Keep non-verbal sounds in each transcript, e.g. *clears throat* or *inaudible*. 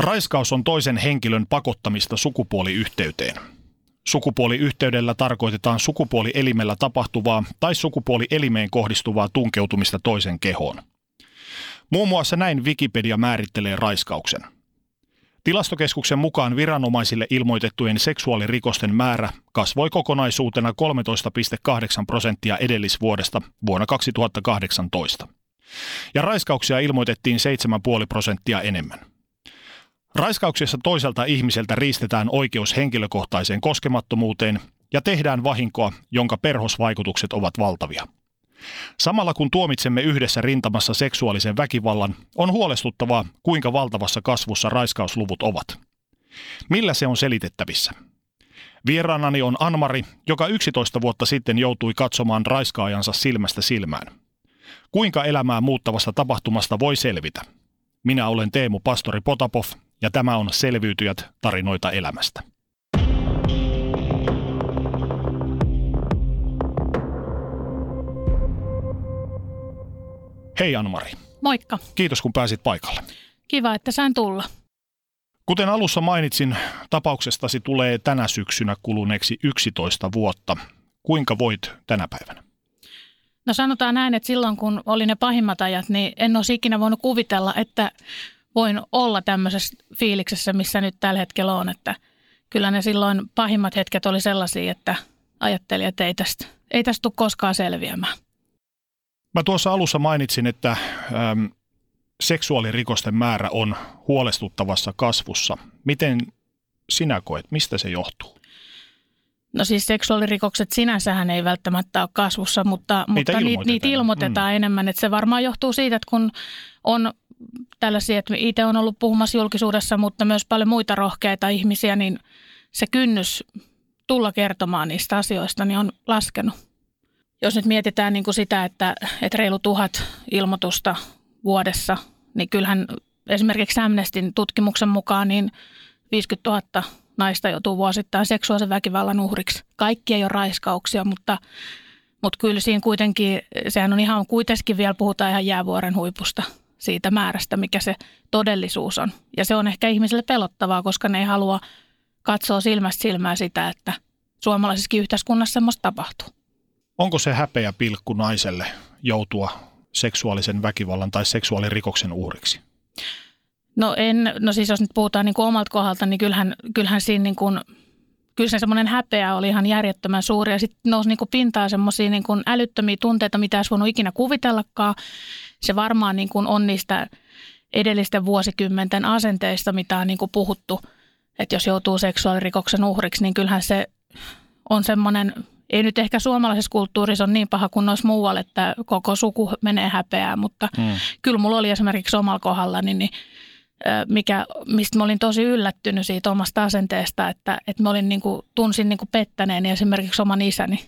Raiskaus on toisen henkilön pakottamista sukupuoliyhteyteen. Sukupuoliyhteydellä tarkoitetaan sukupuolielimellä tapahtuvaa tai sukupuolielimeen kohdistuvaa tunkeutumista toisen kehoon. Muun muassa näin Wikipedia määrittelee raiskauksen. Tilastokeskuksen mukaan viranomaisille ilmoitettujen seksuaalirikosten määrä kasvoi kokonaisuutena 13,8 prosenttia edellisvuodesta vuonna 2018. Ja raiskauksia ilmoitettiin 7,5 prosenttia enemmän. Raiskauksessa toiselta ihmiseltä riistetään oikeus henkilökohtaiseen koskemattomuuteen ja tehdään vahinkoa, jonka perhosvaikutukset ovat valtavia. Samalla kun tuomitsemme yhdessä rintamassa seksuaalisen väkivallan, on huolestuttavaa, kuinka valtavassa kasvussa raiskausluvut ovat. Millä se on selitettävissä? Vieraanani on Anmari, joka 11 vuotta sitten joutui katsomaan raiskaajansa silmästä silmään. Kuinka elämää muuttavasta tapahtumasta voi selvitä? Minä olen Teemu Pastori Potapov ja tämä on Selviytyjät tarinoita elämästä. Hei Anmari. Moikka. Kiitos kun pääsit paikalle. Kiva, että sain tulla. Kuten alussa mainitsin, tapauksestasi tulee tänä syksynä kuluneeksi 11 vuotta. Kuinka voit tänä päivänä? No sanotaan näin, että silloin kun oli ne pahimmat ajat, niin en olisi ikinä voinut kuvitella, että voin olla tämmöisessä fiiliksessä, missä nyt tällä hetkellä on. Että kyllä ne silloin pahimmat hetket oli sellaisia, että ajattelin, että ei tästä, ei tästä tule koskaan selviämään. Mä tuossa alussa mainitsin, että äm, seksuaalirikosten määrä on huolestuttavassa kasvussa. Miten sinä koet, mistä se johtuu? No siis seksuaalirikokset sinänsähän ei välttämättä ole kasvussa, mutta, Niitä mutta ilmoitetaan. niitä, niitä ilmoitetaan mm. enemmän. Että se varmaan johtuu siitä, että kun on tällaisia, että itse on ollut puhumassa julkisuudessa, mutta myös paljon muita rohkeita ihmisiä, niin se kynnys tulla kertomaan niistä asioista niin on laskenut. Jos nyt mietitään niin kuin sitä, että, että reilu tuhat ilmoitusta vuodessa, niin kyllähän esimerkiksi Amnestin tutkimuksen mukaan niin 50 000 naista joutuu vuosittain seksuaalisen väkivallan uhriksi. Kaikki ei ole raiskauksia, mutta, mutta kyllä siinä kuitenkin, sehän on ihan kuitenkin vielä puhutaan ihan jäävuoren huipusta siitä määrästä, mikä se todellisuus on. Ja se on ehkä ihmisille pelottavaa, koska ne ei halua katsoa silmästä silmää sitä, että suomalaisessakin yhteiskunnassa semmoista tapahtuu. Onko se häpeä pilkku naiselle joutua seksuaalisen väkivallan tai seksuaalirikoksen uhriksi? No en, no siis jos nyt puhutaan niin kuin omalta kohdalta, niin kyllähän, kyllähän siinä niin kuin, kyllä se semmoinen häpeä oli ihan järjettömän suuri ja sitten nousi niin kuin pintaan semmoisia niin kuin älyttömiä tunteita, mitä olisi voinut ikinä kuvitellakaan. Se varmaan niin kuin on niistä edellisten vuosikymmenten asenteista, mitä on niin kuin puhuttu, että jos joutuu seksuaalirikoksen uhriksi, niin kyllähän se on semmoinen, ei nyt ehkä suomalaisessa kulttuurissa on niin paha kuin noissa muualla, että koko suku menee häpeään, mutta hmm. kyllä mulla oli esimerkiksi omalla kohdallani, niin mikä, mistä mä olin tosi yllättynyt siitä omasta asenteesta, että, että mä olin niin kuin, tunsin niin kuin pettäneeni esimerkiksi oman isäni,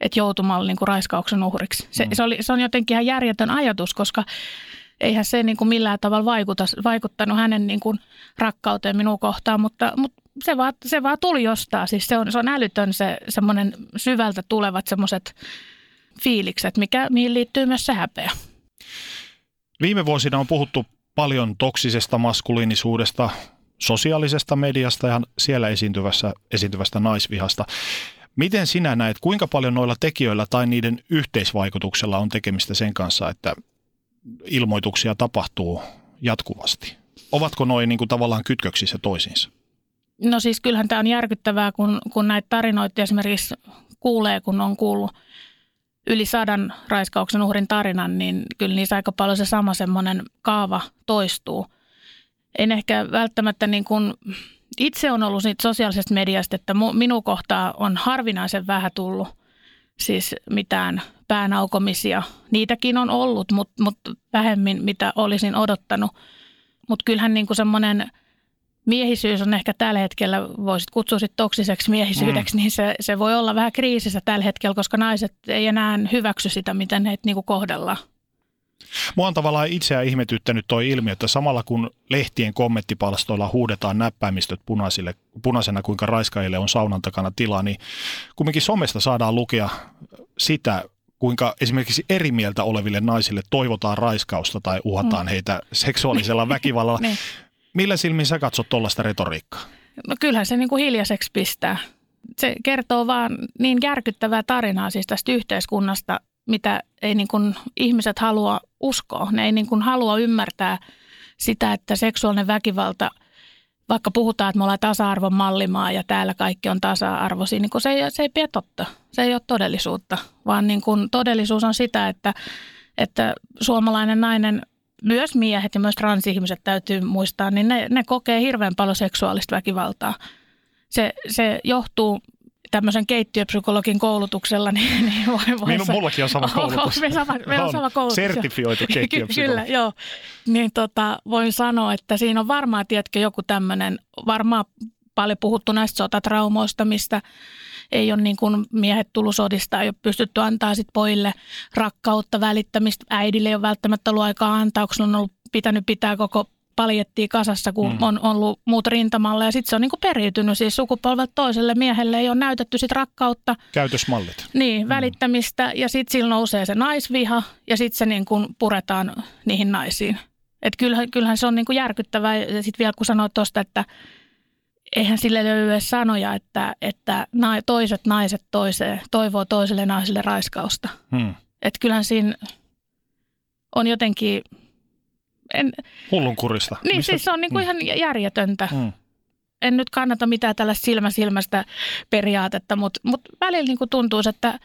että joutumalla niin kuin raiskauksen uhriksi. Se, mm. se, oli, se on jotenkin ihan järjetön ajatus, koska eihän se niin kuin millään tavalla vaikuta, vaikuttanut hänen niin kuin rakkauteen minua kohtaan, mutta, mutta se, vaan, se vaan tuli jostain. Siis se on, se on älytön se semmoinen syvältä tulevat semmoiset fiilikset, mikä, mihin liittyy myös se häpeä. Viime vuosina on puhuttu paljon toksisesta maskuliinisuudesta, sosiaalisesta mediasta ja siellä esiintyvästä, esiintyvästä naisvihasta. Miten sinä näet, kuinka paljon noilla tekijöillä tai niiden yhteisvaikutuksella on tekemistä sen kanssa, että ilmoituksia tapahtuu jatkuvasti? Ovatko noin niin tavallaan kytköksissä toisiinsa? No siis kyllähän tämä on järkyttävää, kun, kun näitä tarinoita esimerkiksi kuulee, kun on kuullut yli sadan raiskauksen uhrin tarinan, niin kyllä niissä aika paljon se sama semmoinen kaava toistuu. En ehkä välttämättä niin kuin, itse on ollut siitä sosiaalisesta mediasta, että minun kohtaa on harvinaisen vähän tullut siis mitään päänaukomisia. Niitäkin on ollut, mutta, mutta vähemmin mitä olisin odottanut. Mutta kyllähän niin kuin semmoinen miehisyys on ehkä tällä hetkellä, voisit kutsua sit toksiseksi miehisyydeksi, mm. niin se, se voi olla vähän kriisissä tällä hetkellä, koska naiset ei enää hyväksy sitä, miten heitä niinku kohdellaan. Mua on tavallaan itseään ihmetyttänyt toi ilmiö, että samalla kun lehtien kommenttipalstoilla huudetaan näppäimistöt punaisille, punaisena, kuinka raiskaajille on saunan takana tilaa, niin kumminkin somesta saadaan lukea sitä, kuinka esimerkiksi eri mieltä oleville naisille toivotaan raiskausta tai uhataan mm. heitä seksuaalisella väkivallalla. *laughs* Millä silmin sä katsot tuollaista retoriikkaa? No kyllähän se niin kuin hiljaiseksi pistää. Se kertoo vaan niin järkyttävää tarinaa siis tästä yhteiskunnasta, mitä ei niin kuin ihmiset halua uskoa. Ne ei niin kuin halua ymmärtää sitä, että seksuaalinen väkivalta, vaikka puhutaan, että me ollaan tasa-arvon mallimaa ja täällä kaikki on tasa-arvoisia, niin se, ei, se ei pidä totta. Se ei ole todellisuutta, vaan niin kuin todellisuus on sitä, että, että suomalainen nainen, myös miehet ja myös transihmiset täytyy muistaa, niin ne, ne kokee hirveän paljon seksuaalista väkivaltaa. Se, se johtuu tämmöisen keittiöpsykologin koulutuksella, niin, niin voi, voi Minun, mullakin on sama *laughs* koulutus. meillä, sama, meillä on sama koulutus. Sertifioitu *laughs* keittiöpsykologi. Kyllä, joo. Niin tota, voin sanoa, että siinä on varmaan, tiedätkö, joku tämmöinen, varmaan paljon puhuttu näistä sotatraumoista, mistä ei ole niin kuin miehet tullut sodista, ei ole pystytty antaa sit pojille rakkautta, välittämistä. Äidille ei ole välttämättä ollut aikaa antaa, kun on ollut pitänyt pitää koko paljettiin kasassa, kun mm. on ollut muut rintamalla. Ja sitten se on niinku periytynyt siis sukupolvelta toiselle miehelle. Ei ole näytetty sit rakkautta. Käytösmallit. Niin, mm. välittämistä. Ja sitten sillä nousee se naisviha ja sitten se niinku puretaan niihin naisiin. Et kyllähän, kyllähän se on niinku järkyttävää. Ja sitten vielä kun sanoit tuosta, että eihän sille löydy edes sanoja, että, että toiset naiset toiseen, toivoo toiselle naiselle raiskausta. Mm. Että kyllähän siinä on jotenkin – en, Hullunkurista. Niin, Mistä? siis se on niin kuin mm. ihan järjetöntä. Mm. En nyt kannata mitään tällä silmä silmästä periaatetta, mutta, mutta välillä niin kuin tuntuu, että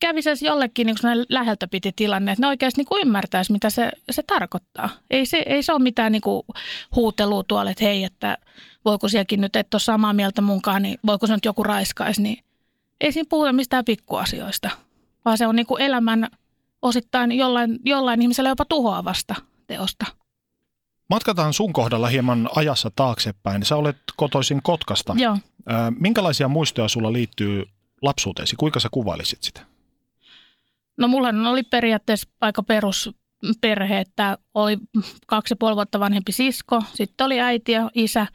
kävisi jollekin niin läheltä piti tilanne, että ne oikeasti niin kuin ymmärtäisi, mitä se, se tarkoittaa. Ei se, ei se ole mitään niin kuin huutelua tuolla, että hei, että voiko sielläkin nyt, että ole samaa mieltä munkaan, niin voiko se nyt joku raiskaisi, niin ei siinä puhuta mistään pikkuasioista, vaan se on niin kuin elämän osittain jollain, jollain ihmisellä jopa tuhoavasta teosta. Matkataan sun kohdalla hieman ajassa taaksepäin. Sä olet kotoisin Kotkasta. Joo. Minkälaisia muistoja sulla liittyy lapsuuteesi? Kuinka sä kuvailisit sitä? No mulla oli periaatteessa aika perusperhe, että oli kaksi ja puoli vuotta vanhempi sisko, sitten oli äiti ja isä.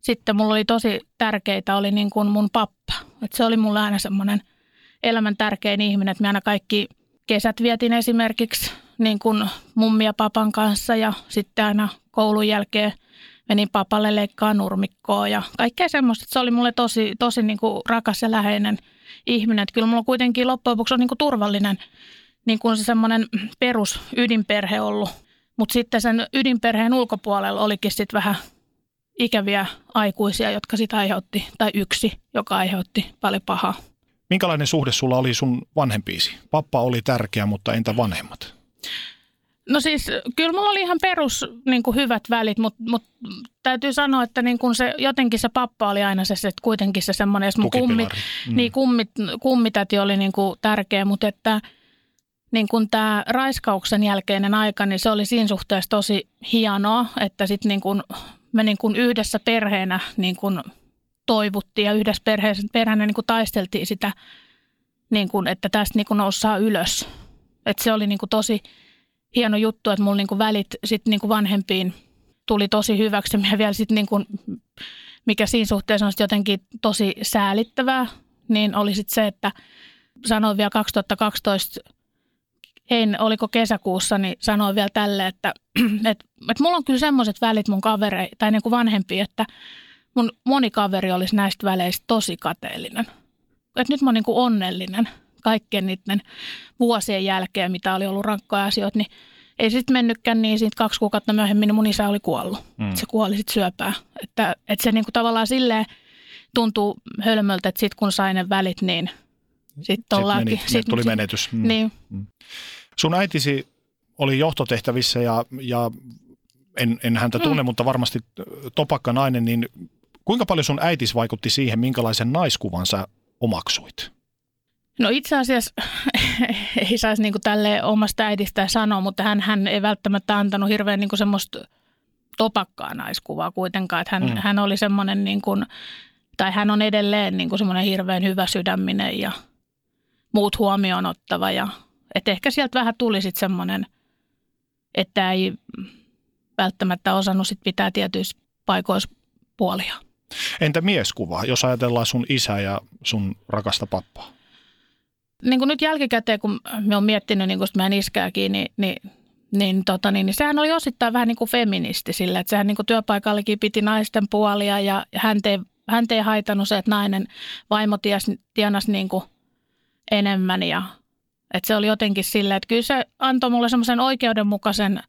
Sitten mulla oli tosi tärkeitä, oli niin kuin mun pappa. Et se oli mulle aina semmoinen elämän tärkein ihminen, että me aina kaikki kesät vietin esimerkiksi niin kuin mummi ja papan kanssa ja sitten aina koulun jälkeen menin papalle leikkaa nurmikkoa ja kaikkea semmoista. Se oli mulle tosi, tosi niin kuin rakas ja läheinen ihminen. Että kyllä mulla kuitenkin loppujen lopuksi on niin kuin turvallinen niin kuin se semmoinen perus ydinperhe ollut. Mutta sitten sen ydinperheen ulkopuolella olikin sitten vähän ikäviä aikuisia, jotka sitä aiheutti, tai yksi, joka aiheutti paljon pahaa. Minkälainen suhde sulla oli sun vanhempiisi? Pappa oli tärkeä, mutta entä vanhemmat? No siis kyllä mulla oli ihan perus niin kuin hyvät välit, mutta, mutta täytyy sanoa, että niin kuin se, jotenkin se pappa oli aina se, se kuitenkin se semmoinen, jos mun kummi, mm. niin kummit, kummitäti oli niin kuin tärkeä, mutta että niin kuin tämä raiskauksen jälkeinen aika, niin se oli siinä suhteessa tosi hienoa, että sitten niin kuin me niin kuin yhdessä perheenä niin kuin toivuttiin ja yhdessä perheessä, perheenä niin kuin taisteltiin sitä, niin kuin, että tästä niin kuin noussaa ylös. Että se oli niin kuin tosi hieno juttu, että mulla niin kuin välit sit niin kuin vanhempiin tuli tosi hyväksi. Ja vielä sit niin kuin, mikä siinä suhteessa on jotenkin tosi säälittävää, niin oli sit se, että sanoin vielä 2012 hein, oliko kesäkuussa, niin sanoin vielä tälle, että, *clears throat* että, että mulla on kyllä semmoiset välit mun kavereita tai niin kuin vanhempi, että mun moni kaveri olisi näistä väleistä tosi kateellinen. Että nyt mä oon niin kuin onnellinen kaikkien niiden vuosien jälkeen, mitä oli ollut rankkoja asioita, niin ei sitten mennytkään niin, siitä kaksi kuukautta myöhemmin niin mun isä oli kuollut. Mm. Se kuoli sitten syöpää. Että, että se niinku tavallaan silleen tuntuu hölmöltä, että sitten kun sai ne välit, niin sitten ollaankin. Sit, tuli menetys. Mm. Niin. Mm. Sun äitisi oli johtotehtävissä ja, ja en, en häntä tunne, mm. mutta varmasti topakka nainen, niin kuinka paljon sun äitis vaikutti siihen, minkälaisen naiskuvan sä omaksuit? No itse asiassa *laughs* ei saisi niin tälle omasta äidistä sanoa, mutta hän, hän ei välttämättä antanut hirveän niin semmoista topakkaa naiskuvaa kuitenkaan. Että hän, mm. hän oli semmoinen niin kuin, tai hän on edelleen niin kuin semmoinen hirveän hyvä sydäminen ja muut huomioon ottava. Ja, että ehkä sieltä vähän tuli sitten semmoinen, että ei välttämättä osannut sit pitää tietyissä paikoissa puolia. Entä mieskuva, jos ajatellaan sun isä ja sun rakasta pappaa? Niin kuin nyt jälkikäteen, kun me on miettinyt niin kuin meidän iskääkin, niin, niin, niin, tota, niin, niin sehän oli osittain vähän niin kuin feministi sillä, että sehän niin kuin työpaikallekin piti naisten puolia ja hän ei, hän ei haitannut se, että nainen vaimo ties, tienasi niin kuin enemmän ja että se oli jotenkin sillä, että kyllä se antoi mulle semmoisen oikeudenmukaisen –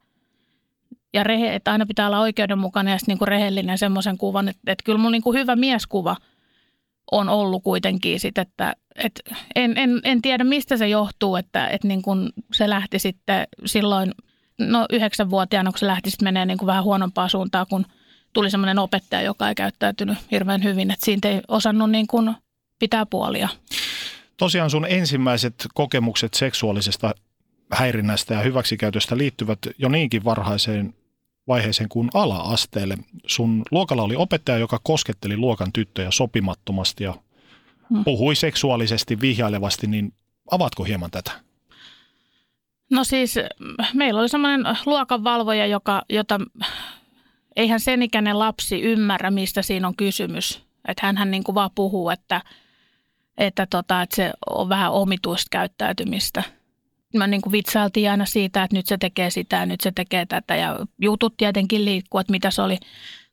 ja rehe, että aina pitää olla oikeudenmukainen ja sitten niinku rehellinen semmoisen kuvan, että, että kyllä mun niinku hyvä mieskuva on ollut kuitenkin sit, että, että en, en, en, tiedä mistä se johtuu, että, että niin kun se lähti sitten silloin, no yhdeksänvuotiaana, kun se lähti sitten menee niin vähän huonompaa suuntaan, kun tuli semmoinen opettaja, joka ei käyttäytynyt hirveän hyvin, että siitä ei osannut niin kuin pitää puolia. Tosiaan sun ensimmäiset kokemukset seksuaalisesta häirinnästä ja hyväksikäytöstä liittyvät jo niinkin varhaiseen vaiheeseen kuin ala-asteelle. Sun luokalla oli opettaja, joka kosketteli luokan tyttöjä sopimattomasti ja. Puhui seksuaalisesti vihjailevasti, niin avatko hieman tätä? No siis meillä oli semmoinen luokanvalvoja, joka, jota eihän sen ikäinen lapsi ymmärrä, mistä siinä on kysymys. Että hän niin kuin vaan puhuu, että, että, tota, että se on vähän omituista käyttäytymistä – mä niin kuin vitsailtiin aina siitä, että nyt se tekee sitä ja nyt se tekee tätä. Ja jutut tietenkin liikkuu, että mitä se oli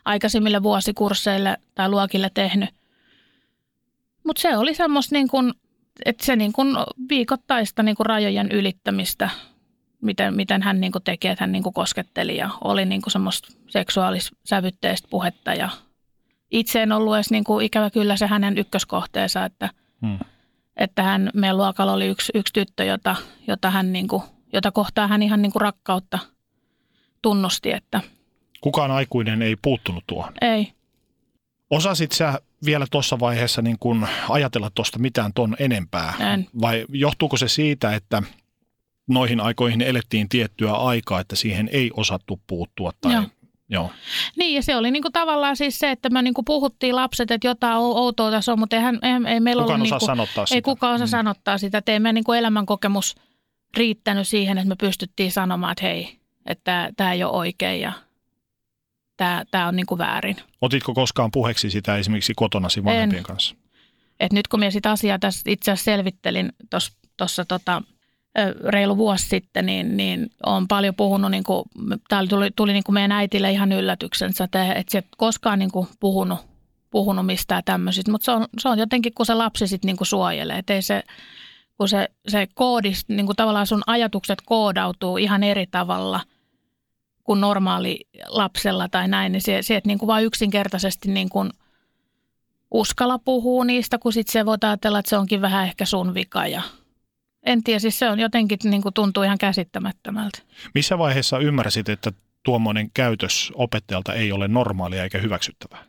aikaisemmille vuosikursseille tai luokille tehnyt. Mutta se oli semmoista niin kuin, että se niin kuin viikoittaista niin kuin rajojen ylittämistä, miten, miten hän niin kuin tekee, että hän niin kuin kosketteli ja oli niin kuin semmoista seksuaalissävytteistä puhetta. Ja itse en ollut edes niin kuin ikävä kyllä se hänen ykköskohteensa, että hmm että hän, meidän luokalla oli yksi, yksi tyttö, jota, jota, hän niin kuin, jota kohtaa hän ihan niin kuin rakkautta tunnusti. Että Kukaan aikuinen ei puuttunut tuohon? Ei. Osasit sä vielä tuossa vaiheessa niin kun ajatella tuosta mitään ton enempää? En. Vai johtuuko se siitä, että noihin aikoihin elettiin tiettyä aikaa, että siihen ei osattu puuttua tai Joo. Joo. Niin ja se oli niinku tavallaan siis se, että me niinku puhuttiin lapset, että jotain outoa tässä on, mutta eihän, ei, ei meillä kukaan ollut... osaa niinku, sanottaa sitä. Ei kukaan osaa mm. sanottaa sitä, että ei meidän niinku elämänkokemus riittänyt siihen, että me pystyttiin sanomaan, että hei, että tämä ei ole oikein ja tämä, tämä on niinku väärin. Otitko koskaan puheeksi sitä esimerkiksi kotonasi vanhempien en. kanssa? Et nyt kun minä sitä asiaa tässä itse asiassa selvittelin tuossa tota, reilu vuosi sitten, niin, niin olen paljon puhunut, niin kuin, täällä tuli, tuli niin kuin meidän äitille ihan yllätyksensä, että, että se et koskaan niin kuin puhunut, puhunut mistään tämmöisistä, mutta se on, se on jotenkin, kun se lapsi sitten niin kuin suojelee, että ei se, kun se, se koodis, niin kuin tavallaan sun ajatukset koodautuu ihan eri tavalla kuin normaali lapsella tai näin, niin se, se että niin kuin vaan yksinkertaisesti niin kuin uskalla puhuu niistä, kun sitten se voi ajatella, että se onkin vähän ehkä sun vika ja – en tiedä, siis se on jotenkin niin kuin tuntuu ihan käsittämättömältä. Missä vaiheessa ymmärsit, että tuommoinen käytös opettajalta ei ole normaalia eikä hyväksyttävää?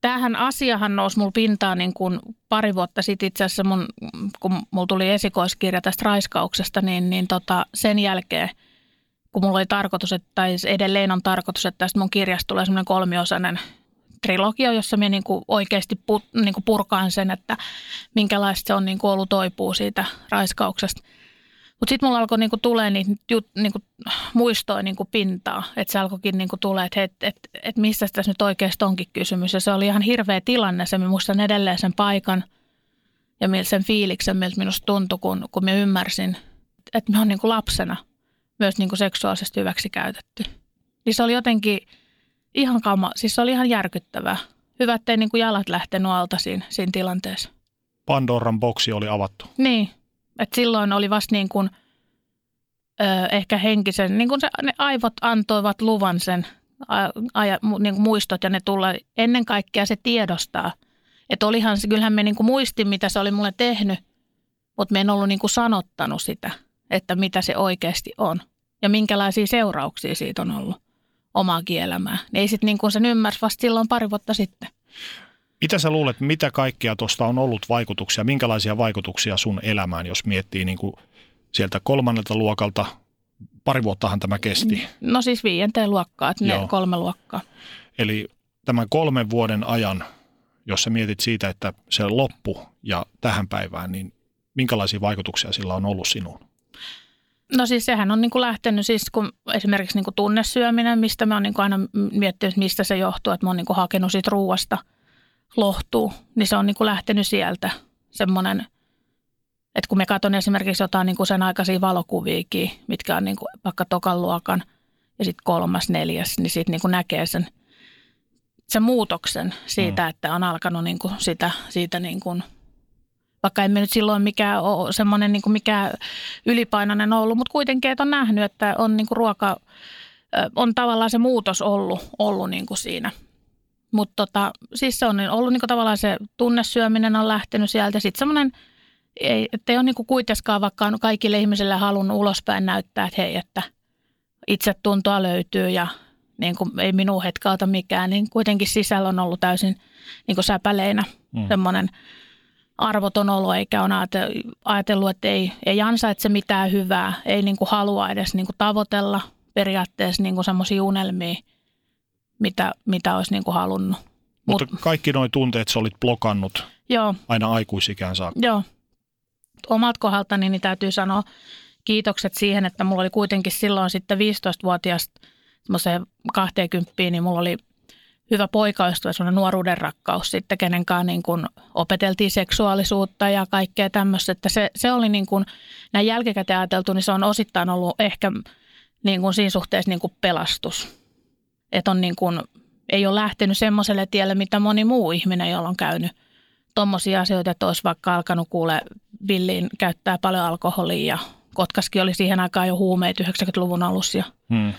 Tämähän asiahan nousi mulla pintaan niin kuin pari vuotta sitten itse asiassa, mun, kun mulla tuli esikoiskirja tästä raiskauksesta, niin, niin tota, sen jälkeen, kun mulla oli tarkoitus, että, tai edelleen on tarkoitus, että tästä mun kirjasta tulee semmoinen kolmiosainen trilogia, jossa minä niin oikeasti pu, niin purkaan sen, että minkälaista se on niin ollut toipuu siitä raiskauksesta. Mutta sitten mulla alkoi niinku tulee niitä jut, niinku muistoja niinku pintaa, että se alkoikin niinku tulee, että et, et, et mistä tässä nyt oikeasti onkin kysymys. Ja se oli ihan hirveä tilanne, se muistan edelleen sen paikan ja sen fiiliksen, miltä minusta tuntui, kun, kun mä ymmärsin, että me on niinku lapsena myös niinku seksuaalisesti hyväksi käytetty. Niin se oli jotenkin – ihan kama, siis se oli ihan järkyttävää. Hyvä, ettei niin kuin jalat lähtenyt alta siinä, siinä tilanteessa. Pandoran boksi oli avattu. Niin, että silloin oli vasta niin kuin, ö, ehkä henkisen, niin kuin se, ne aivot antoivat luvan sen aja, niin kuin muistot ja ne tulee ennen kaikkea se tiedostaa. Että olihan se, kyllähän me niin kuin muistin, mitä se oli mulle tehnyt, mutta me en ollut niin kuin sanottanut sitä, että mitä se oikeasti on ja minkälaisia seurauksia siitä on ollut omaa kielämää. Ei sitten niin kuin sen ymmärsi vasta silloin pari vuotta sitten. Mitä sä luulet, mitä kaikkea tuosta on ollut vaikutuksia, minkälaisia vaikutuksia sun elämään, jos miettii niin kuin sieltä kolmannelta luokalta pari vuottahan tämä kesti. No siis viienteen luokkaa, että ne Joo. kolme luokkaa. Eli tämän kolmen vuoden ajan, jos sä mietit siitä, että se loppu ja tähän päivään, niin minkälaisia vaikutuksia sillä on ollut sinuun? No siis sehän on niin kuin lähtenyt siis kun esimerkiksi niin kuin tunnesyöminen, mistä mä oon niin kuin aina miettinyt, mistä se johtuu, että mä oon niin kuin hakenut siitä ruuasta lohtuu, niin se on niin kuin lähtenyt sieltä semmoinen, että kun me katson esimerkiksi jotain niin kuin sen aikaisia valokuviakin, mitkä on niin kuin vaikka tokan luokan ja sitten kolmas, neljäs, niin siitä niin kuin näkee sen, sen muutoksen siitä, mm. että on alkanut niin kuin sitä, siitä niin kuin vaikka emme nyt silloin mikään ole semmoinen niin mikä ylipainoinen ollut, mutta kuitenkin, että on nähnyt, että on niin kuin ruoka, on tavallaan se muutos ollut, ollut niin kuin siinä. Mutta tota, siis se on ollut niin kuin tavallaan se tunnesyöminen on lähtenyt sieltä. Sitten semmoinen, ei, että ei ole niin kuin kuitenkaan vaikka kaikille ihmisille halunnut ulospäin näyttää, että hei, että itsetuntoa löytyy ja niin kuin ei minun hetkauta mikään, niin kuitenkin sisällä on ollut täysin niin kuin säpäleinä mm. semmoinen arvoton olo, eikä ole ajatellut, että ei, ei ansaitse mitään hyvää, ei niin kuin halua edes niin kuin tavoitella periaatteessa niin semmoisia unelmia, mitä, mitä olisi niin kuin halunnut. Mutta Mut, kaikki nuo tunteet sä olit blokannut joo, aina aikuisikään saakka. joo. Omalta kohdaltani niin täytyy sanoa kiitokset siihen, että mulla oli kuitenkin silloin sitten 15-vuotiaasta semmoiseen 20, niin mulla oli hyvä poikaystävä, semmoinen nuoruuden rakkaus sitten, kenen kanssa niin kuin opeteltiin seksuaalisuutta ja kaikkea tämmöistä. Että se, se oli niin kuin, näin jälkikäteen ajateltu, niin se on osittain ollut ehkä niin kuin siinä suhteessa niin kuin pelastus. Että on niin kuin, ei ole lähtenyt semmoiselle tielle, mitä moni muu ihminen, jolla on käynyt tuommoisia asioita, että olisi vaikka alkanut kuule villiin käyttää paljon alkoholia ja Kotkaskin oli siihen aikaan jo huumeet 90-luvun alussa. Hmm.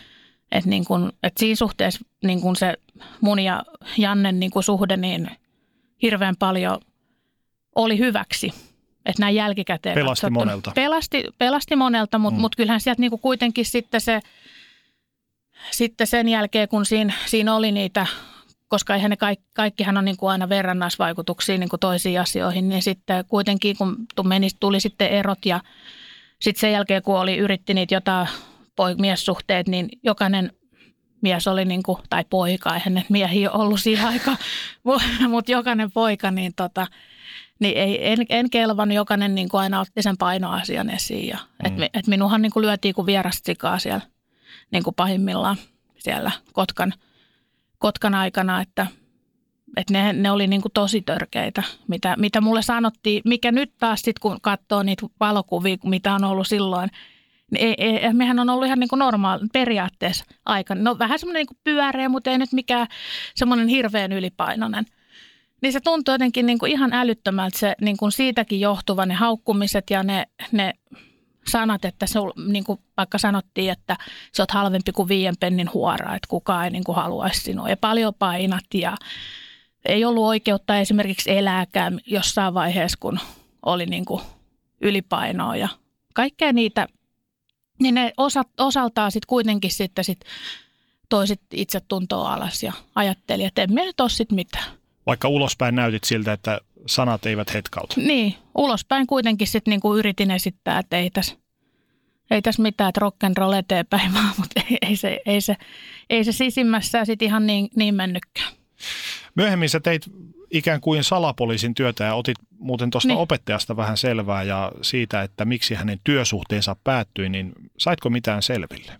Et niin kun, et siinä suhteessa niin kun se mun ja Jannen niin kun suhde niin hirveän paljon oli hyväksi. Että näin jälkikäteen Pelasti katsottuna- monelta. Pelasti, pelasti monelta, mutta Mm. mut kyllähän sieltä niin kuitenkin sitten se, sitten sen jälkeen, kun siinä, siinä oli niitä, koska eihän ne kaikki, kaikkihan on niin kuin aina verrannaisvaikutuksia niin kuin toisiin asioihin, niin sitten kuitenkin kun meni, tuli sitten erot ja sitten sen jälkeen, kun oli yritti niitä jotain miessuhteet, niin jokainen mies oli niin kuin, tai poika, eihän ne miehiä ollut siihen aikaan, *laughs* mutta jokainen poika, niin, tota, niin ei, en, en kelvannut, jokainen niin kuin aina otti sen painoasian esiin. Ja, mm. et, et minuhan niin kuin lyötiin kuin vierasta siellä niin kuin pahimmillaan siellä Kotkan, Kotkan aikana, että, että ne, ne oli niin kuin tosi törkeitä, mitä, mitä mulle sanottiin, mikä nyt taas sitten kun katsoo niitä valokuvia, mitä on ollut silloin, ei, ei, mehän on ollut ihan niin kuin normaali periaatteessa aikana. No vähän semmoinen niin pyöreä, mutta ei nyt mikään semmoinen hirveän ylipainoinen. Niin se tuntuu jotenkin niin kuin ihan älyttömältä se niin kuin siitäkin johtuva ne haukkumiset ja ne, ne sanat, että se, niin kuin vaikka sanottiin, että sä oot halvempi kuin viien pennin huora, että kukaan ei niin kuin haluaisi sinua. Ja paljon painat ja ei ollut oikeutta esimerkiksi elääkään jossain vaiheessa, kun oli niin kuin ylipainoa ja kaikkea niitä, niin ne osa, osaltaan sitten kuitenkin sitten sit toisit itse tuntoa alas ja ajatteli, että en minä nyt ole sitten mitään. Vaikka ulospäin näytit siltä, että sanat eivät hetkauta. Niin, ulospäin kuitenkin sitten niinku yritin esittää, että ei tässä ei täs mitään, että rock and roll eteenpäin *laughs* vaan, mutta ei, ei, se, ei, se, ei se sisimmässä sitten ihan niin, niin mennytkään. Myöhemmin sä teit ikään kuin salapoliisin työtä ja otit muuten tuosta Niin. opettajasta vähän selvää ja siitä, että miksi hänen työsuhteensa päättyi, niin saitko mitään selville?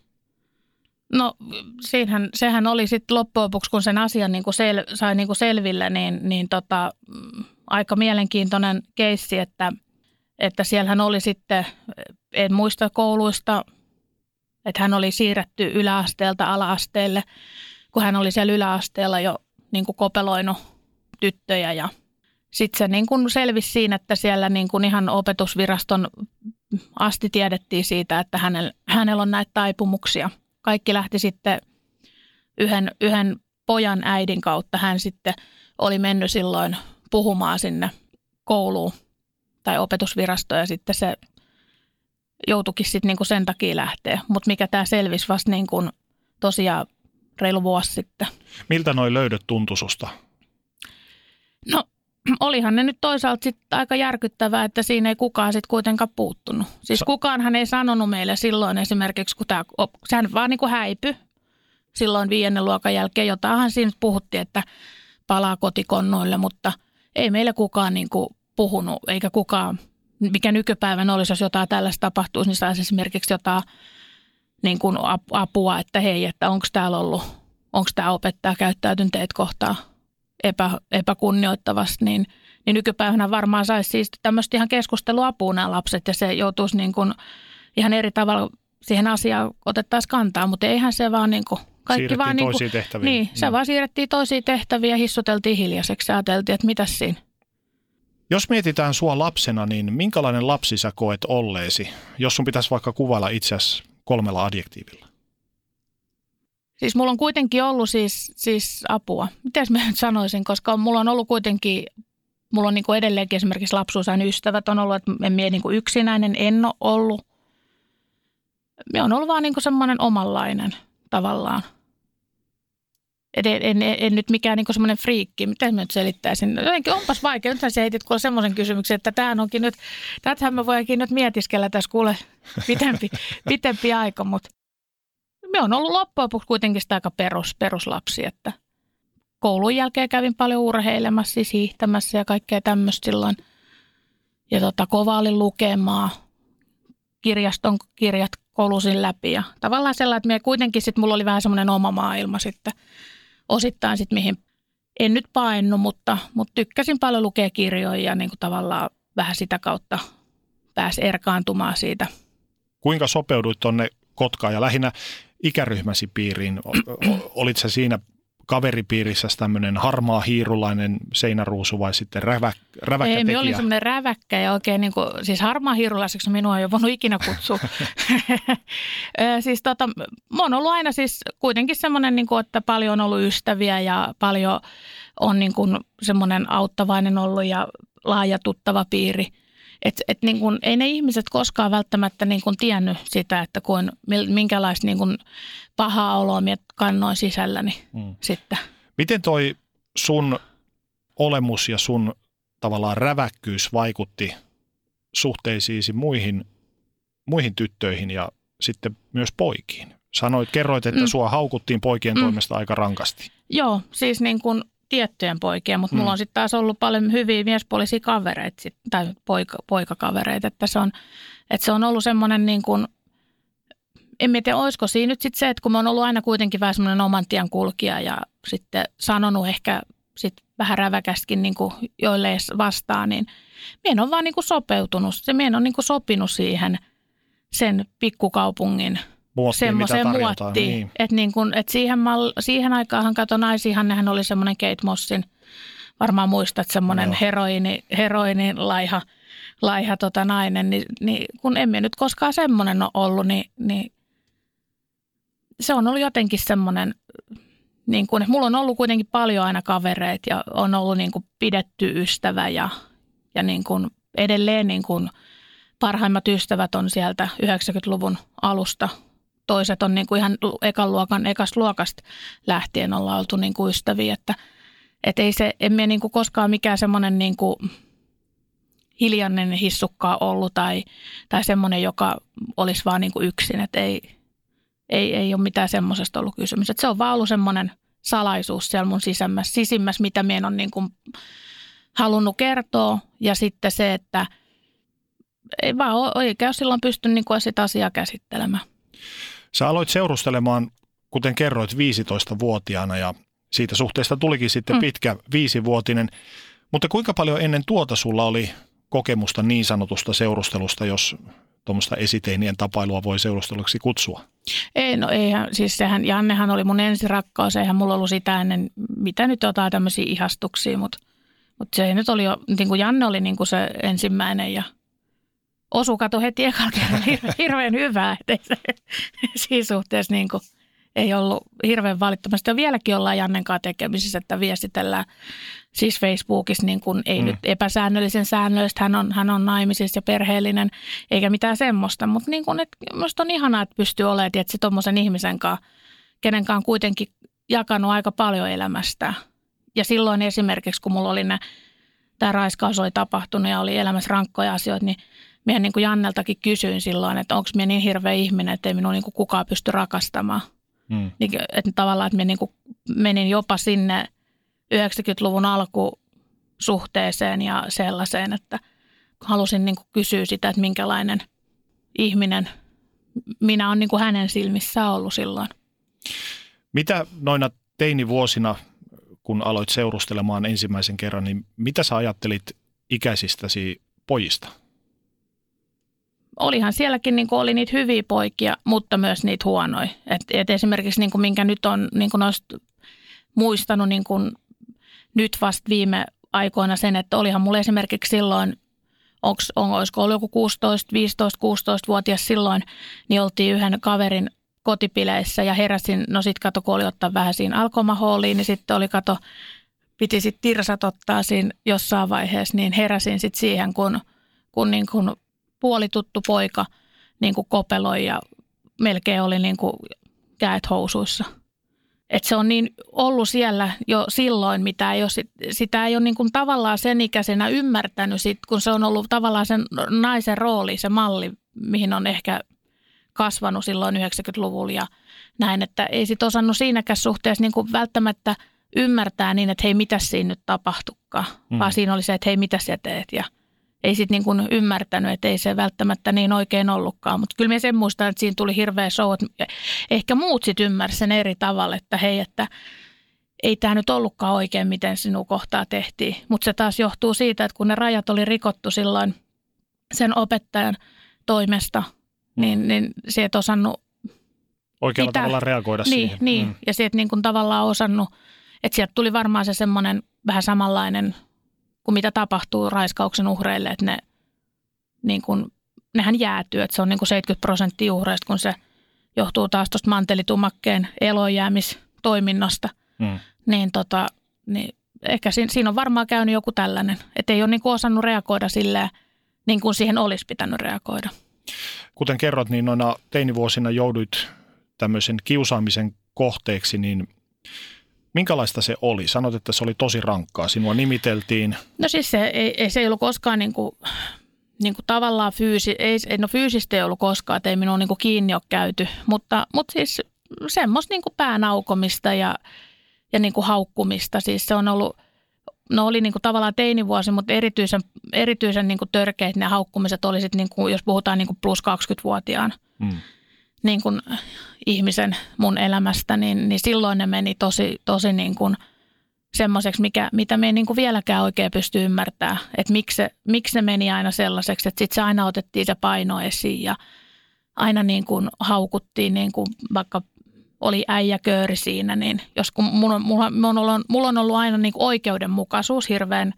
No siinähän, sehän oli sitten loppujen lopuksi, kun sen asian niin kuin sel, sai niin kuin selville, niin, niin tota, mm, aika mielenkiintoinen keissi, että, että siellähän oli sitten, en muista kouluista, että hän oli siirretty yläasteelta alaasteelle, kun hän oli siellä yläasteella jo niin kuin kopeloinut tyttöjä ja sitten se niin kuin selvisi siinä, että siellä niin kuin ihan opetusviraston asti tiedettiin siitä, että hänellä, hänellä on näitä taipumuksia. Kaikki lähti sitten yhden, yhden pojan äidin kautta. Hän sitten oli mennyt silloin puhumaan sinne kouluun tai opetusvirastoon ja sitten se joutuikin sitten niin kuin sen takia lähteä. Mutta mikä tämä selvisi vasta niin kuin tosiaan reilu vuosi sitten. Miltä noi löydöt tuntui susta? No *clears throat* olihan ne nyt toisaalta sit aika järkyttävää, että siinä ei kukaan sitten kuitenkaan puuttunut. Siis Sa- kukaanhan ei sanonut meille silloin esimerkiksi, kun tämä, sehän vaan niin kuin häipy silloin viidennen luokan jälkeen. Jotainhan siinä puhuttiin, että palaa kotikonnoille, mutta ei meille kukaan niin kuin puhunut, eikä kukaan, mikä nykypäivän olisi, jos jotain tällaista tapahtuisi, niin saisi esimerkiksi jotain niin kuin ap- apua, että hei, että onko täällä ollut, onko tämä opettaja käyttäytynyt teitä kohtaan epä, epäkunnioittavasti, niin, niin nykypäivänä varmaan saisi siis tämmöistä ihan keskusteluapua nämä lapset ja se joutuisi niin kuin ihan eri tavalla siihen asiaan otettaisiin kantaa, mutta eihän se vaan niin kuin kaikki Siirrettiin vaan niin kuin, tehtäviin. niin, se Mm. vaan siirrettiin toisiin tehtäviin ja hissuteltiin hiljaiseksi ja ajateltiin, että mitäs siinä. Jos mietitään sua lapsena, niin minkälainen lapsi sä koet olleesi, jos sun pitäisi vaikka kuvailla itseäsi kolmella adjektiivilla? Siis mulla on kuitenkin ollut siis, siis apua. Miten mä nyt sanoisin, koska mulla on ollut kuitenkin, mulla on niin kuin edelleenkin esimerkiksi lapsuusajan ystävät on ollut, että en mie niin kuin yksinäinen, en ole ollut. Me on ollut vaan niin kuin semmoinen omanlainen tavallaan. Et en, en, en, en, nyt mikään niin semmoinen friikki, miten mä nyt selittäisin. Jotenkin onpas vaikea. Nythän sä heitit kuule semmoisen kysymyksen, että tämähän onkin nyt, tätähän mä voinkin nyt mietiskellä tässä kuule pitempi, *laughs* pitempi aika, mutta me on ollut loppujen lopuksi kuitenkin sitä aika perus, peruslapsi, että koulun jälkeen kävin paljon urheilemassa, siis hiihtämässä ja kaikkea tämmöistä silloin. Ja tota, kova oli lukemaa, kirjaston kirjat kolusin läpi ja tavallaan sellainen, että me kuitenkin sitten mulla oli vähän semmoinen oma maailma sitten osittain sitten mihin en nyt painnu, mutta, mutta tykkäsin paljon lukea kirjoja ja niin kuin tavallaan vähän sitä kautta pääsi erkaantumaan siitä Kuinka sopeuduit tuonne Kotkaan ja lähinnä ikäryhmäsi piiriin? Olit sä siinä kaveripiirissä tämmöinen harmaa hiirulainen seinäruusu vai sitten rävä, räväkkä Ei, me oli tekijä? semmoinen räväkkä ja oikein niin kuin, siis harmaa hiirulaiseksi minua ei ole voinut ikinä kutsua. *laughs* Siis tota, mä oon ollut aina siis kuitenkin semmoinen, niin kuin, että paljon on ollut ystäviä ja paljon on niin kuin semmoinen auttavainen ollut ja laaja tuttava piiri. Et, et niin kuin, ei ne ihmiset koskaan välttämättä niin kuin tiennyt sitä, että kuin, minkälaista niin kuin pahaa oloa minä kannoin sisälläni Mm. sitten. Miten toi sun olemus ja sun tavallaan räväkkyys vaikutti suhteisiisi muihin, muihin tyttöihin ja sitten myös poikiin? Sanoit, kerroit, että Mm. sua haukuttiin poikien Mm. toimesta aika rankasti. Joo, siis niin kuin tiettyjen poikien, mutta Mm. mulla on sitten taas ollut paljon hyviä miespuolisia kavereita sit, tai poika, poikakavereita, että se on, että se on ollut semmoinen niin kuin, en tiedä, olisiko siinä nyt sitten se, että kun mä oon ollut aina kuitenkin vähän semmoinen oman tien kulkija ja sitten sanonut ehkä sit vähän räväkästikin niin kuin joille edes vastaan, niin mien on vaan niin kuin sopeutunut, se mien on niin kuin sopinut siihen sen pikkukaupungin Muottiin, mitä semmoiseen tarjotaan. muottiin. Niin. Että niin kun, et siihen, mal, siihen aikaanhan kato naisihan, nehän oli semmoinen Kate Mossin, varmaan muistat semmoinen Joo. heroini, heroini laiha, laiha tota nainen, niin, niin kun emme nyt koskaan semmoinen ole ollut, niin, niin se on ollut jotenkin semmoinen, niin kun, mulla on ollut kuitenkin paljon aina kavereita ja on ollut niin kuin pidetty ystävä ja, ja niin kuin edelleen niin kuin parhaimmat ystävät on sieltä 90-luvun alusta toiset on niin kuin ihan ekan luokan, ekasta luokasta lähtien ollaan oltu niin kuin ystäviä, että et ei se, emme niin kuin koskaan mikään semmoinen niin kuin hiljainen hissukkaa ollut tai, tai semmoinen, joka olisi vaan niin kuin yksin, että ei, ei, ei ole mitään semmoisesta ollut kysymys. Että se on vaan ollut semmoinen salaisuus siellä mun sisämmässä, sisimmässä, mitä minä on niin kuin halunnut kertoa ja sitten se, että ei vaan oikein silloin pysty niin kuin sitä asiaa käsittelemään. Sä aloit seurustelemaan, kuten kerroit, 15-vuotiaana ja siitä suhteesta tulikin sitten Mm. pitkä viisivuotinen. Mutta kuinka paljon ennen tuota sulla oli kokemusta niin sanotusta seurustelusta, jos tuommoista esiteinien tapailua voi seurusteluksi kutsua? Ei, no eihän, siis sehän, Jannehan oli mun ensirakkaus, eihän mulla ollut sitä ennen, mitä nyt jotain tämmöisiä ihastuksia, mutta, mutta se nyt oli jo, niin kuin Janne oli niin kuin se ensimmäinen ja osu kato heti ekalla kerralla hir- *laughs* hirveän hyvää, että se *laughs* siinä suhteessa niin kuin, ei ollut hirveän valittamasta. Ja vieläkin ollaan Jannen kanssa tekemisissä, että viestitellään siis Facebookissa niin kuin, ei Mm. nyt epäsäännöllisen säännöllistä, hän on, hän on naimisissa ja perheellinen, eikä mitään semmoista. Mutta niin kuin, että musta on ihanaa, että pystyy olemaan tietysti tuommoisen ihmisen kanssa, kenen kanssa kuitenkin jakanut aika paljon elämästä. Ja silloin esimerkiksi, kun mulla oli ne tämä raiskaus oli tapahtunut ja oli elämässä rankkoja asioita, niin minä niin kuin Janneltakin kysyin silloin, että onko minä niin hirveä ihminen, että ei minua niin kuin kukaan pysty rakastamaan. Mm. Niin, että tavallaan, että minä niin kuin menin jopa sinne 90-luvun alkusuhteeseen ja sellaiseen, että halusin niin kuin kysyä sitä, että minkälainen ihminen minä olen niin kuin hänen silmissään ollut silloin. Mitä noina teinivuosina, kun aloit seurustelemaan ensimmäisen kerran, niin mitä sä ajattelit ikäisistäsi pojista? Olihan sielläkin niin oli niitä hyviä poikia, mutta myös niitä huonoja. Et, et esimerkiksi niin kuin minkä nyt on niin kuin muistanut niin kuin nyt vasta viime aikoina sen, että olihan mulla esimerkiksi silloin, onks, on, olisiko ollut joku 16, 15, 16-vuotias silloin, niin oltiin yhden kaverin kotipileissä ja heräsin, no sit kato, kun oli ottaa vähän siinä alkomahooliin, niin sitten oli kato, piti sitten tirsat ottaa siinä jossain vaiheessa, niin heräsin sitten siihen, kun, kun niin kuin puolituttu poika niin kuin kopeloi ja melkein oli niin kuin käet housuissa. Et se on niin ollut siellä jo silloin, mitä ei ole, sitä ei ole niin kuin tavallaan sen ikäisenä ymmärtänyt, sit, kun se on ollut tavallaan sen naisen rooli, se malli, mihin on ehkä kasvanut silloin 90-luvulla ja näin, että ei sitten osannut siinäkään suhteessa niin kuin välttämättä ymmärtää niin, että hei, mitä siinä nyt tapahtukaan, mm. vaan siinä oli se, että hei, mitä sä teet ja ei sitten niin kuin ymmärtänyt, että ei se välttämättä niin oikein ollutkaan. Mutta kyllä minä sen muistan, että siinä tuli hirveä show, että ehkä muut sitten ymmärsivät sen eri tavalla, että hei, että ei tämä nyt ollutkaan oikein, miten sinun kohtaa tehtiin. Mutta se taas johtuu siitä, että kun ne rajat oli rikottu silloin sen opettajan toimesta, niin, mm. niin se et osannut Oikealla pitää. tavalla reagoida niin, siihen. Niin, mm. ja se et niin kuin tavallaan osannut, että sieltä tuli varmaan se semmoinen vähän samanlainen – kuin mitä tapahtuu raiskauksen uhreille, että ne, niin kuin, nehän jäätyy, että se on niin kuin 70 prosenttia uhreista, kun se johtuu taas tuosta mantelitumakkeen elojäämistoiminnasta, mm. niin, tota, niin ehkä siinä, siinä on varmaan käynyt joku tällainen, että ei ole niin kuin osannut reagoida silleen, niin kuin siihen olisi pitänyt reagoida. Kuten kerrot, niin noina teinivuosina jouduit tämmöisen kiusaamisen kohteeksi, niin Minkälaista se oli? Sanot, että se oli tosi rankkaa. Sinua nimiteltiin. No siis se ei, ei, se ei ollut koskaan niin kuin, niin kuin tavallaan fyysi, ei, no fyysistä ei ollut koskaan, että ei minua niin kuin kiinni ole käyty, mutta, mutta siis semmoista niin kuin päänaukomista ja, ja niin kuin haukkumista. Siis se on ollut, no oli niin kuin tavallaan teinivuosi, mutta erityisen, erityisen niin kuin törkeät ne haukkumiset oli sitten, niin kuin, jos puhutaan niin kuin plus 20-vuotiaan. Hmm niin kuin ihmisen mun elämästä, niin, niin silloin ne meni tosi, tosi niin kuin semmoiseksi, mikä, mitä me ei niin kuin vieläkään oikein pysty ymmärtämään. Että miksi se, miksi se meni aina sellaiseksi, että sitten se aina otettiin se paino esiin ja aina niin kuin haukuttiin, niin kuin vaikka oli äijäkööri siinä, niin jos kun mulla, mulla, mulla, on, mulla on ollut aina niin kuin oikeudenmukaisuus hirveän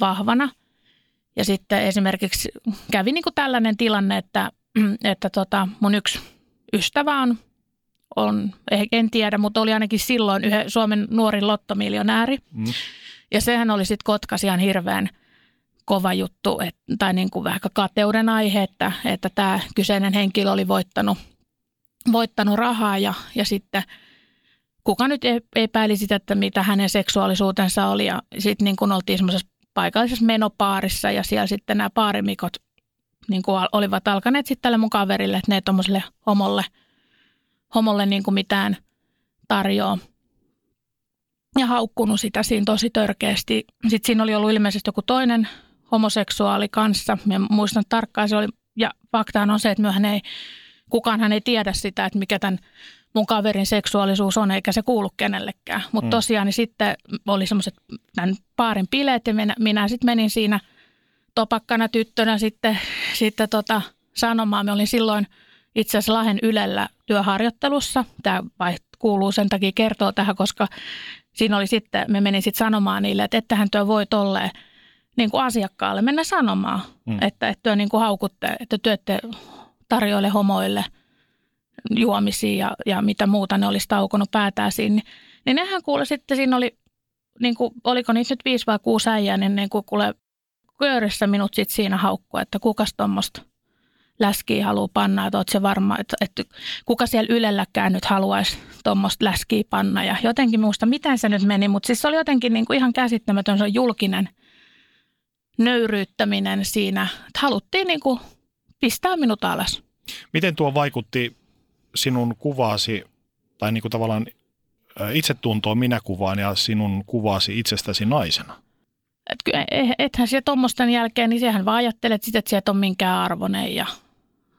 vahvana. Ja sitten esimerkiksi kävi niin kuin tällainen tilanne, että, että tota mun yksi ystävä on, on, en tiedä, mutta oli ainakin silloin yhden Suomen nuorin lottomiljonääri. Mm. Ja sehän oli sitten Kotkasian hirveän kova juttu, et, tai niin kuin vähän kateuden aihe, että, että tämä kyseinen henkilö oli voittanut, voittanut rahaa ja, ja sitten kuka nyt epäili sitä, että mitä hänen seksuaalisuutensa oli. Ja sitten niin kuin oltiin semmoisessa paikallisessa menopaarissa ja siellä sitten nämä paarimikot niin kuin olivat alkaneet sitten tälle mun kaverille, että ne ei tuommoiselle homolle, homolle niin kuin mitään tarjoa. Ja haukkunut sitä siinä tosi törkeästi. Sitten siinä oli ollut ilmeisesti joku toinen homoseksuaali kanssa. Mä muistan tarkkaan, se oli, ja faktaan on se, että myöhän ei, kukaan hän ei tiedä sitä, että mikä tämän mun kaverin seksuaalisuus on, eikä se kuulu kenellekään. Mutta mm. tosiaan niin sitten oli semmoiset tämän paarin bileet ja minä, minä sitten menin siinä – topakkana tyttönä sitten, sitten tota, sanomaan. Me olin silloin itse asiassa Lahen Ylellä työharjoittelussa. Tämä kuuluu sen takia kertoa tähän, koska siinä oli sitten, me menin sitten sanomaan niille, että ettehän työ voi tolleen niin kuin asiakkaalle mennä sanomaan, mm. että, että työ niin kuin haukutte, että työtte tarjoille homoille juomisia ja, ja mitä muuta ne olisi taukonut päätään siinä. Niin, niin nehän kuule sitten, siinä oli, niin kuin, oliko niitä nyt viisi vai kuusi äijää, niin, niin kuin kuule köörissä minut sit siinä haukkua, että kukas tuommoista läskiä haluaa panna, että oot se varma, että, että kuka siellä Ylelläkään nyt haluaisi tuommoista läskiä panna. Ja jotenkin muista, miten se nyt meni, mutta siis se oli jotenkin niin kuin ihan käsittämätön, se julkinen, nöyryyttäminen siinä. Että haluttiin niin kuin pistää minut alas. Miten tuo vaikutti sinun kuvaasi, tai niin kuin tavallaan itsetuntoon minä kuvaan ja sinun kuvaasi itsestäsi naisena? Et, e, ethän siellä tuommoisten jälkeen, niin sehän vaan ajattelet sitä, että sieltä on minkään arvoinen ja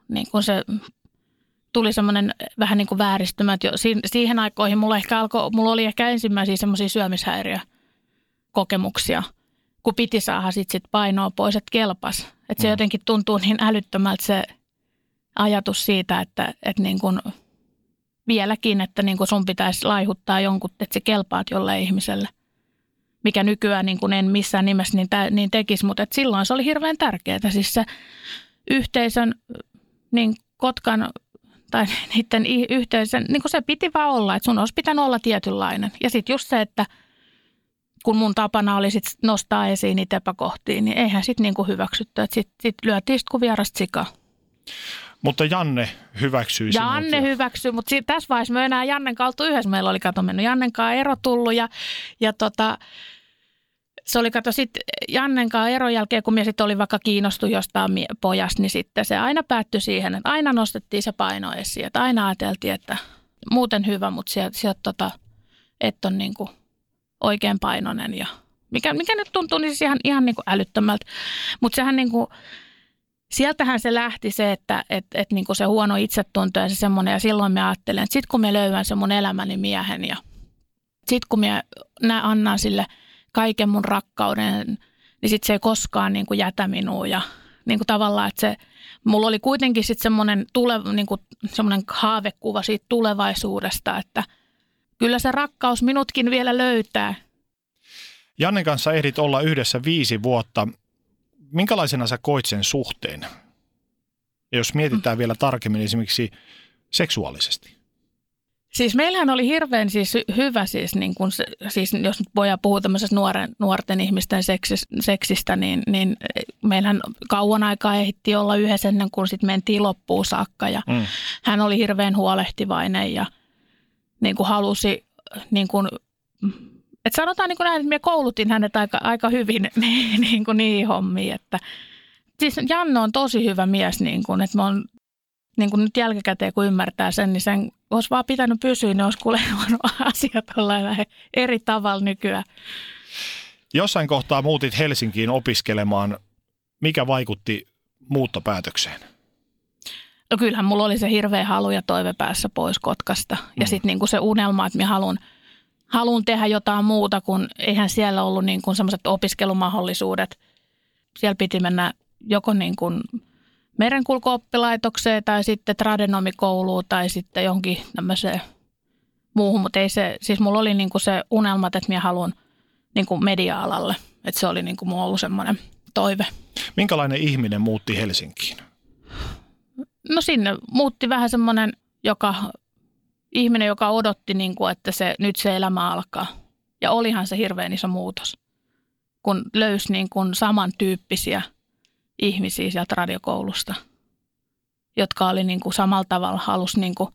niin kuin se tuli semmoinen vähän niin kuin vääristymä, että jo siihen aikoihin mulla, ehkä alkoi, mulla oli ehkä ensimmäisiä semmoisia syömishäiriökokemuksia, kun piti saada sit, sit painoa pois, että kelpas. Että se mm. jotenkin tuntuu niin älyttömältä se ajatus siitä, että, että niin kuin vieläkin, että niin kuin sun pitäisi laihuttaa jonkun, että se kelpaat jolle ihmiselle. Mikä nykyään niin kuin en missään nimessä niin, tä, niin tekisi, mutta että silloin se oli hirveän tärkeää. Siis se yhteisön, niin Kotkan tai *laughs* niiden yhteisön, niin kuin se piti vaan olla, että sun olisi pitänyt olla tietynlainen. Ja sitten just se, että kun mun tapana oli sit nostaa esiin niitä epäkohtia, niin eihän sitten niinku hyväksytty. Sitten sit lyötiin sit kuin vierasta sikaa. Mutta Janne hyväksyi Janne sinut. hyväksyi, mutta tässä vaiheessa me enää Jannen kautta yhdessä. Meillä oli kato mennyt Jannen kanssa ero tullut ja, ja tota, se oli kato sitten Jannen kanssa eron jälkeen, kun minä sitten oli vaikka kiinnostu jostain pojasta, niin sitten se aina päättyi siihen, että aina nostettiin se paino esiin. Että aina ajateltiin, että muuten hyvä, mutta sieltä, sieltä tota, et on niin kuin oikein painoinen ja mikä, mikä nyt tuntuu niin siis ihan, ihan niin kuin älyttömältä. Mutta sehän niin kuin, sieltähän se lähti se, että et, et niin kuin se huono itsetunto ja se semmoinen. Ja silloin me ajattelen, että sitten kun me löydän sen mun elämäni miehen ja sitten kun mä annan sille kaiken mun rakkauden, niin sitten se ei koskaan niin kuin jätä minua ja niin kuin tavallaan, että se, mulla oli kuitenkin sitten semmoinen, tule, niin kuin haavekuva siitä tulevaisuudesta, että kyllä se rakkaus minutkin vielä löytää. Jannen kanssa ehdit olla yhdessä viisi vuotta minkälaisena sä koit sen suhteen? Ja jos mietitään vielä tarkemmin esimerkiksi seksuaalisesti. Siis meillähän oli hirveän siis hyvä, siis, niin kun se, siis jos nyt voidaan puhua tämmöisestä nuoren, nuorten ihmisten seksis, seksistä, niin, niin meillähän kauan aikaa ehti olla yhdessä ennen kuin sitten mentiin loppuun saakka. Ja mm. Hän oli hirveän huolehtivainen ja niin kuin halusi niin kuin et sanotaan niin kuin näin, että minä koulutin hänet aika, aika hyvin *laughs* niin, niin kuin niihin hommiin. Että, siis Janne on tosi hyvä mies, niin kuin, että mä oon, niin kuin nyt jälkikäteen kun ymmärtää sen, niin sen olisi vaan pitänyt pysyä, niin olisi kuule *laughs* asiat olla eri tavalla nykyään. Jossain kohtaa muutit Helsinkiin opiskelemaan. Mikä vaikutti muuttopäätökseen? No kyllähän mulla oli se hirveä halu ja toive päässä pois Kotkasta. Ja mm. sitten niin se unelma, että minä haluan – haluan tehdä jotain muuta, kun eihän siellä ollut niin kuin semmoiset opiskelumahdollisuudet. Siellä piti mennä joko niin kuin merenkulkuoppilaitokseen tai sitten tradenomikouluun tai sitten johonkin tämmöiseen muuhun, mutta ei se, siis mulla oli niin kuin se unelma, että minä haluan niin kuin media-alalle, että se oli niin kuin mulla ollut semmoinen toive. Minkälainen ihminen muutti Helsinkiin? No sinne muutti vähän semmoinen, joka ihminen, joka odotti, niin kuin, että se, nyt se elämä alkaa. Ja olihan se hirveän iso muutos, kun löysi niin kuin samantyyppisiä ihmisiä sieltä radiokoulusta, jotka oli niin kuin samalla tavalla, halusi niin kuin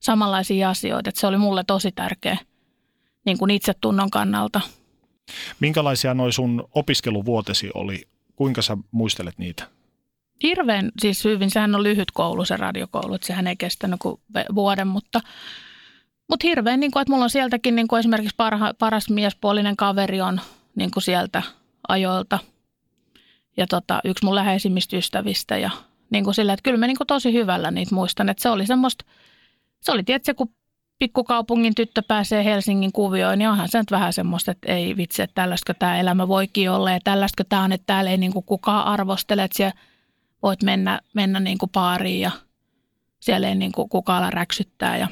samanlaisia asioita. Että se oli mulle tosi tärkeä niin kuin itsetunnon kannalta. Minkälaisia noin sun opiskeluvuotesi oli? Kuinka sä muistelet niitä? Hirveän siis hyvin. Sehän on lyhyt koulu se radiokoulu, että sehän ei kestänyt kuin vuoden, mutta, mutta hirveän, niin kuin, että mulla on sieltäkin niin kuin esimerkiksi parha, paras miespuolinen kaveri on niin kuin sieltä ajoilta ja tota, yksi mun läheisimmistä ystävistä ja niin kuin sillä, että kyllä mä niin kuin tosi hyvällä niitä muistan, että se oli semmoista, se oli tietysti kun pikkukaupungin tyttö pääsee Helsingin kuvioon, niin onhan se nyt vähän semmoista, että ei vitsi, että tällaista tämä elämä voikin olla ja tällaista tämä on, että täällä ei niin kuin kukaan arvostele, että siellä voit mennä, mennä niin kuin baariin ja siellä ei niin kuin kukaan ala räksyttää. Ja...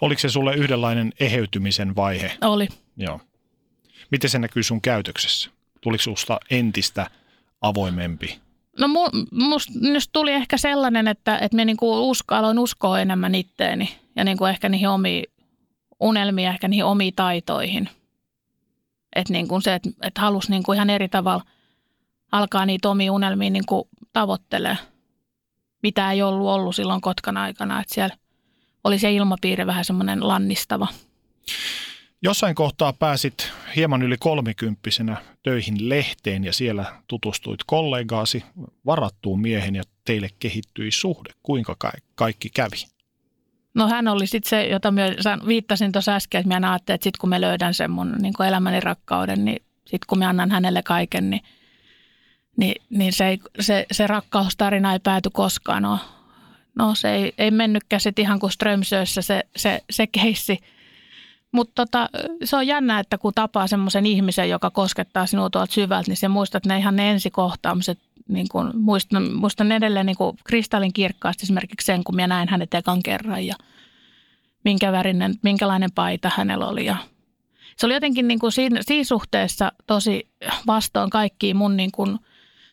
Oliko se sulle yhdenlainen eheytymisen vaihe? Oli. Joo. Miten se näkyy sun käytöksessä? Tuliko susta entistä avoimempi? No musta tuli ehkä sellainen, että, että minä niinku usko, aloin uskoa enemmän itteeni ja niinku ehkä niihin omiin unelmiin, ehkä niihin omiin taitoihin. Että niinku se, että, että halusi niinku ihan eri tavalla alkaa niitä omia unelmia niinku tavoittelee, mitä ei ollut ollut silloin Kotkan aikana, että siellä oli se ilmapiiri vähän semmoinen lannistava. Jossain kohtaa pääsit hieman yli kolmikymppisenä töihin lehteen ja siellä tutustuit kollegaasi varattuun miehen ja teille kehittyi suhde. Kuinka kaikki kävi? No hän oli sitten se, jota mä viittasin tuossa äsken, että mä ajattelin, että sitten kun mä löydän sen mun niin elämäni rakkauden, niin sitten kun mä annan hänelle kaiken, niin, niin, niin se, ei, se, se rakkaustarina ei pääty koskaan. No, no se ei, ei mennytkään sitten ihan kuin Strömsössä se, se, se keissi. Mutta tota, se on jännä, että kun tapaa semmoisen ihmisen, joka koskettaa sinua tuolta syvältä, niin se muistat ne ihan ne ensikohtaamiset. Niin kun, muistan, muistan edelleen niin kristallin kirkkaasti esimerkiksi sen, kun minä näin hänet ekan kerran ja minkä värinen, minkälainen paita hänellä oli. Ja se oli jotenkin niin kuin siinä, siinä suhteessa tosi vastoin kaikkiin mun niin kuin –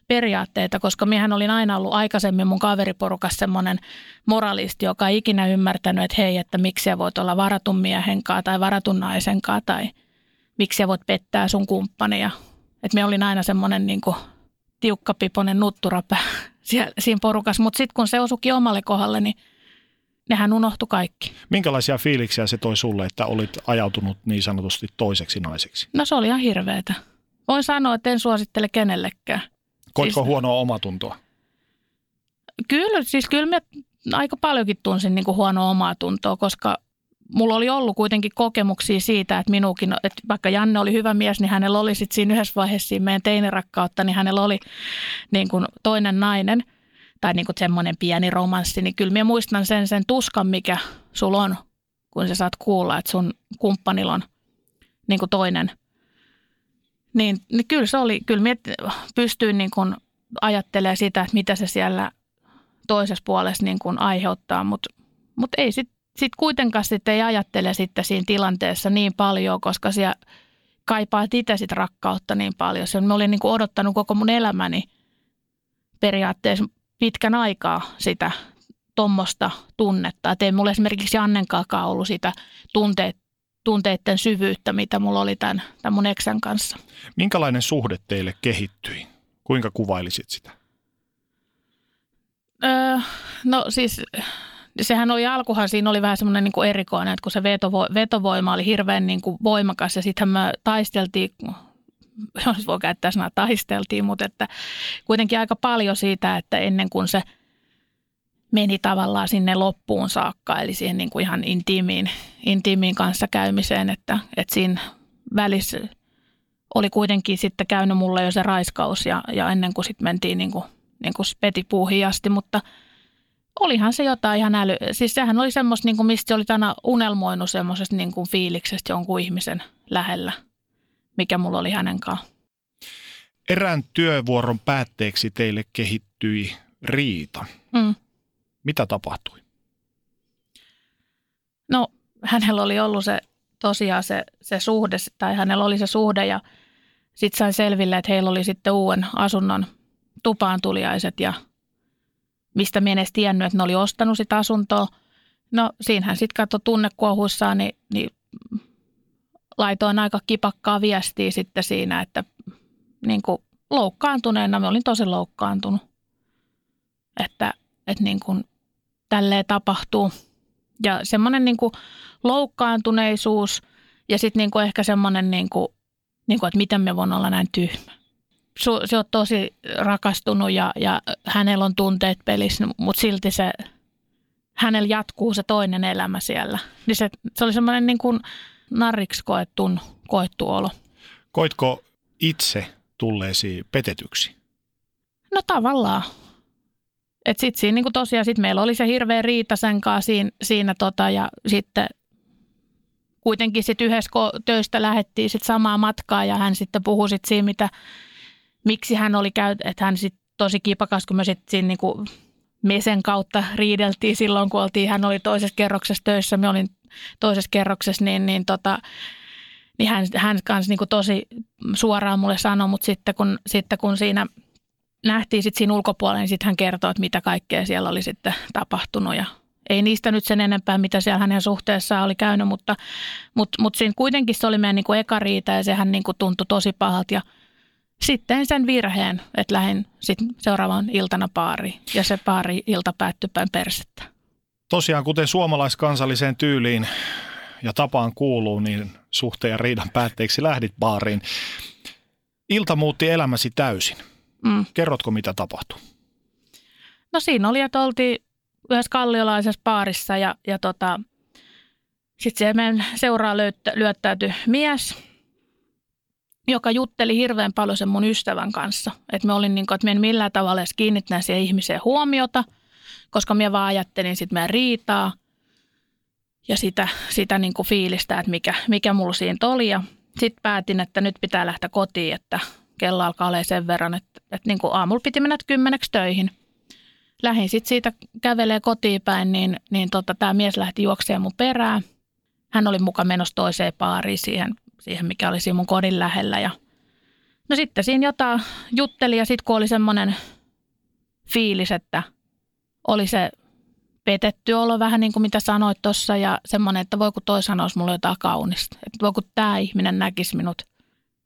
periaatteita, koska miehän olin aina ollut aikaisemmin mun kaveriporukassa semmoinen moralisti, joka ei ikinä ymmärtänyt, että hei, että miksi sä voit olla varatun miehen kanssa tai varatun naisen kanssa tai miksi sä voit pettää sun kumppania. Että me olin aina semmoinen niin tiukkapiponen nutturapä *laughs* siinä porukassa, mutta sitten kun se osukin omalle kohdalle, niin nehän unohtu kaikki. Minkälaisia fiiliksiä se toi sulle, että olit ajautunut niin sanotusti toiseksi naiseksi? No se oli ihan hirveetä. Voin sanoa, että en suosittele kenellekään. Koitko siis, huonoa omatuntoa? Kyllä, siis kyllä mä aika paljonkin tunsin niin kuin huonoa omaa tuntoa, koska mulla oli ollut kuitenkin kokemuksia siitä, että minukin, että vaikka Janne oli hyvä mies, niin hänellä oli sitten siinä yhdessä vaiheessa siinä meidän teinirakkautta, niin hänellä oli niin kuin toinen nainen tai niin kuin semmoinen pieni romanssi, niin kyllä mä muistan sen, sen tuskan, mikä sulla on, kun sä saat kuulla, että sun kumppanilla on niin kuin toinen – niin, niin kyllä se oli, kyllä minä pystyin niin kuin ajattelemaan sitä, että mitä se siellä toisessa puolessa niin kuin aiheuttaa, mutta, mutta ei sitten sit kuitenkaan sit ei ajattele sitten siinä tilanteessa niin paljon, koska siellä kaipaa itse sit rakkautta niin paljon. Se mä olin niin kuin odottanut koko mun elämäni periaatteessa pitkän aikaa sitä tuommoista tunnetta. Että ei mulla esimerkiksi Jannen ollut sitä tunteet, tunteiden syvyyttä, mitä mulla oli tämän, tämän mun eksän kanssa. Minkälainen suhde teille kehittyi? Kuinka kuvailisit sitä? Öö, no siis sehän oli alkuhan, siinä oli vähän semmoinen niin erikoinen, että kun se vetovo, vetovoima oli hirveän niin kuin voimakas ja sitten me taisteltiin, *laughs* jos voi käyttää sanaa taisteltiin, mutta että kuitenkin aika paljon siitä, että ennen kuin se – meni tavallaan sinne loppuun saakka, eli siihen niin kuin ihan intiimiin, intiimiin käymiseen, että, että siinä välissä oli kuitenkin sitten käynyt mulle jo se raiskaus ja, ja ennen kuin sitten mentiin niin kuin, niin kuin spetipuuhin asti, mutta olihan se jotain ihan äly. Siis sehän oli semmoista, niin kuin mistä oli aina unelmoinut semmoisesta niin kuin fiiliksestä jonkun ihmisen lähellä, mikä mulla oli hänen kanssaan. Erään työvuoron päätteeksi teille kehittyi riita. Mm. Mitä tapahtui? No hänellä oli ollut se tosiaan se, se suhde, tai hänellä oli se suhde ja sitten sain selville, että heillä oli sitten uuden asunnon tupaan tuliaiset ja mistä minä edes tiennyt, että ne oli ostanut sitä asuntoa. No siinähän sitten katsoi tunnekuohuissaan, niin, niin laitoin aika kipakkaa viestiä sitten siinä, että niin kuin loukkaantuneena, mä olin tosi loukkaantunut. Että, että niin kuin tälleen tapahtuu. Ja semmoinen niin loukkaantuneisuus ja sitten niin ehkä semmoinen, niin kuin, niin kuin, että miten me voin olla näin tyhmä. Se on tosi rakastunut ja, ja hänellä on tunteet pelissä, mutta silti se, hänellä jatkuu se toinen elämä siellä. Niin se, se oli semmoinen niin kuin narriksi koettun, koettu olo. Koitko itse tulleesi petetyksi? No tavallaan. Et sit siinä niin tosiaan sit meillä oli se hirveä riita sen kanssa siinä, siinä tota, ja sitten kuitenkin sit yhdessä töistä lähdettiin sit samaa matkaa ja hän sitten puhui sit siinä, mitä, miksi hän oli käyt, että hän sitten tosi kipakas, kun me sitten siinä niin mesen kautta riideltiin silloin, kun oltiin, hän oli toisessa kerroksessa töissä, me olin toisessa kerroksessa, niin, niin, tota, niin hän, hän kanssa niin tosi suoraan mulle sanoi, mutta sitten kun, sitten kun siinä – nähtiin sitten siinä ulkopuolella, niin sitten hän kertoi, että mitä kaikkea siellä oli sitten tapahtunut ja ei niistä nyt sen enempää, mitä siellä hänen suhteessaan oli käynyt, mutta, mutta, mutta siinä kuitenkin se oli meidän niin kuin eka riita ja sehän niin kuin tuntui tosi pahalta ja sitten sen virheen, että lähdin sitten seuraavan iltana paari ja se paari ilta päättyi päin persettä. Tosiaan, kuten suomalaiskansalliseen tyyliin ja tapaan kuuluu, niin suhteen ja riidan päätteeksi lähdit baariin. Ilta muutti elämäsi täysin. Mm. Kerrotko, mitä tapahtui? No siinä oli, että oltiin yhdessä kalliolaisessa baarissa ja, ja tota, sitten se meidän seuraa löyttä, lyöttäytyi mies, joka jutteli hirveän paljon sen mun ystävän kanssa. Että me olin niin kuin, että me en millään tavalla edes kiinnittää siihen ihmiseen huomiota, koska minä vaan ajattelin sitten meidän riitaa ja sitä, sitä niin kuin fiilistä, että mikä, mikä mulla siinä oli. Ja sitten päätin, että nyt pitää lähteä kotiin, että kello alkaa olla sen verran, että, että niin kuin aamulla piti mennä kymmeneksi töihin. Lähin sitten siitä kävelee kotiin päin, niin, niin tota, tämä mies lähti juoksemaan mun perään. Hän oli mukaan menossa toiseen baariin siihen, siihen, mikä oli siinä mun kodin lähellä. Ja no sitten siinä jotain jutteli ja sitten kun oli semmoinen fiilis, että oli se petetty olo vähän niin kuin mitä sanoit tuossa ja semmoinen, että voi kun toi sanoisi mulle jotain kaunista. Että voi kun tämä ihminen näkisi minut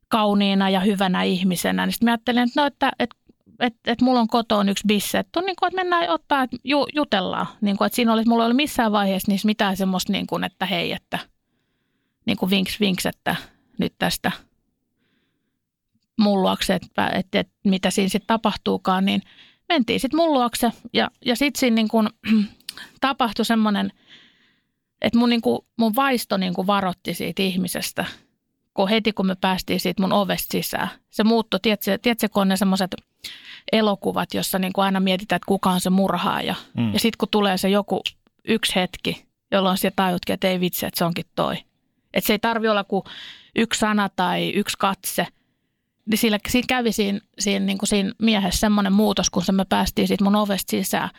kauniina ja hyvänä ihmisenä. Niin sitten ajattelin, että no, että, että että, että mulla on kotoon yksi bisse, että, niin kuin, että mennään ottaa, että ju, jutellaan. Niin kuin, että siinä oli, että mulla ei ole missään vaiheessa niissä mitään semmoista, niin kuin, että hei, että niin kuin vinks vinks, että nyt tästä mulluaksi, että, että, että mitä siinä sitten tapahtuukaan, niin mentiin sitten mulluaksi ja, ja sitten siinä niin kuin, *clears throat* tapahtui semmoinen, että mun, niin kuin, mun vaisto niin kuin varotti siitä ihmisestä, kun heti kun me päästiin siitä mun ovesta sisään. Se muuttui, tiedätkö, tiedätkö kun on ne semmoiset elokuvat, jossa niin kuin aina mietitään, että kuka on se murhaaja. Mm. Ja sitten kun tulee se joku yksi hetki, jolloin se tajutkin, että ei vitsi, että se onkin toi. Että se ei tarvi olla kuin yksi sana tai yksi katse. Niin sillä, siinä kävi siinä, siinä, niin kuin siinä miehessä semmoinen muutos, kun se me päästiin siitä mun ovesta sisään.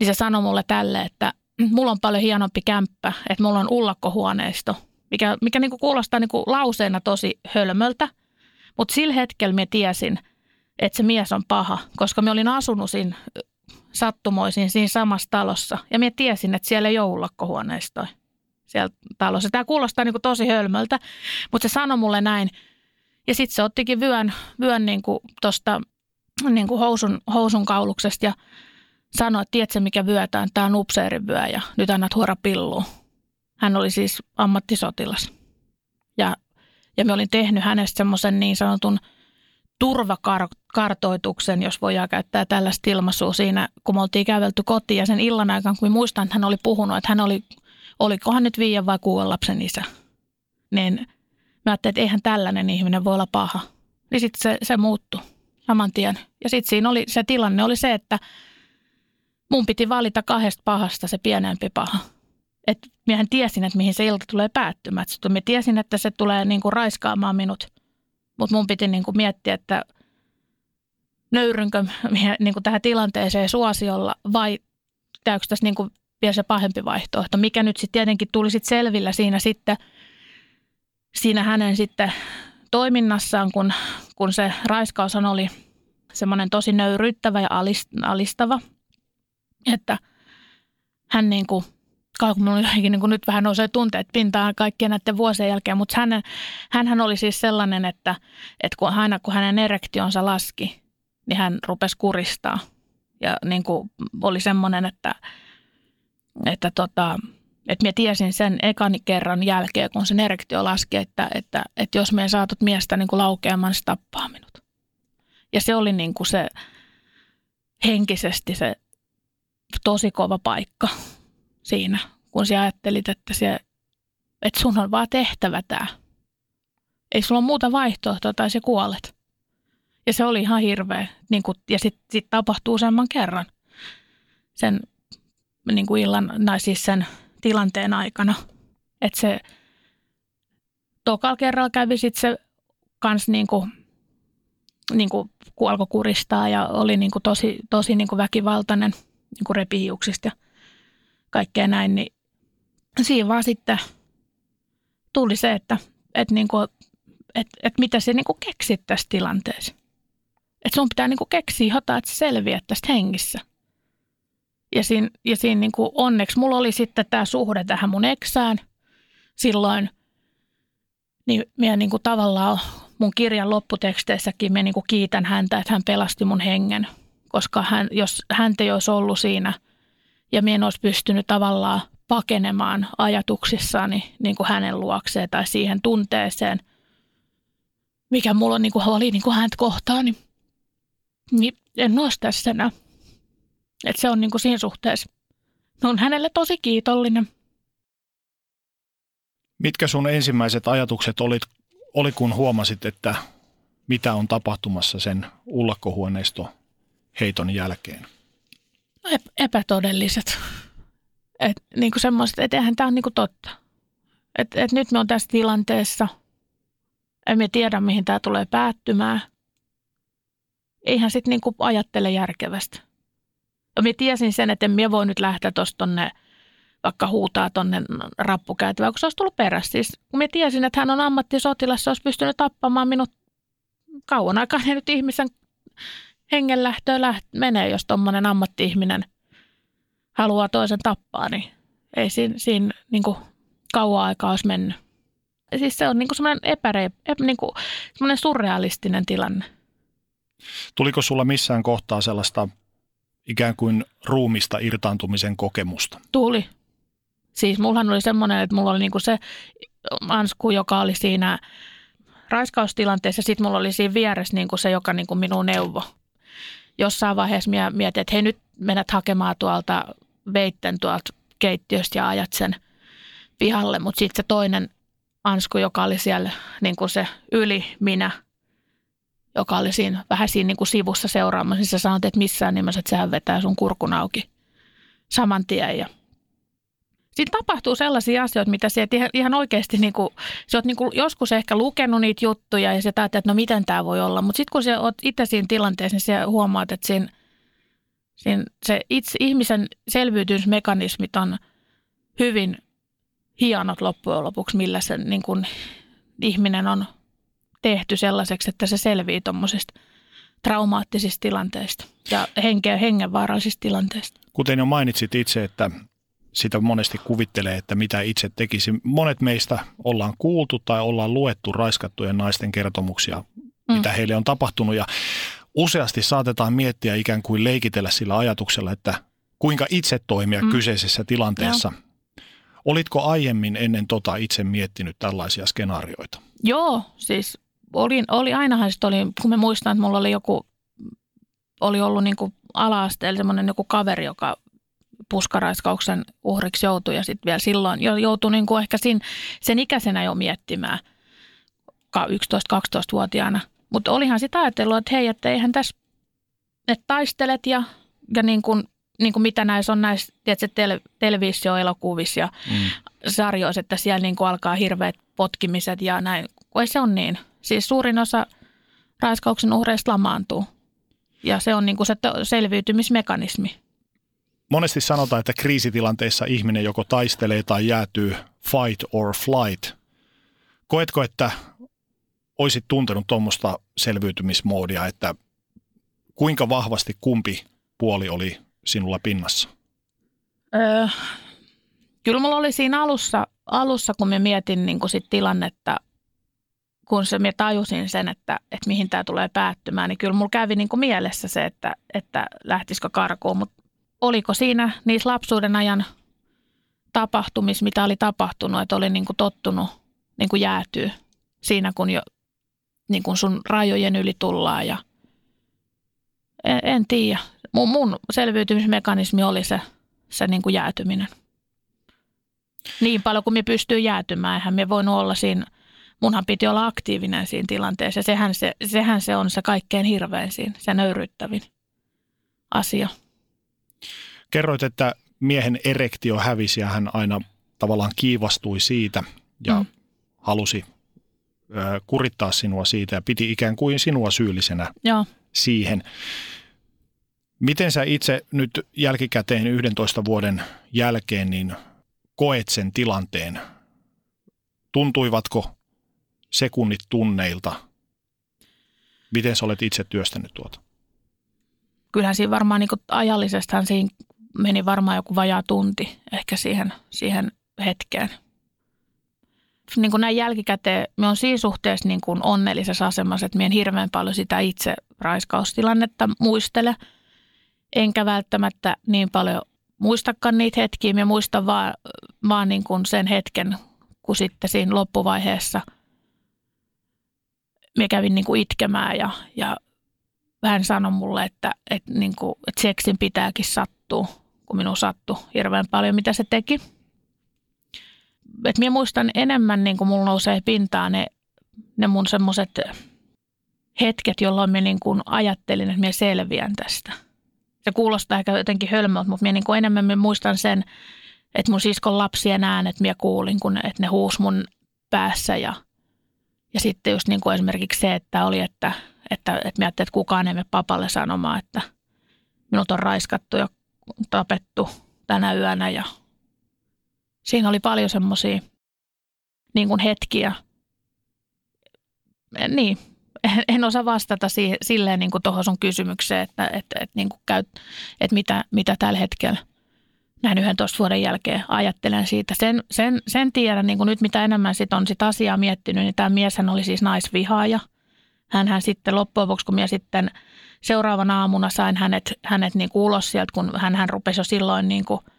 Niin se sanoi mulle tälle, että *clears throat* mulla on paljon hienompi kämppä, että mulla on ullakkohuoneisto, mikä, mikä niin kuin kuulostaa niin kuin lauseena tosi hölmöltä. Mutta sillä hetkellä mä tiesin – että se mies on paha, koska me olin asunut siinä sattumoisin siinä samassa talossa. Ja minä tiesin, että siellä ei ole ullakkohuoneistoja siellä talossa. Tämä kuulostaa niin kuin tosi hölmöltä, mutta se sanoi mulle näin. Ja sitten se ottikin vyön, vyön niin kuin tosta, niin kuin housun, housun kauluksesta ja sanoi, että tiedätkö mikä vyötään, tämä on upseerin vyö ja nyt annat huora pilluun. Hän oli siis ammattisotilas. Ja, ja me olin tehnyt hänestä semmoisen niin sanotun – turvakartoituksen, jos voidaan käyttää tällaista ilmaisua siinä, kun me oltiin kävelty kotiin ja sen illan aikana, kun muistan, että hän oli puhunut, että hän oli, olikohan nyt viiden vai kuuden lapsen isä. Niin mä ajattelin, että eihän tällainen ihminen voi olla paha. Niin sitten se, se muuttui saman tien. Ja sitten siinä oli, se tilanne oli se, että mun piti valita kahdesta pahasta se pienempi paha. Että miehän tiesin, että mihin se ilta tulee päättymään. Sitten mä tiesin, että se tulee niin kuin raiskaamaan minut – mutta mun piti niin kuin miettiä, että nöyrynkö niin kuin tähän tilanteeseen suosiolla vai käykö tässä niin kuin vielä se pahempi vaihtoehto, mikä nyt sitten tietenkin tuli sit selvillä siinä sitten, siinä hänen sitten toiminnassaan, kun, kun se raiskaus oli semmoinen tosi nöyryyttävä ja alistava, että hän niin kuin kun minulla jotenkin niin nyt vähän nousee tunteet pintaan kaikkien näiden vuosien jälkeen, mutta hän, hänhän oli siis sellainen, että, että kun aina kun hänen erektionsa laski, niin hän rupesi kuristaa. Ja niin kuin oli semmoinen, että, että, tota, että minä tiesin sen ekani kerran jälkeen, kun sen erektio laski, että, että, että jos me saatut miestä niin laukeamaan, niin se tappaa minut. Ja se oli niin kuin se henkisesti se tosi kova paikka siinä, kun sä ajattelit, että, se, että sun on vaan tehtävä tämä. Ei sulla ole muuta vaihtoehtoa tai sä kuolet. Ja se oli ihan hirveä. Niin kun, ja sitten sit tapahtuu useamman kerran sen niin kuin illan, tai siis sen tilanteen aikana. Että se tokalla kerralla kävi sitten se kans niin kuin, niin kuin, kun alkoi kuristaa ja oli niin kuin tosi, tosi niin kuin väkivaltainen niin kuin repihiuksista ja kaikkea näin, niin siinä vaan sitten tuli se, että, että, niin kuin, että, että mitä se niin kuin keksit tässä tilanteessa. Että sun pitää niin kuin keksiä jotain, että sä selviät tästä hengissä. Ja siinä, ja siinä niin kuin onneksi mulla oli sitten tämä suhde tähän mun eksään silloin. Niin minä niin kuin tavallaan mun kirjan lopputeksteissäkin minä niin kuin kiitän häntä, että hän pelasti mun hengen. Koska hän, jos häntä ei olisi ollut siinä – ja minä en olisi pystynyt tavallaan pakenemaan ajatuksissani niin kuin hänen luokseen tai siihen tunteeseen, mikä mulla niin kuin oli niin kuin häntä kohtaan, niin, niin en nosta sitä enää. Et se on niin kuin siinä suhteessa. on hänelle tosi kiitollinen. Mitkä sun ensimmäiset ajatukset olit, oli, kun huomasit, että mitä on tapahtumassa sen ullakkohuoneisto heiton jälkeen? Epätodelliset. Et, niin kuin semmoiset, että eihän tämä ole niin kuin totta. Et, et nyt me on tässä tilanteessa. Emme tiedä, mihin tämä tulee päättymään. Eihän sitten niin kuin ajattele järkevästi. Minä tiesin sen, että minä voi nyt lähteä tuosta tonne, vaikka huutaa tonne rappukäytävään, kun se olisi tullut perässä. Siis, kun minä tiesin, että hän on ammattisotilas, se olisi pystynyt tappamaan minut kauan aikaa. *laughs* Nyt ihmisen hengenlähtöä läht- menee, jos tuommoinen ammatti-ihminen haluaa toisen tappaa, niin ei siinä, siinä niin kuin kauan aikaa olisi mennyt. Siis se on niin semmoinen, epärei, niin kuin semmoinen surrealistinen tilanne. Tuliko sulla missään kohtaa sellaista ikään kuin ruumista irtaantumisen kokemusta? Tuli. Siis mullahan oli semmoinen, että mulla oli niinku se ansku, joka oli siinä raiskaustilanteessa. Sitten mulla oli siinä vieressä niinku se, joka niinku minun neuvo. Jossain vaiheessa mietin, että hei nyt menet hakemaan tuolta veitten tuolta keittiöstä ja ajat sen pihalle. Mutta sitten se toinen ansku, joka oli siellä niin kuin se yli minä – joka oli siinä, vähän siinä niin kuin sivussa seuraamassa, niin sä sanoit, että missään nimessä, että sehän vetää sun kurkun auki saman tien. Ja Siinä tapahtuu sellaisia asioita, mitä sä et ihan, ihan oikeasti, niin kuin, sä oot niin kuin joskus ehkä lukenut niitä juttuja ja sä ajattelet, että no miten tämä voi olla. Mutta sitten kun sä oot itse siinä tilanteessa, niin sä huomaat, että siinä, siinä se itse, ihmisen selviytymismekanismit on hyvin hienot loppujen lopuksi, millä se niin kuin, ihminen on tehty sellaiseksi, että se selvii tuommoisista traumaattisista tilanteista ja henkeä, hengenvaarallisista tilanteista. Kuten jo mainitsit itse, että sitä monesti kuvittelee, että mitä itse tekisi. Monet meistä ollaan kuultu tai ollaan luettu raiskattujen naisten kertomuksia, mm. mitä heille on tapahtunut ja useasti saatetaan miettiä ikään kuin leikitellä sillä ajatuksella, että kuinka itse toimia mm. kyseisessä tilanteessa. Joo. Olitko aiemmin ennen tota itse miettinyt tällaisia skenaarioita? Joo, siis oli, oli ainahan sitten oli, kun me muistan, että mulla oli joku, oli ollut niin kuin ala-asteella semmoinen joku kaveri, joka puskaraiskauksen uhriksi joutui ja sitten vielä silloin jo joutui niin kuin ehkä sin, sen ikäisenä jo miettimään 11-12-vuotiaana. Mutta olihan sitä ajatellut, että hei, että eihän tässä, että taistelet ja, ja niin kuin, niin kuin mitä näissä on näissä tiedätkö, tele, televisioelokuvissa ja mm. sarjoissa, että siellä niin kuin alkaa hirveät potkimiset ja näin. Ei se on niin. Siis suurin osa raiskauksen uhreista lamaantuu. Ja se on niin kuin se selviytymismekanismi. Monesti sanotaan, että kriisitilanteissa ihminen joko taistelee tai jäätyy fight or flight. Koetko, että olisit tuntenut tuommoista selviytymismoodia, että kuinka vahvasti kumpi puoli oli sinulla pinnassa? Öö, kyllä mulla oli siinä alussa, alussa kun mä mietin niin sit tilannetta kun se, minä tajusin sen, että, että mihin tämä tulee päättymään, niin kyllä mulla kävi niin mielessä se, että, että lähtisikö karkuun. Mutta oliko siinä niissä lapsuuden ajan tapahtumissa, mitä oli tapahtunut, että oli niin kuin tottunut niin kuin jäätyy siinä, kun jo niin kuin sun rajojen yli tullaan ja en, en tiedä. Mun, mun selviytymismekanismi oli se, se niin kuin jäätyminen. Niin paljon kuin me pystyy jäätymään, eihän me voinut olla siinä – munhan piti olla aktiivinen siinä tilanteessa. Sehän se, sehän se on se kaikkein hirvein siinä, se nöyryttävin asia. Kerroit, että miehen erektio hävisi ja hän aina tavallaan kiivastui siitä ja mm. halusi ö, kurittaa sinua siitä ja piti ikään kuin sinua syyllisenä Joo. siihen. Miten sä itse nyt jälkikäteen 11 vuoden jälkeen niin koet sen tilanteen? Tuntuivatko sekunnit tunneilta. Miten sä olet itse työstänyt tuota? Kyllähän siinä varmaan niin ajallisestahan siinä meni varmaan joku vajaa tunti ehkä siihen, siihen hetkeen. Niin kuin näin jälkikäteen, me on siinä suhteessa niin kuin onnellisessa asemassa, että me en hirveän paljon sitä itse raiskaustilannetta muistele. Enkä välttämättä niin paljon muistakaan niitä hetkiä, mä muistan vaan, vaan niin kuin sen hetken, kun sitten siinä loppuvaiheessa mä kävin niin kuin itkemään ja, ja hän sanoi mulle, että, että, niin kuin, että seksin pitääkin sattua, kun minun sattui hirveän paljon, mitä se teki. Et minä muistan enemmän, niin kuin mulla nousee pintaan ne, ne mun semmoiset hetket, jolloin minä niin kuin ajattelin, että minä selviän tästä. Se kuulostaa ehkä jotenkin hölmöltä, mutta minä niin kuin enemmän minä muistan sen, että mun siskon lapsien äänet minä kuulin, kun että ne huus mun päässä ja, ja sitten just niin kuin esimerkiksi se, että oli, että, että, että minä ajattelin, että kukaan ei mene papalle sanomaan, että minut on raiskattu ja tapettu tänä yönä ja siinä oli paljon semmoisia niin kuin hetkiä. Niin, en osaa vastata siihen, silleen niin tuohon sun kysymykseen, että, että, että, niin kuin käy, että mitä, mitä tällä hetkellä näin 11 vuoden jälkeen ajattelen siitä. Sen, sen, sen tiedän, niin kuin nyt mitä enemmän sit on sit asiaa miettinyt, niin tämä mies oli siis naisvihaaja. Hänhän sitten loppujen lopuksi, kun minä sitten seuraavana aamuna sain hänet, hänet niin kuin ulos sieltä, kun hän rupesi jo silloin niin kuin –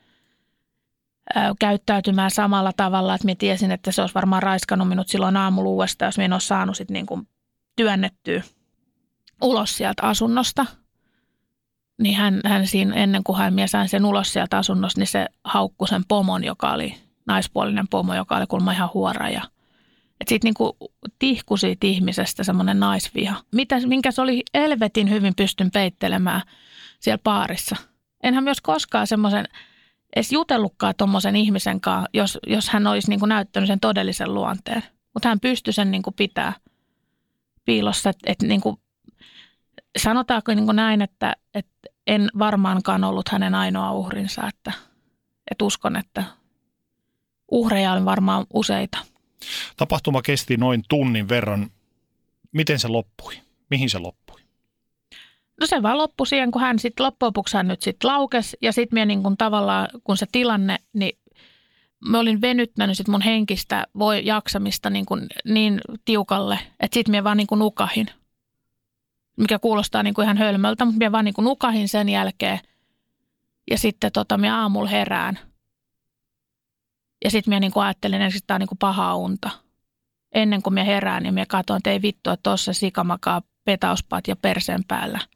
käyttäytymään samalla tavalla, että minä tiesin, että se olisi varmaan raiskannut minut silloin aamulla uudestaan, jos minä en olisi saanut sit niin kuin työnnettyä ulos sieltä asunnosta. Niin hän, hän siinä, ennen kuin hän minä sain sen ulos sieltä asunnosta, niin se haukkui sen pomon, joka oli naispuolinen pomo, joka oli kuulemma ihan huora ja että siitä niinku tihkui siitä ihmisestä semmoinen naisviha. Mitä, minkä se oli elvetin hyvin pystyn peittelemään siellä paarissa. Enhän myös koskaan semmoisen edes jutellutkaan tuommoisen ihmisen kanssa, jos, jos hän olisi niin kuin näyttänyt sen todellisen luonteen. Mutta hän pystyi sen niin kuin pitää piilossa. Et niin kuin, sanotaanko niin kuin näin, että, että en varmaankaan ollut hänen ainoa uhrinsa. Että, että uskon, että uhreja on varmaan useita. Tapahtuma kesti noin tunnin verran. Miten se loppui? Mihin se loppui? No se vaan loppui siihen, kun hän sitten loppujen lopuksi hän nyt sitten laukesi ja sitten minä niin kuin tavallaan, kun se tilanne, niin mä olin venyttänyt sit mun henkistä voi jaksamista niin, kuin niin tiukalle, että sitten minä vaan niin kuin nukahin. Mikä kuulostaa niin kuin ihan hölmöltä, mutta minä vaan niin kuin nukahin sen jälkeen. Ja sitten tota, minä aamulla herään. Ja sitten minä niin kuin ajattelin, että tämä on niin kuin pahaa unta. Ennen kuin minä herään, niin minä katsoin, että ei vittu, että tuossa sikamakaa petauspat ja perseen päällä –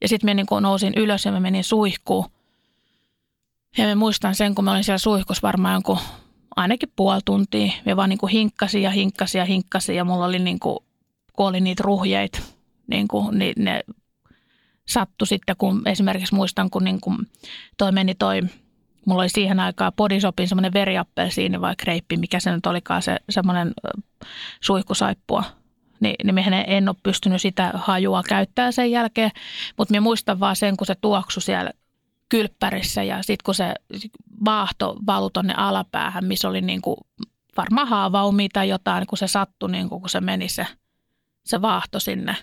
ja sitten minä niin nousin ylös ja mä menin suihkuun. Ja mä muistan sen, kun mä olin siellä suihkussa varmaan jonkun ainakin puoli tuntia. Mä vaan niin kuin hinkkasin ja hinkkasin ja hinkkasin ja mulla oli niin kuin, kun oli niitä ruhjeita, niin kuin, niin ne sattui sitten, kun esimerkiksi muistan, kun niin kuin toi meni toi, mulla oli siihen aikaan bodysopin semmoinen veriappelsiini vai kreippi, mikä se nyt olikaan se semmoinen suihkusaippua niin, niin mehän en ole pystynyt sitä hajua käyttämään sen jälkeen, mutta me muistan vaan sen, kun se tuoksu siellä kylppärissä ja sitten kun se vaahto valui tuonne alapäähän, missä oli niin kuin varmaan haavaumia tai jotain, kun se sattui, niin kuin, kun se meni se, se vaahto sinne.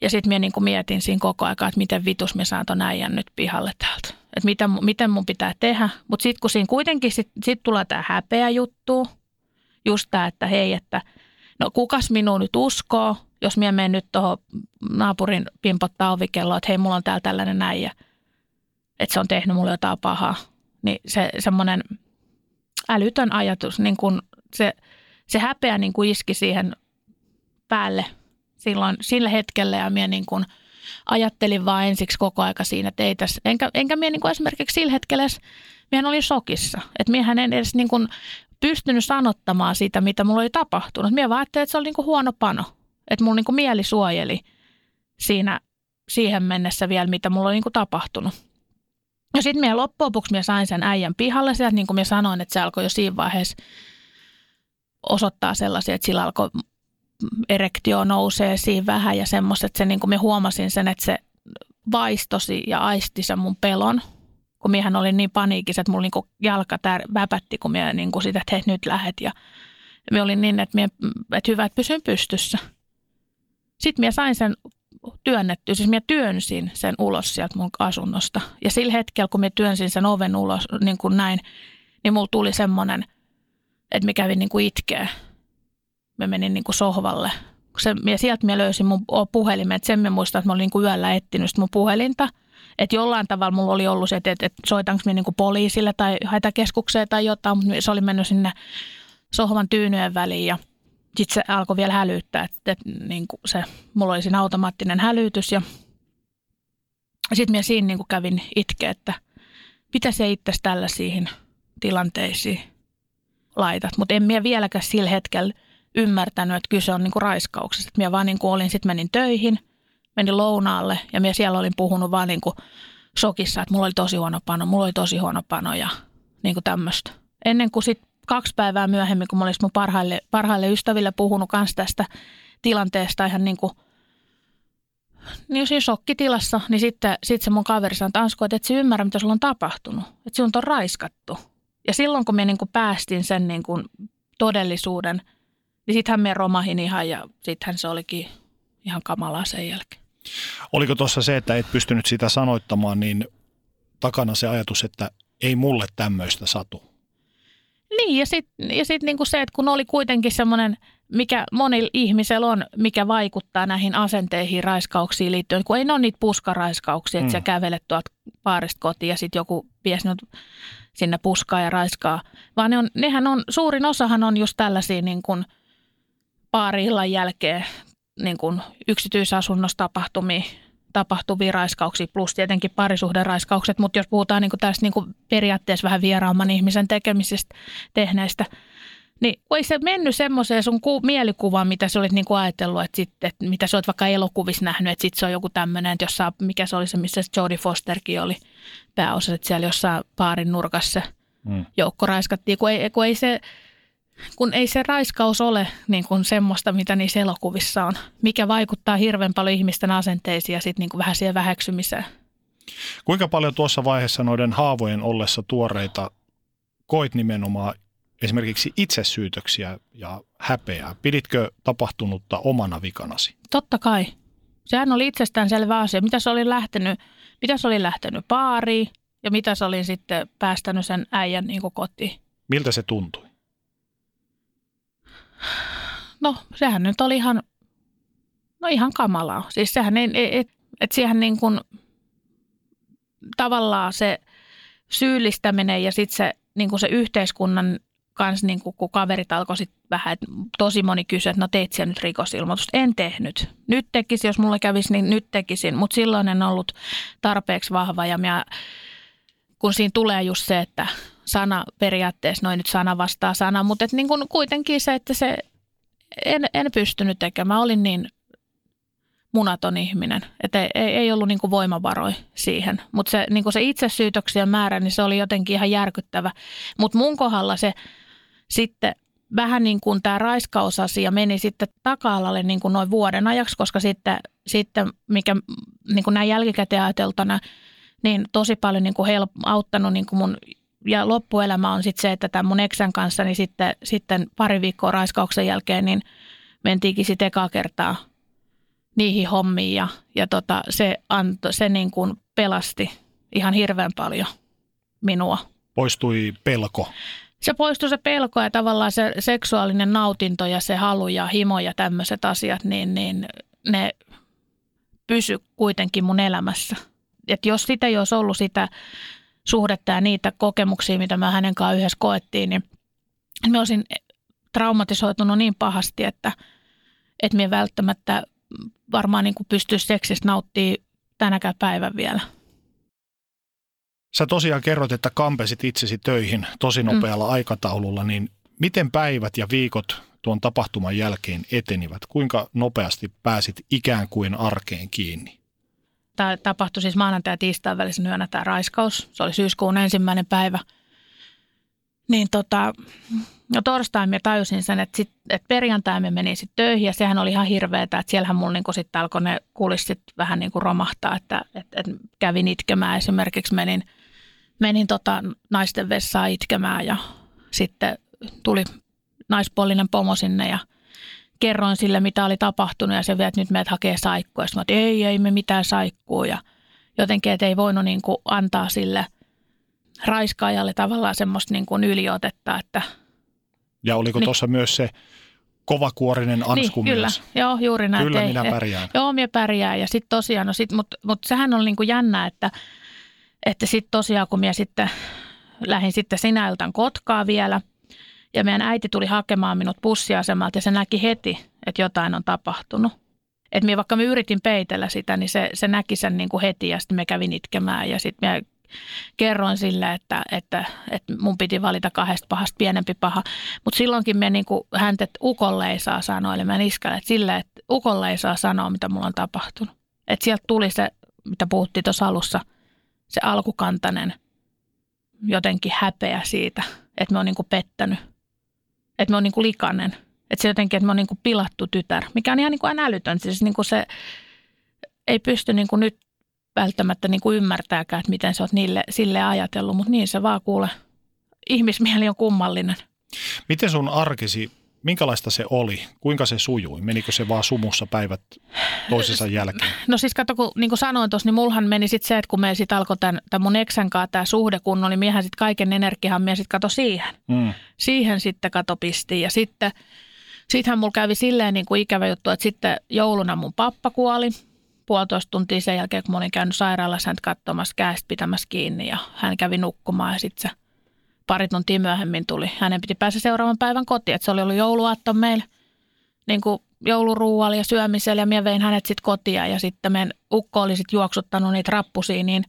Ja sitten minä niin mietin siinä koko ajan, että miten vitus me saan ton äijän nyt pihalle täältä. Että miten, miten mun pitää tehdä. Mutta sitten kun siinä kuitenkin sit, sit tulee tämä häpeä juttu, just tämä, että hei, että – no kukas minun nyt uskoo, jos minä menen nyt tuohon naapurin pimpottaa ovikelloa, että hei, mulla on täällä tällainen näijä, että se on tehnyt mulle jotain pahaa. Niin se semmoinen älytön ajatus, niin kun se, se häpeä niin kuin iski siihen päälle silloin sillä hetkellä ja minä niin kuin ajattelin vaan ensiksi koko aika siinä, että ei tässä, enkä, enkä minä niin kuin esimerkiksi sillä hetkellä edes, minä olin sokissa, että minä en edes niin kuin pystynyt sanottamaan sitä, mitä mulla oli tapahtunut. Minä vaan ajattelin, että se oli niinku huono pano. Että mulla niinku mieli suojeli siinä siihen mennessä vielä, mitä mulla oli niinku tapahtunut. Ja sitten minä loppujen lopuksi minä sain sen äijän pihalle sieltä, niin kuin minä sanoin, että se alkoi jo siinä vaiheessa osoittaa sellaisia, että sillä alkoi erektio nousee siinä vähän ja semmoista, että se niin kuin minä huomasin sen, että se vaistosi ja aisti sen mun pelon – kun miehän oli niin paniikissa, että mulla niinku jalka tär, väpätti, kun minä niinku sitä, että nyt lähet. Ja minä olin niin, että, minä, että hyvä, että pysyn pystyssä. Sitten minä sain sen työnnettyä, siis minä työnsin sen ulos sieltä mun asunnosta. Ja sillä hetkellä, kun minä työnsin sen oven ulos niin kuin näin, niin mulla tuli semmoinen, että minä kävin niin kuin itkeä. Mä menin niin kuin sohvalle. Se, ja sieltä minä löysin mun puhelimen, että sen minä muistan, että mä olin niin kuin yöllä etsinyt mun puhelinta – Että jollain tavalla mulla oli ollut se, että, että, soitanko minä niin poliisille tai hätäkeskukseen tai jotain, mutta se oli mennyt sinne sohvan tyynyjen väliin ja sitten se alkoi vielä hälyttää, että, että niin kuin se, mulla oli siinä automaattinen hälytys ja sitten minä siinä niin kuin kävin itkeä, että mitä se itse tällaisiin tilanteisiin laitat. Mutta en minä vieläkään sillä hetkellä ymmärtänyt, että kyse on niin kuin raiskauksesta. Minä vaan niin kuin olin, sitten menin töihin, menin lounaalle ja minä siellä olin puhunut vaan niin kuin shokissa, että mulla oli tosi huono pano, mulla oli tosi huono pano ja niin kuin tämmöistä. Ennen kuin sitten kaksi päivää myöhemmin, kun mä olisin mun parhaille, parhaille ystäville puhunut kanssa tästä tilanteesta ihan niin kuin niin siinä shokkitilassa, niin sitten sit se mun kaveri sanoi, että Ansku, että et sä ymmärrä, mitä sulla on tapahtunut. Että sinun on raiskattu. Ja silloin, kun me niin päästin sen niin kuin todellisuuden, niin sittenhän me romahin ihan ja sittenhän se olikin ihan kamalaa sen jälkeen. Oliko tuossa se, että et pystynyt sitä sanoittamaan, niin takana se ajatus, että ei mulle tämmöistä satu? Niin, ja sitten ja sit niinku se, että kun oli kuitenkin semmoinen, mikä monilla ihmisellä on, mikä vaikuttaa näihin asenteihin, raiskauksiin liittyen, kun ei ne ole niitä puskaraiskauksia, että mm. sä kävelet tuolta paarista kotiin ja sitten joku vie sinut sinne puskaa ja raiskaa, vaan ne on, nehän on, suurin osahan on just tällaisia niin kuin paari jälkeen niin kuin yksityisasunnossa tapahtumia, tapahtuvia raiskauksia plus tietenkin parisuhderaiskaukset, mutta jos puhutaan niin tästä niin periaatteessa vähän vieraamman ihmisen tekemisistä tehneistä, niin ei se mennyt semmoiseen sun ku- mielikuvaan, mitä sä olit niin kuin ajatellut, että, sit, että mitä sä oot vaikka elokuvissa nähnyt, että sitten se on joku tämmöinen, että jossa, mikä se oli se, missä Jodie Fosterkin oli pääosassa, että siellä jossain paarin nurkassa mm. joukko raiskattiin, kun ei, kun ei se kun ei se raiskaus ole niin kuin semmoista, mitä niissä elokuvissa on, mikä vaikuttaa hirveän paljon ihmisten asenteisiin ja sitten niin vähän siihen väheksymiseen. Kuinka paljon tuossa vaiheessa noiden haavojen ollessa tuoreita koit nimenomaan esimerkiksi itsesyytöksiä ja häpeää? Piditkö tapahtunutta omana vikanasi? Totta kai. Sehän oli itsestäänselvä asia. Mitä se oli lähtenyt, mitä se oli lähtenyt baariin ja mitä se oli sitten päästänyt sen äijän niin kotiin. Miltä se tuntui? No, sehän nyt oli ihan, no ihan kamalaa. Siis sehän ei, et, et siihen niin kuin, tavallaan se syyllistäminen ja sitten se, niin kuin se yhteiskunnan kanssa, niin kuin, kun kaverit alkoi sitten vähän, että tosi moni kysyi, että no teit siellä nyt rikosilmoitusta. En tehnyt. Nyt tekisin, jos mulla kävisi, niin nyt tekisin. Mutta silloin en ollut tarpeeksi vahva ja minä, kun siinä tulee just se, että sana periaatteessa, noin nyt sana vastaa sana, mutta et niin kuin kuitenkin se, että se en, en pystynyt tekemään. Olin niin munaton ihminen, että ei, ei ollut niin voimavaroja siihen. Mutta se, niin se itsesyytöksien määrä, niin se oli jotenkin ihan järkyttävä. Mutta mun kohdalla se sitten vähän niin kuin tämä raiskausasia meni sitten taka-alalle niin kuin noin vuoden ajaksi, koska sitten, sitten mikä niin kuin näin jälkikäteen ajateltuna, niin tosi paljon niin kuin help, auttanut niin kuin mun ja loppuelämä on sitten se, että tämän mun eksän kanssa, niin sitten, sitten pari viikkoa raiskauksen jälkeen, niin mentiinkin sitten ekaa kertaa niihin hommiin ja, ja tota, se, anto, se niin kuin pelasti ihan hirveän paljon minua. Poistui pelko? Se poistui se pelko ja tavallaan se seksuaalinen nautinto ja se halu ja himo ja tämmöiset asiat, niin, niin ne pysy kuitenkin mun elämässä. Et jos sitä ei olisi ollut sitä suhdetta ja niitä kokemuksia, mitä mä hänen kanssaan yhdessä koettiin, niin mä olisin traumatisoitunut niin pahasti, että, että minä välttämättä varmaan niin kuin pystyisi seksistä nauttimaan tänäkään päivän vielä. Sä tosiaan kerrot, että kampesit itsesi töihin tosi mm. nopealla mm. aikataululla, niin miten päivät ja viikot tuon tapahtuman jälkeen etenivät? Kuinka nopeasti pääsit ikään kuin arkeen kiinni? Tämä tapahtui siis maanantai- ja tiistain välisen yönä tämä raiskaus. Se oli syyskuun ensimmäinen päivä. Niin tota, no torstain mä tajusin sen, että, sit, että perjantai me menin sitten töihin ja sehän oli ihan hirveetä, että siellähän mulla niinku sitten alkoi ne kulissit vähän niinku romahtaa, että, että, että kävin itkemään esimerkiksi menin, menin tota naisten vessaan itkemään ja sitten tuli naispuolinen pomo sinne ja – kerroin sille, mitä oli tapahtunut ja se vielä, että nyt meidät hakee saikkua. Ja että ei, ei me mitään saikkua ja jotenkin, että ei voinut niin kuin antaa sille raiskaajalle tavallaan semmoista niin kuin yliotetta, että ja oliko niin. tuossa myös se kovakuorinen anskumies. Niin, kyllä, joo, juuri näin. Kyllä Ei- minä pärjään. Joo, minä pärjään. Ja sitten tosiaan, no sit, mutta mut sehän on niinku jännä, että, että sitten tosiaan kun minä sitten lähdin sitten sinä iltan Kotkaa vielä, ja meidän äiti tuli hakemaan minut bussiasemalta ja se näki heti, että jotain on tapahtunut. Et minä, vaikka mä yritin peitellä sitä, niin se, se näki sen niin kuin heti ja sitten me kävin itkemään ja sitten mä kerroin sille, että, että, että mun piti valita kahdesta pahasta pienempi paha. Mutta silloinkin me niin häntä, että ukolle ei saa sanoa, eli mä niskalle, että sille, että ukolle ei saa sanoa, mitä mulla on tapahtunut. Että sieltä tuli se, mitä puhuttiin tuossa alussa, se alkukantainen jotenkin häpeä siitä, että me on niin kuin pettänyt. Että me on niin kuin likainen. Että se jotenkin, että me on niin kuin pilattu tytär, mikä on ihan niin kuin älytön. Siis niin kuin se ei pysty niin kuin nyt välttämättä niin kuin ymmärtääkään, että miten sä oot niille, sille ajatellut, mutta niin se vaan kuule. Ihmismieli on kummallinen. Miten sun arkisi, minkälaista se oli? Kuinka se sujui? Menikö se vaan sumussa päivät toisensa jälkeen? No siis kato, kun niin kuin sanoin tuossa, niin mulhan meni sitten se, että kun me sitten alkoi tämän, tämän mun eksän kanssa tämä suhde kunnon, niin miehän sitten kaiken energian mie sitten kato siihen. Mm. Siihen sitten kato pistiin. Ja sitten, sittenhän mulla kävi silleen niin kuin ikävä juttu, että sitten jouluna mun pappa kuoli. Puolitoista tuntia sen jälkeen, kun mä olin käynyt sairaalassa häntä katsomassa käestä pitämässä kiinni ja hän kävi nukkumaan ja sitten se pari tuntia myöhemmin tuli. Hänen piti päästä seuraavan päivän kotiin, että se oli ollut jouluaatto meillä niin kuin jouluruualla ja syömisellä ja minä vein hänet sitten kotiin ja sitten meidän ukko oli sitten juoksuttanut niitä rappusia niin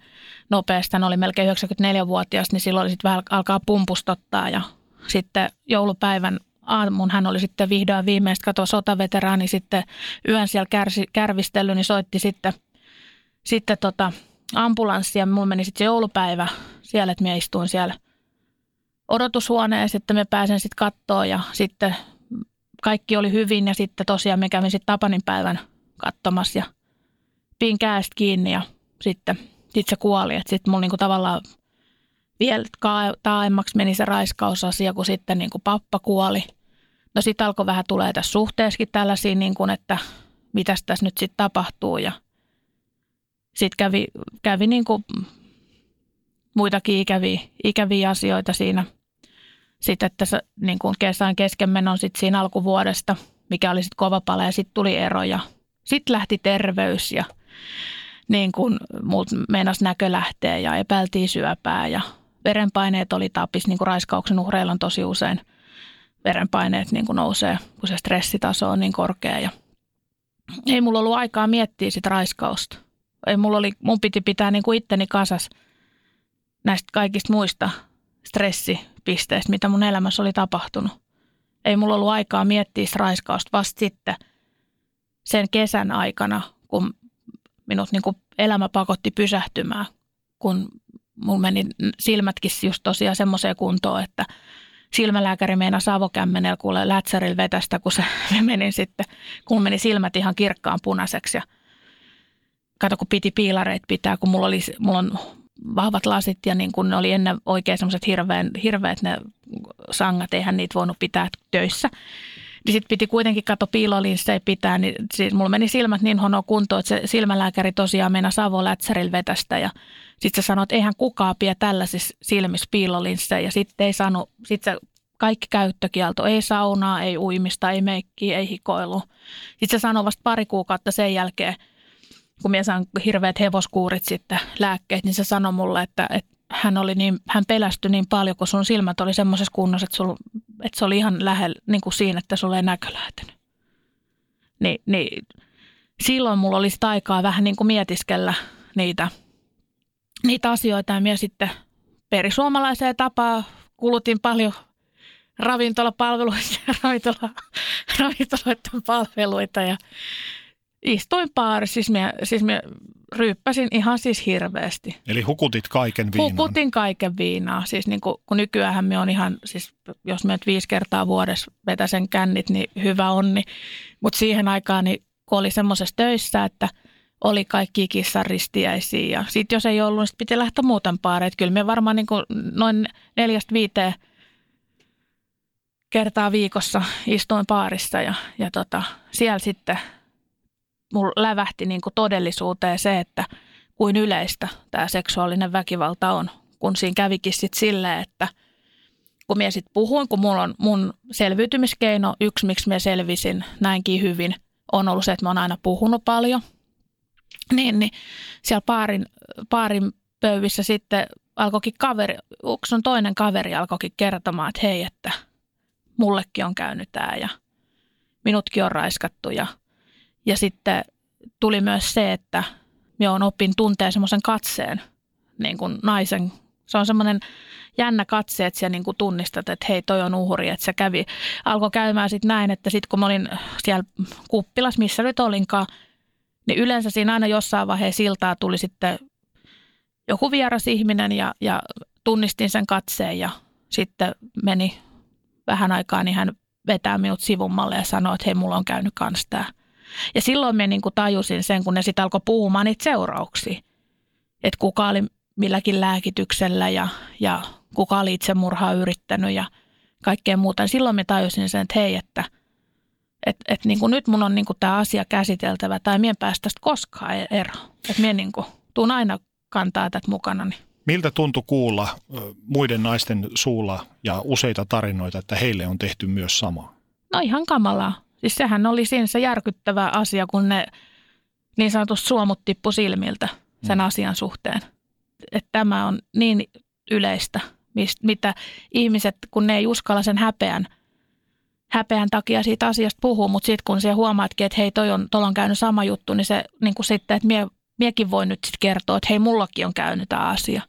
nopeasti. Hän oli melkein 94-vuotias, niin silloin oli sitten vähän alkaa pumpustottaa ja sitten joulupäivän aamun hän oli sitten vihdoin viimeistä katoa sotaveteraani sitten yön siellä kärsi, kärvistellyt, niin soitti sitten, sitten tota ambulanssi ja mulla meni sitten se joulupäivä siellä, että minä istuin siellä odotushuoneessa, että me pääsen sitten kattoon ja sitten kaikki oli hyvin ja sitten tosiaan me kävin sitten Tapanin päivän katsomassa ja pin käestä kiinni ja sitten sit se kuoli. Että sitten mulla niinku tavallaan vielä taaemmaksi meni se raiskausasia, kun sitten niinku pappa kuoli. No sitten alkoi vähän tulee tässä suhteessakin tällaisia, niin kuin, että mitäs tässä nyt sitten tapahtuu ja sitten kävi, kävi niinku muitakin ikäviä, ikäviä asioita siinä – sitten, että se, niin kuin kesän keskenmenon sitten siinä alkuvuodesta, mikä oli sitten kova pala ja sitten tuli ero ja sitten lähti terveys ja niin kuin muut meinas näkö lähtee ja epäiltiin syöpää ja verenpaineet oli tapis, niin kuin raiskauksen uhreilla on tosi usein verenpaineet niin kuin nousee, kun se stressitaso on niin korkea ja ei mulla ollut aikaa miettiä sitä raiskausta. Ei mulla oli, mun piti pitää niin kuin itteni kasas näistä kaikista muista stressipisteistä, mitä mun elämässä oli tapahtunut. Ei mulla ollut aikaa miettiä raiskausta vasta sitten sen kesän aikana, kun minut niin kuin elämä pakotti pysähtymään, kun mulla meni silmätkin just tosiaan semmoiseen kuntoon, että silmälääkäri meinaa avokämmenellä kuule lätsärillä vetästä, kun se *laughs* meni sitten, kun meni silmät ihan kirkkaan punaiseksi ja kato kun piti piilareita pitää, kun mulla, oli, mulla on vahvat lasit ja niin kun ne oli ennen oikein semmoiset hirveän, hirveät ne sangat, eihän niitä voinut pitää töissä. Niin sitten piti kuitenkin katso piilolinssejä pitää, niin siis mulla meni silmät niin huonoa kuntoon, että se silmälääkäri tosiaan meinaa Savo Lätsärillä vetästä ja sitten se sanoi, että eihän kukaan pidä tällaisissa silmissä piilolinssejä ja sitten ei saanut, sitten se kaikki käyttökielto, ei saunaa, ei uimista, ei meikkiä, ei hikoilu. Sitten se sanoi vasta pari kuukautta sen jälkeen, kun minä saan hirveät hevoskuurit sitten lääkkeet, niin se sanoi mulle, että, että hän, oli niin, hän pelästyi niin paljon, kun sun silmät oli semmoisessa kunnossa, että, sul, että se oli ihan lähellä niin kuin siinä, että sulla ei näkö lähtenyt. Ni, niin silloin mulla olisi aikaa vähän niin kuin mietiskellä niitä, niitä asioita ja minä sitten perisuomalaiseen tapaan kulutin paljon ravintolapalveluita ja ravintola, *laughs* ravintoloiden palveluita ja istuin baarissa, siis siis minä ryyppäsin ihan siis hirveästi. Eli hukutit kaiken viinan. Hukutin kaiken viinaa. Siis niin kuin, kun nykyään me on ihan, siis jos me viisi kertaa vuodessa vetäsen kännit, niin hyvä onni. Mutta siihen aikaan, niin kun oli semmoisessa töissä, että oli kaikki kissaristiäisiä ja sitten jos ei ollut, niin sit piti lähteä muuten paareet. Kyllä me varmaan niin kuin noin neljästä viiteen kertaa viikossa istuin paarissa ja, ja tota, siellä sitten mulla lävähti niin kuin todellisuuteen se, että kuin yleistä tämä seksuaalinen väkivalta on. Kun siinä kävikin sitten silleen, että kun minä sitten puhuin, kun mulla on mun selviytymiskeino, yksi miksi minä selvisin näinkin hyvin, on ollut se, että mä oon aina puhunut paljon. Niin, niin siellä paarin, paarin pöyvissä sitten alkoikin kaveri, on toinen kaveri alkoikin kertomaan, että hei, että mullekin on käynyt tämä ja minutkin on raiskattu. Ja, ja sitten tuli myös se, että minä on opin tuntea semmoisen katseen niin kuin naisen. Se on semmoinen jännä katse, että sä niin kuin tunnistat, että hei toi on uhri, että se kävi. Alkoi käymään sitten näin, että sitten kun mä olin siellä kuppilas, missä nyt olinkaan, niin yleensä siinä aina jossain vaiheessa siltaa tuli sitten joku vieras ihminen ja, ja tunnistin sen katseen ja sitten meni vähän aikaa, niin hän vetää minut sivummalle ja sanoi, että hei, mulla on käynyt kans tämä. Ja silloin me niin kuin tajusin sen, kun ne sitten alkoi puhumaan niitä seurauksia. Että kuka oli milläkin lääkityksellä ja, ja kuka oli itsemurhaa yrittänyt ja kaikkea muuta. Ja silloin me tajusin sen, että hei, että et, et niin kuin nyt mun on niin kuin tämä asia käsiteltävä tai mien päästä tästä koskaan e- eroon. Että mien niin kuin, tuun aina kantaa tätä mukana. Miltä tuntui kuulla muiden naisten suulla ja useita tarinoita, että heille on tehty myös sama? No ihan kamalaa. Siis sehän oli siinä se järkyttävä asia, kun ne niin sanotusti suomut tippu silmiltä sen mm. asian suhteen. Että tämä on niin yleistä, mitä ihmiset, kun ne ei uskalla sen häpeän, häpeän takia siitä asiasta puhua, mutta sitten kun se huomaatkin, että hei, toi on, on käynyt sama juttu, niin se niin kuin sitten, että mie, miekin voin nyt sitten kertoa, että hei, mullakin on käynyt tämä asia.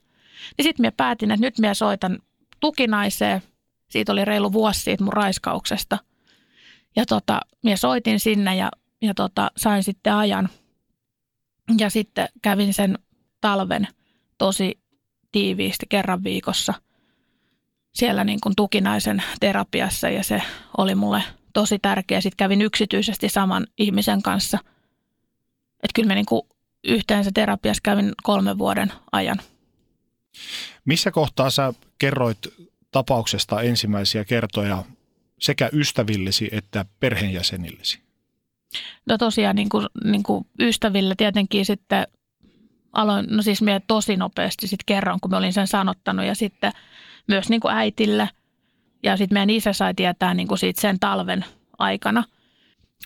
Niin sitten minä päätin, että nyt minä soitan tukinaiseen. Siitä oli reilu vuosi siitä mun raiskauksesta. Ja tota, minä soitin sinne ja, ja tota, sain sitten ajan. Ja sitten kävin sen talven tosi tiiviisti kerran viikossa siellä niin kuin tukinaisen terapiassa ja se oli mulle tosi tärkeä. Sitten kävin yksityisesti saman ihmisen kanssa. Että kyllä me niin kuin yhteensä terapiassa kävin kolmen vuoden ajan. Missä kohtaa sä kerroit tapauksesta ensimmäisiä kertoja sekä ystävillesi että perheenjäsenillesi? No tosiaan niin kuin, niin kuin ystäville tietenkin sitten aloin, no siis minä tosi nopeasti sitten kerron, kun mä olin sen sanottanut ja sitten myös niin kuin äitille. Ja sitten meidän isä sai tietää niin kuin siitä sen talven aikana,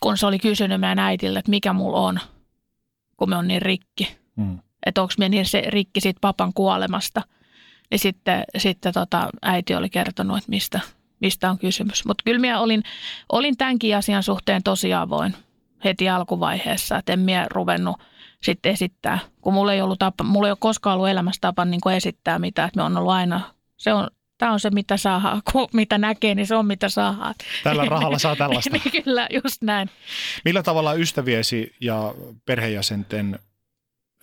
kun se oli kysynyt meidän äitille, että mikä mulla on, kun me on niin rikki. Mm. Että onko me niin se rikki siitä papan kuolemasta. Niin sitten, sitten tota, äiti oli kertonut, että mistä, mistä on kysymys. Mutta kyllä minä olin, olin tämänkin asian suhteen tosi avoin heti alkuvaiheessa, että en minä ruvennut sitten esittää, kun mulla ei ollut tapa, mulla ei ole koskaan ollut elämässä tapa niin esittää mitään, että me on ollut aina, se on, tämä on se mitä saa, *laughs* kun mitä näkee, niin se on mitä saa. Tällä rahalla saa tällaista. *laughs* niin, kyllä, just näin. Millä tavalla ystäviesi ja perheenjäsenten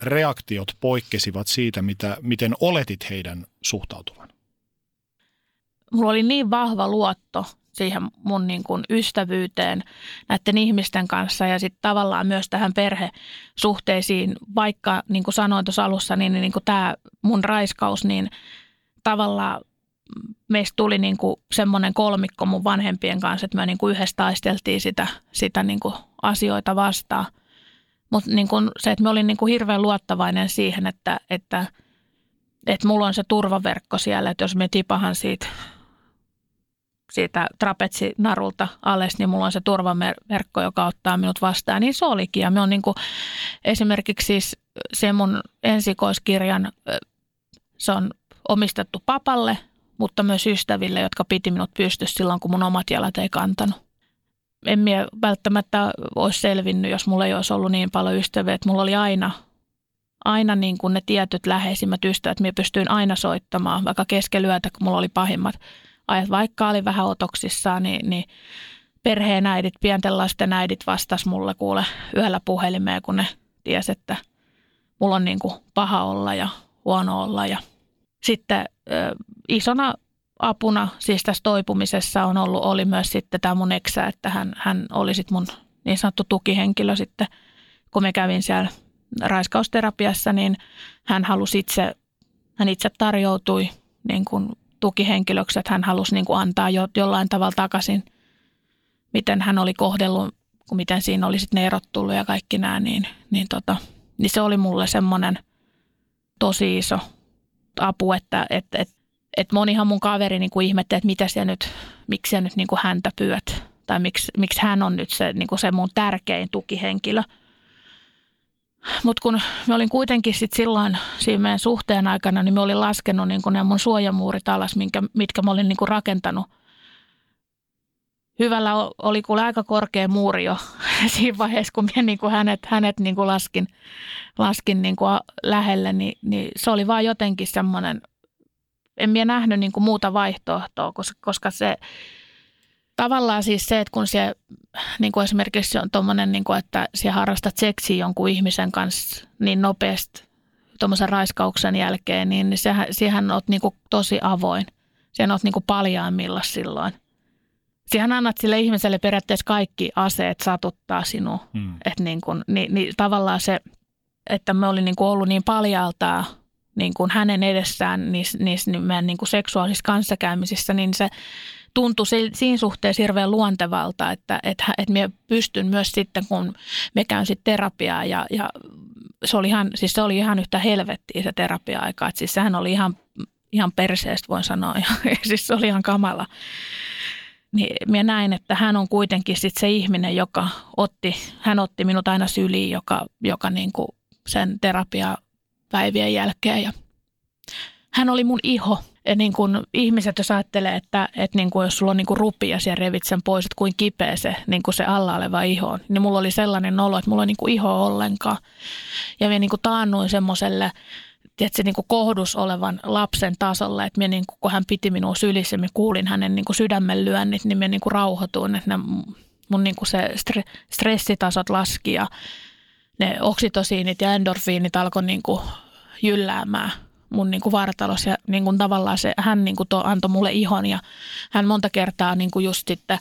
reaktiot poikkesivat siitä, mitä, miten oletit heidän suhtautuvan? Mulla oli niin vahva luotto siihen mun niin kuin ystävyyteen näiden ihmisten kanssa ja sitten tavallaan myös tähän perhesuhteisiin, vaikka niin kuin sanoin tuossa alussa, niin, niin kuin tämä mun raiskaus, niin tavallaan meistä tuli niin kuin semmoinen kolmikko mun vanhempien kanssa, että me niin kuin yhdessä taisteltiin sitä, sitä niin kuin asioita vastaan. Mutta niin kuin se, että me olin niin kuin hirveän luottavainen siihen, että, että, että mulla on se turvaverkko siellä, että jos me tipahan siitä siitä trapetsinarulta alas, niin mulla on se turvaverkko, joka ottaa minut vastaan. Niin se olikin. Ja me on niin kuin, esimerkiksi siis se mun ensikoiskirjan, se on omistettu papalle, mutta myös ystäville, jotka piti minut pystyssä silloin, kun mun omat jalat ei kantanut. En minä välttämättä olisi selvinnyt, jos mulla ei olisi ollut niin paljon ystäviä, että mulla oli aina, aina niin kuin ne tietyt läheisimmät ystävät, minä pystyin aina soittamaan, vaikka keskelyötä, kun mulla oli pahimmat ajat, vaikka oli vähän otoksissaan, niin, niin perheen äidit, pienten lasten äidit vastas mulle kuule yöllä puhelimeen, kun ne ties, että mulla on niin kuin paha olla ja huono olla. Ja sitten ö, isona apuna siis tässä toipumisessa on ollut, oli myös sitten tämä mun eksä, että hän, hän oli sitten mun niin sanottu tukihenkilö sitten, kun me kävin siellä raiskausterapiassa, niin hän halusi itse, hän itse tarjoutui niin kuin tukihenkilöksi, että hän halusi niin kuin antaa jo, jollain tavalla takaisin, miten hän oli kohdellut, kun miten siinä oli sitten ne erot tullut ja kaikki nämä, niin, niin, tota, niin se oli mulle semmoinen tosi iso apu, että, että, että, Et monihan mun kaveri niin kuin ihmetteli, että mitä siellä nyt, miksi siellä nyt niin kuin häntä pyöt. Tai miksi, miksi hän on nyt se, niin kuin se mun tärkein tukihenkilö. Mutta kun me olin kuitenkin sit silloin siinä meidän suhteen aikana, niin me olin laskenut niin kuin ne mun suojamuurit alas, minkä, mitkä mä olin niin rakentanut – hyvällä oli kuule aika korkea muuri jo *laughs* siinä vaiheessa, kun minä niin hänet, hänet niin kuin laskin, laskin niin kuin lähelle, niin, niin se oli vaan jotenkin semmoinen, en minä nähnyt niin muuta vaihtoehtoa, koska, koska se tavallaan siis se, että kun se niin kuin esimerkiksi on tuommoinen, niin kuin, että siellä harrastat seksiä jonkun ihmisen kanssa niin nopeasti tuommoisen raiskauksen jälkeen, niin sehän, siihen olet niin kuin tosi avoin. Siihen olet niin kuin paljaammilla silloin. Siihen annat sille ihmiselle periaatteessa kaikki aseet satuttaa sinua. Hmm. Että niin kuin, niin, niin tavallaan se, että me olin niin kuin ollut niin paljaaltaa niin kuin hänen edessään niissä, niissä meidän niin kuin seksuaalisissa kanssakäymisissä, niin se tuntui siinä suhteessa hirveän luontevalta, että, että, että minä pystyn myös sitten, kun me käyn sitten terapiaa ja, ja se oli ihan, siis se oli ihan yhtä helvettiä se terapia-aika. Että siis sehän oli ihan, ihan perseestä, voin sanoa. *laughs* Ja, siis se oli ihan kamala niin minä näin, että hän on kuitenkin sit se ihminen, joka otti, hän otti minut aina syliin, joka, joka niin kuin sen terapiapäivien jälkeen. Ja hän oli mun iho. Ja niin kuin ihmiset, jos ajattelee, että, että niin kuin jos sulla on niin kuin rupi ja revit sen pois, että kuin kipeä se, niin kuin se alla oleva iho on, niin mulla oli sellainen olo, että mulla on niin iho ollenkaan. Ja minä niin taannuin semmoiselle tiedätkö, niin kuin kohdus olevan lapsen tasolla, että minä, niin kuin, kun hän piti minua sylissä, minä kuulin hänen niin kuin sydämen lyönnit, niin minä niin kuin rauhoituin, että ne, mun niin kuin se stre, stressitasot laski ja ne oksitosiinit ja endorfiinit alkoi niin kuin jylläämään mun niin kuin vartalossa ja niin kuin tavallaan se, hän niin kuin to, antoi mulle ihon ja hän monta kertaa niin kuin just sitten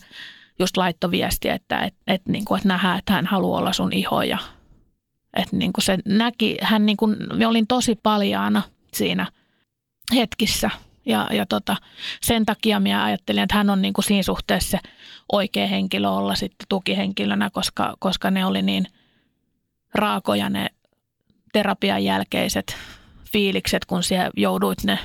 just laittoi viestiä, että, että, että, niin kuin, että nähdään, että hän haluaa olla sun iho ja että niin kuin se näki, hän niin kuin, me olin tosi paljaana siinä hetkissä. Ja, ja tota, sen takia minä ajattelin, että hän on niin kuin siinä suhteessa se oikea henkilö olla sitten tukihenkilönä, koska, koska ne oli niin raakoja ne terapian jälkeiset fiilikset, kun siellä jouduit ne,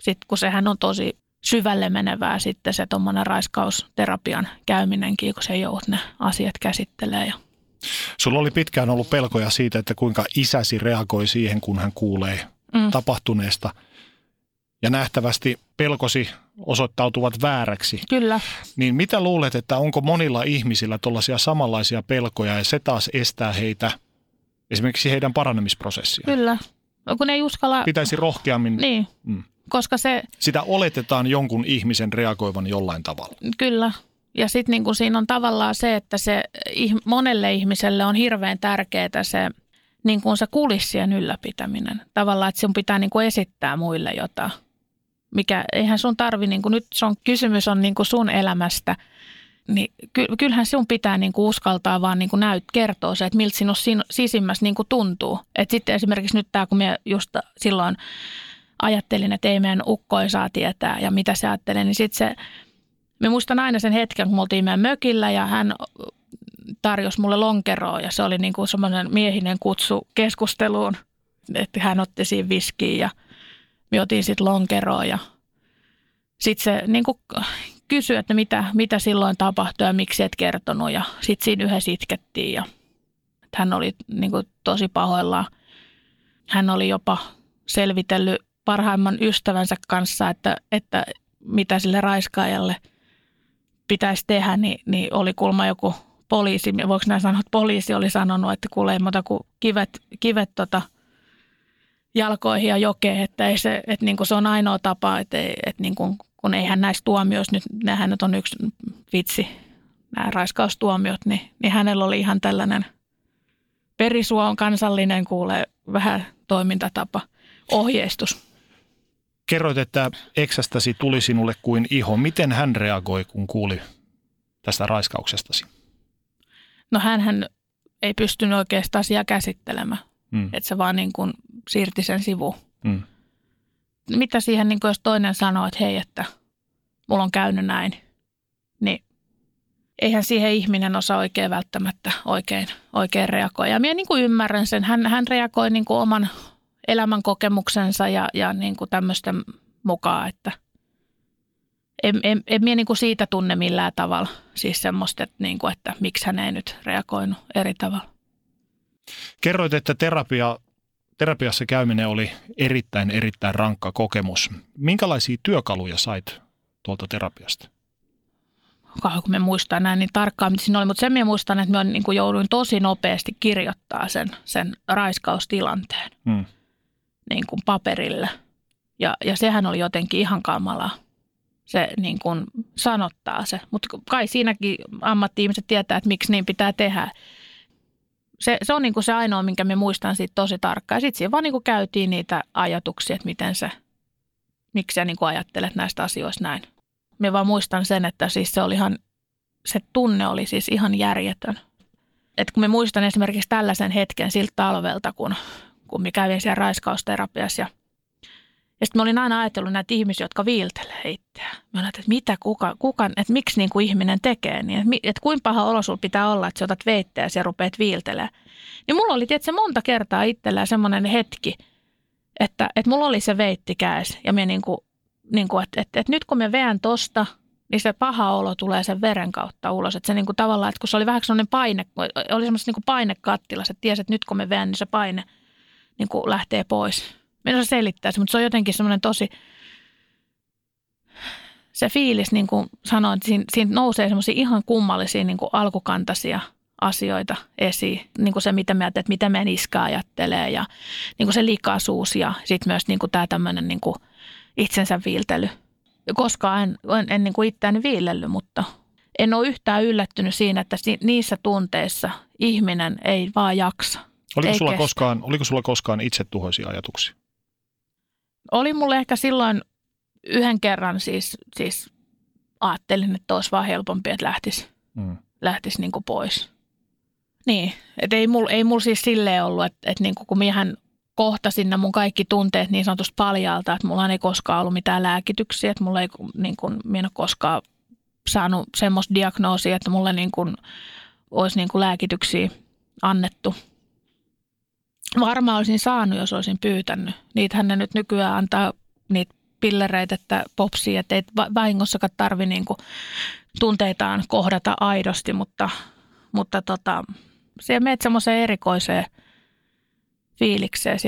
sit kun sehän on tosi syvälle menevää sitten se tuommoinen raiskausterapian käyminenkin, kun se joudut ne asiat käsittelee ja Sulla oli pitkään ollut pelkoja siitä, että kuinka isäsi reagoi siihen, kun hän kuulee mm. tapahtuneesta. Ja nähtävästi pelkosi osoittautuvat vääräksi. Kyllä. Niin mitä luulet, että onko monilla ihmisillä tuollaisia samanlaisia pelkoja ja se taas estää heitä, esimerkiksi heidän paranemisprosessia? Kyllä. No, kun ei uskalla... Pitäisi rohkeammin... Niin, mm. koska se... Sitä oletetaan jonkun ihmisen reagoivan jollain tavalla. Kyllä, ja sitten niin siinä on tavallaan se, että se monelle ihmiselle on hirveän tärkeää se, niin kuin se kulissien ylläpitäminen. Tavallaan, että sun pitää niin kuin esittää muille jotain. Mikä, eihän sun tarvi, niin kuin nyt on, kysymys on niin kuin sun elämästä, niin kyllähän sun pitää niin kuin uskaltaa vaan niin kuin näyt, kertoa se, että miltä sinun sisimmässä niin kuin tuntuu. Et sitten esimerkiksi nyt tämä, kun minä just silloin ajattelin, että ei meidän ukko ei saa tietää ja mitä se ajattelee, niin sitten se Mä muistan aina sen hetken, kun me oltiin meidän mökillä ja hän tarjosi mulle lonkeroa ja se oli niin kuin semmoinen miehinen kutsu keskusteluun, että hän otti siinä viskiä ja me otin sitten lonkeroa ja sitten se niin kuin kysyi, että mitä, mitä silloin tapahtui ja miksi et kertonut ja sitten siinä yhdessä itkettiin ja hän oli niin kuin tosi pahoillaan. Hän oli jopa selvitellyt parhaimman ystävänsä kanssa, että, että mitä sille raiskaajalle – pitäisi tehdä, niin, niin oli kulma joku poliisi, voiko näin sanoa, että poliisi oli sanonut, että kuule ei muuta kuin kivet, kivet tota jalkoihin ja jokeen, että, ei se, että niin kuin se on ainoa tapa, että, ei, että niin kuin, kun eihän näistä tuomioissa nyt, nämähän nyt on yksi vitsi, nämä raiskaustuomiot, niin, niin hänellä oli ihan tällainen perisuo on kansallinen, kuule vähän toimintatapa, ohjeistus. Kerroit, että eksästäsi tuli sinulle kuin iho. Miten hän reagoi, kun kuuli tästä raiskauksestasi? No hän ei pystynyt oikeastaan asiaa käsittelemään. Mm. Että se vaan niin kuin siirti sen sivuun. Mm. Mitä siihen, niin kuin jos toinen sanoo, että hei, että mulla on käynyt näin, niin eihän siihen ihminen osaa oikein välttämättä oikein, oikein reagoida. Ja minä niin kuin ymmärrän sen. Hän, hän reagoi niin kuin oman elämänkokemuksensa ja, ja niin kuin tämmöisten mukaan, että en, en, en minä niin kuin siitä tunne millään tavalla. Siis semmoista, että, niin kuin, että miksi hän ei nyt reagoinut eri tavalla. Kerroit, että terapia, terapiassa käyminen oli erittäin, erittäin rankka kokemus. Minkälaisia työkaluja sait tuolta terapiasta? Kauan kun me muistaa näin niin tarkkaan, mitä siinä oli, mutta sen minä muistan, että minä niin kuin jouduin tosi nopeasti kirjoittaa sen, sen raiskaustilanteen hmm. niin kuin paperille. Ja, ja sehän oli jotenkin ihan kamalaa se niin kuin sanottaa se. Mutta kai siinäkin ammatti-ihmiset tietää, että miksi niin pitää tehdä. Se, se on niin kuin se ainoa, minkä me muistan siitä tosi tarkkaan. Sitten siinä vaan niin kuin käytiin niitä ajatuksia, että miten se, miksi sä niin kuin ajattelet näistä asioista näin. Me vaan muistan sen, että siis se oli ihan, se tunne oli siis ihan järjetön. Et kun me muistan esimerkiksi tällaisen hetken siltä talvelta, kun, kun me kävin siellä raiskausterapiassa ja ja sitten mä olin aina ajatellut näitä ihmisiä, jotka viiltelee itseään. Mä olin, että mitä kuka, kuka että miksi niin kuin ihminen tekee niin, että, että kuinka paha olo sulla pitää olla, että sä otat veitteä ja rupeat viiltelemään. Niin mulla oli tietysti monta kertaa itsellään semmoinen hetki, että, että mulla oli se veitti käes ja me niin kuin, niin kuin että, että, että nyt kun me veän tosta, niin se paha olo tulee sen veren kautta ulos. Että se niin kuin tavallaan, että kun se oli vähän sellainen paine, oli semmoista niin kuin painekattilassa, että tiesi, että nyt kun me veän, niin se paine niin kuin lähtee pois. Minä selittää se, mutta se on jotenkin semmoinen tosi, se fiilis, niin kuin sanoin, että siinä, siinä nousee semmoisia ihan kummallisia niin kuin alkukantaisia asioita esiin. Niin kuin se, mitä me että mitä meidän iskä ajattelee ja niin kuin se likaisuus ja sitten myös niin kuin tämä tämmöinen niin kuin itsensä viiltely. Koskaan en, en, en niin kuin itseäni viilellyt, mutta en ole yhtään yllättynyt siinä, että niissä tunteissa ihminen ei vaan jaksa. Oliko, sulla koskaan, oliko sulla koskaan itsetuhoisia ajatuksia? Oli mulle ehkä silloin yhden kerran siis, siis ajattelin, että olisi vaan helpompi, että lähtisi, mm. lähtisi niin pois. Niin, että ei mulla ei mul siis silleen ollut, että, että niin kuin kun miehän kohtasin nämä mun kaikki tunteet niin sanotusti paljalta, että mulla ei koskaan ollut mitään lääkityksiä, että mulla ei niin kuin, minä en ole koskaan saanut semmoista diagnoosia, että mulle niin kuin, olisi niin kuin lääkityksiä annettu – Varmaan olisin saanut, jos olisin pyytänyt. Niitähän ne nyt nykyään antaa niitä pillereitä, että popsia, että ei vahingossakaan tarvi niin kuin tunteitaan kohdata aidosti, mutta, mutta tota, se menet semmoiseen erikoiseen fiilikseen.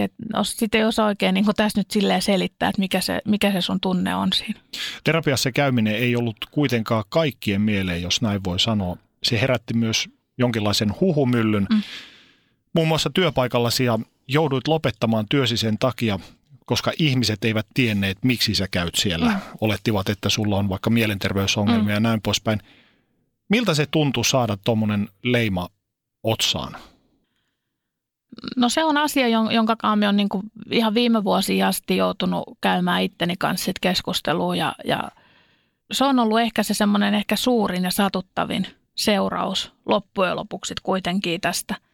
Sitten ei osaa oikein niin tässä nyt silleen selittää, että mikä se, mikä se sun tunne on siinä. Terapiassa käyminen ei ollut kuitenkaan kaikkien mieleen, jos näin voi sanoa. Se herätti myös jonkinlaisen huhumyllyn. Mm muun muassa työpaikallasi ja jouduit lopettamaan työsi sen takia, koska ihmiset eivät tienneet, miksi sä käyt siellä. Mm. Olettivat, että sulla on vaikka mielenterveysongelmia mm. ja näin poispäin. Miltä se tuntuu saada tuommoinen leima otsaan? No se on asia, jonka kanssa on niin kuin ihan viime vuosi asti joutunut käymään itteni kanssa sit keskustelua ja, ja se on ollut ehkä se semmoinen ehkä suurin ja satuttavin seuraus loppujen lopuksi kuitenkin tästä –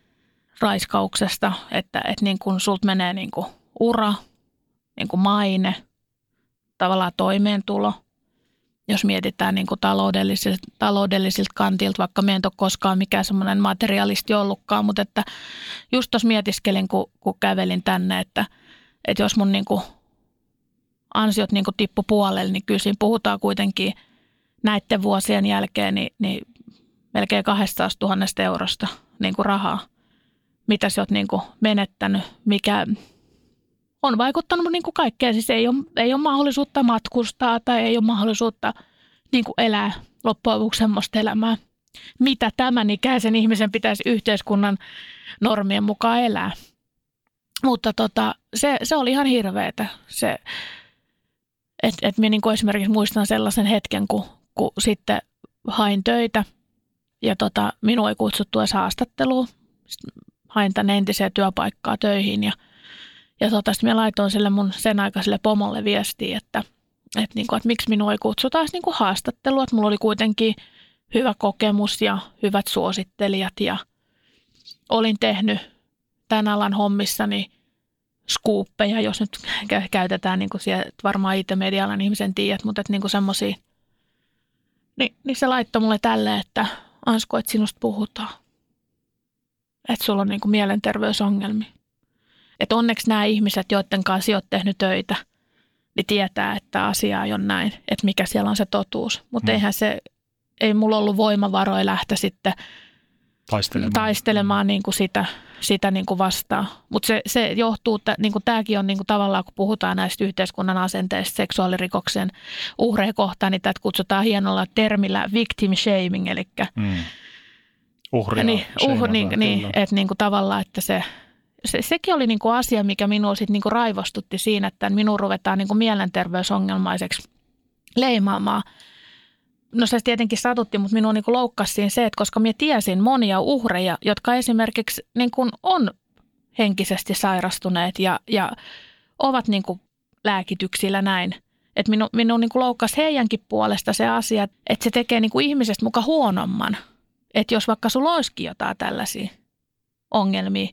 raiskauksesta, että, että niin kuin sulta menee niin kuin ura, niin kuin maine, tavallaan toimeentulo. Jos mietitään niin kuin taloudellisilta, taloudellisilta kantilta, vaikka me en ole koskaan mikään semmoinen materialisti ollutkaan, mutta että just tuossa mietiskelin, kun, kun kävelin tänne, että, että jos mun niin kuin ansiot niin kuin tippu puolelle, niin kyllä siinä puhutaan kuitenkin näiden vuosien jälkeen niin, niin melkein 200 000 eurosta niin kuin rahaa mitä sä oot niin kuin menettänyt, mikä on vaikuttanut niin kuin kaikkeen. Siis ei ole, ei ole mahdollisuutta matkustaa tai ei ole mahdollisuutta niin kuin elää loppujen lopuksi semmoista elämää, mitä tämän ikäisen ihmisen pitäisi yhteiskunnan normien mukaan elää. Mutta tota, se, se oli ihan hirveetä. Se, että et minä niin esimerkiksi muistan sellaisen hetken, kun, kun sitten hain töitä ja tota, minua ei kutsuttu edes haastatteluun hain tänne entiseen työpaikkaa töihin ja, ja tota, sitten mä laitoin sille mun sen aikaiselle pomolle viestiä, että, että, niin kuin, että miksi minua ei kutsuta niin kuin haastattelua, että mulla oli kuitenkin hyvä kokemus ja hyvät suosittelijat ja olin tehnyt tämän alan hommissani skuuppeja, jos nyt käytetään niin kuin siellä, varmaan IT-medialan ihmisen tiedät, mutta että niin semmoisia. Niin, niin se laittoi mulle tälle, että Ansko, että sinusta puhutaan että sulla on niin kuin mielenterveysongelmia. Että onneksi nämä ihmiset, joiden kanssa olet tehnyt töitä, niin tietää, että asia ei ole näin, että mikä siellä on se totuus. Mutta Mm. eihän se, ei mulla ollut voimavaroja lähteä sitten Taistelemaan. taistelemaan niin kuin sitä, sitä niin kuin vastaan. Mutta se, se johtuu, että niin kuin tämäkin on niin kuin tavallaan, kun puhutaan näistä yhteiskunnan asenteista seksuaalirikoksen uhreja kohtaan, niin tätä kutsutaan hienolla termillä victim shaming, eli Mm. Uhria. niin, uh, niin, niin, että niin kuin tavallaan, että se, se, sekin oli niin kuin asia, mikä minua sit niin kuin raivostutti siinä, että minun ruvetaan niin kuin mielenterveysongelmaiseksi leimaamaan. No se tietenkin satutti, mutta minua niin kuin loukkasi siinä se, että koska minä tiesin monia uhreja, jotka esimerkiksi niin kuin on henkisesti sairastuneet ja, ja ovat niin kuin lääkityksillä näin. Että minun, minun niin kuin loukkasi heidänkin puolesta se asia, että se tekee niin kuin ihmisestä muka huonomman. Että jos vaikka sulla olisikin jotain tällaisia ongelmia,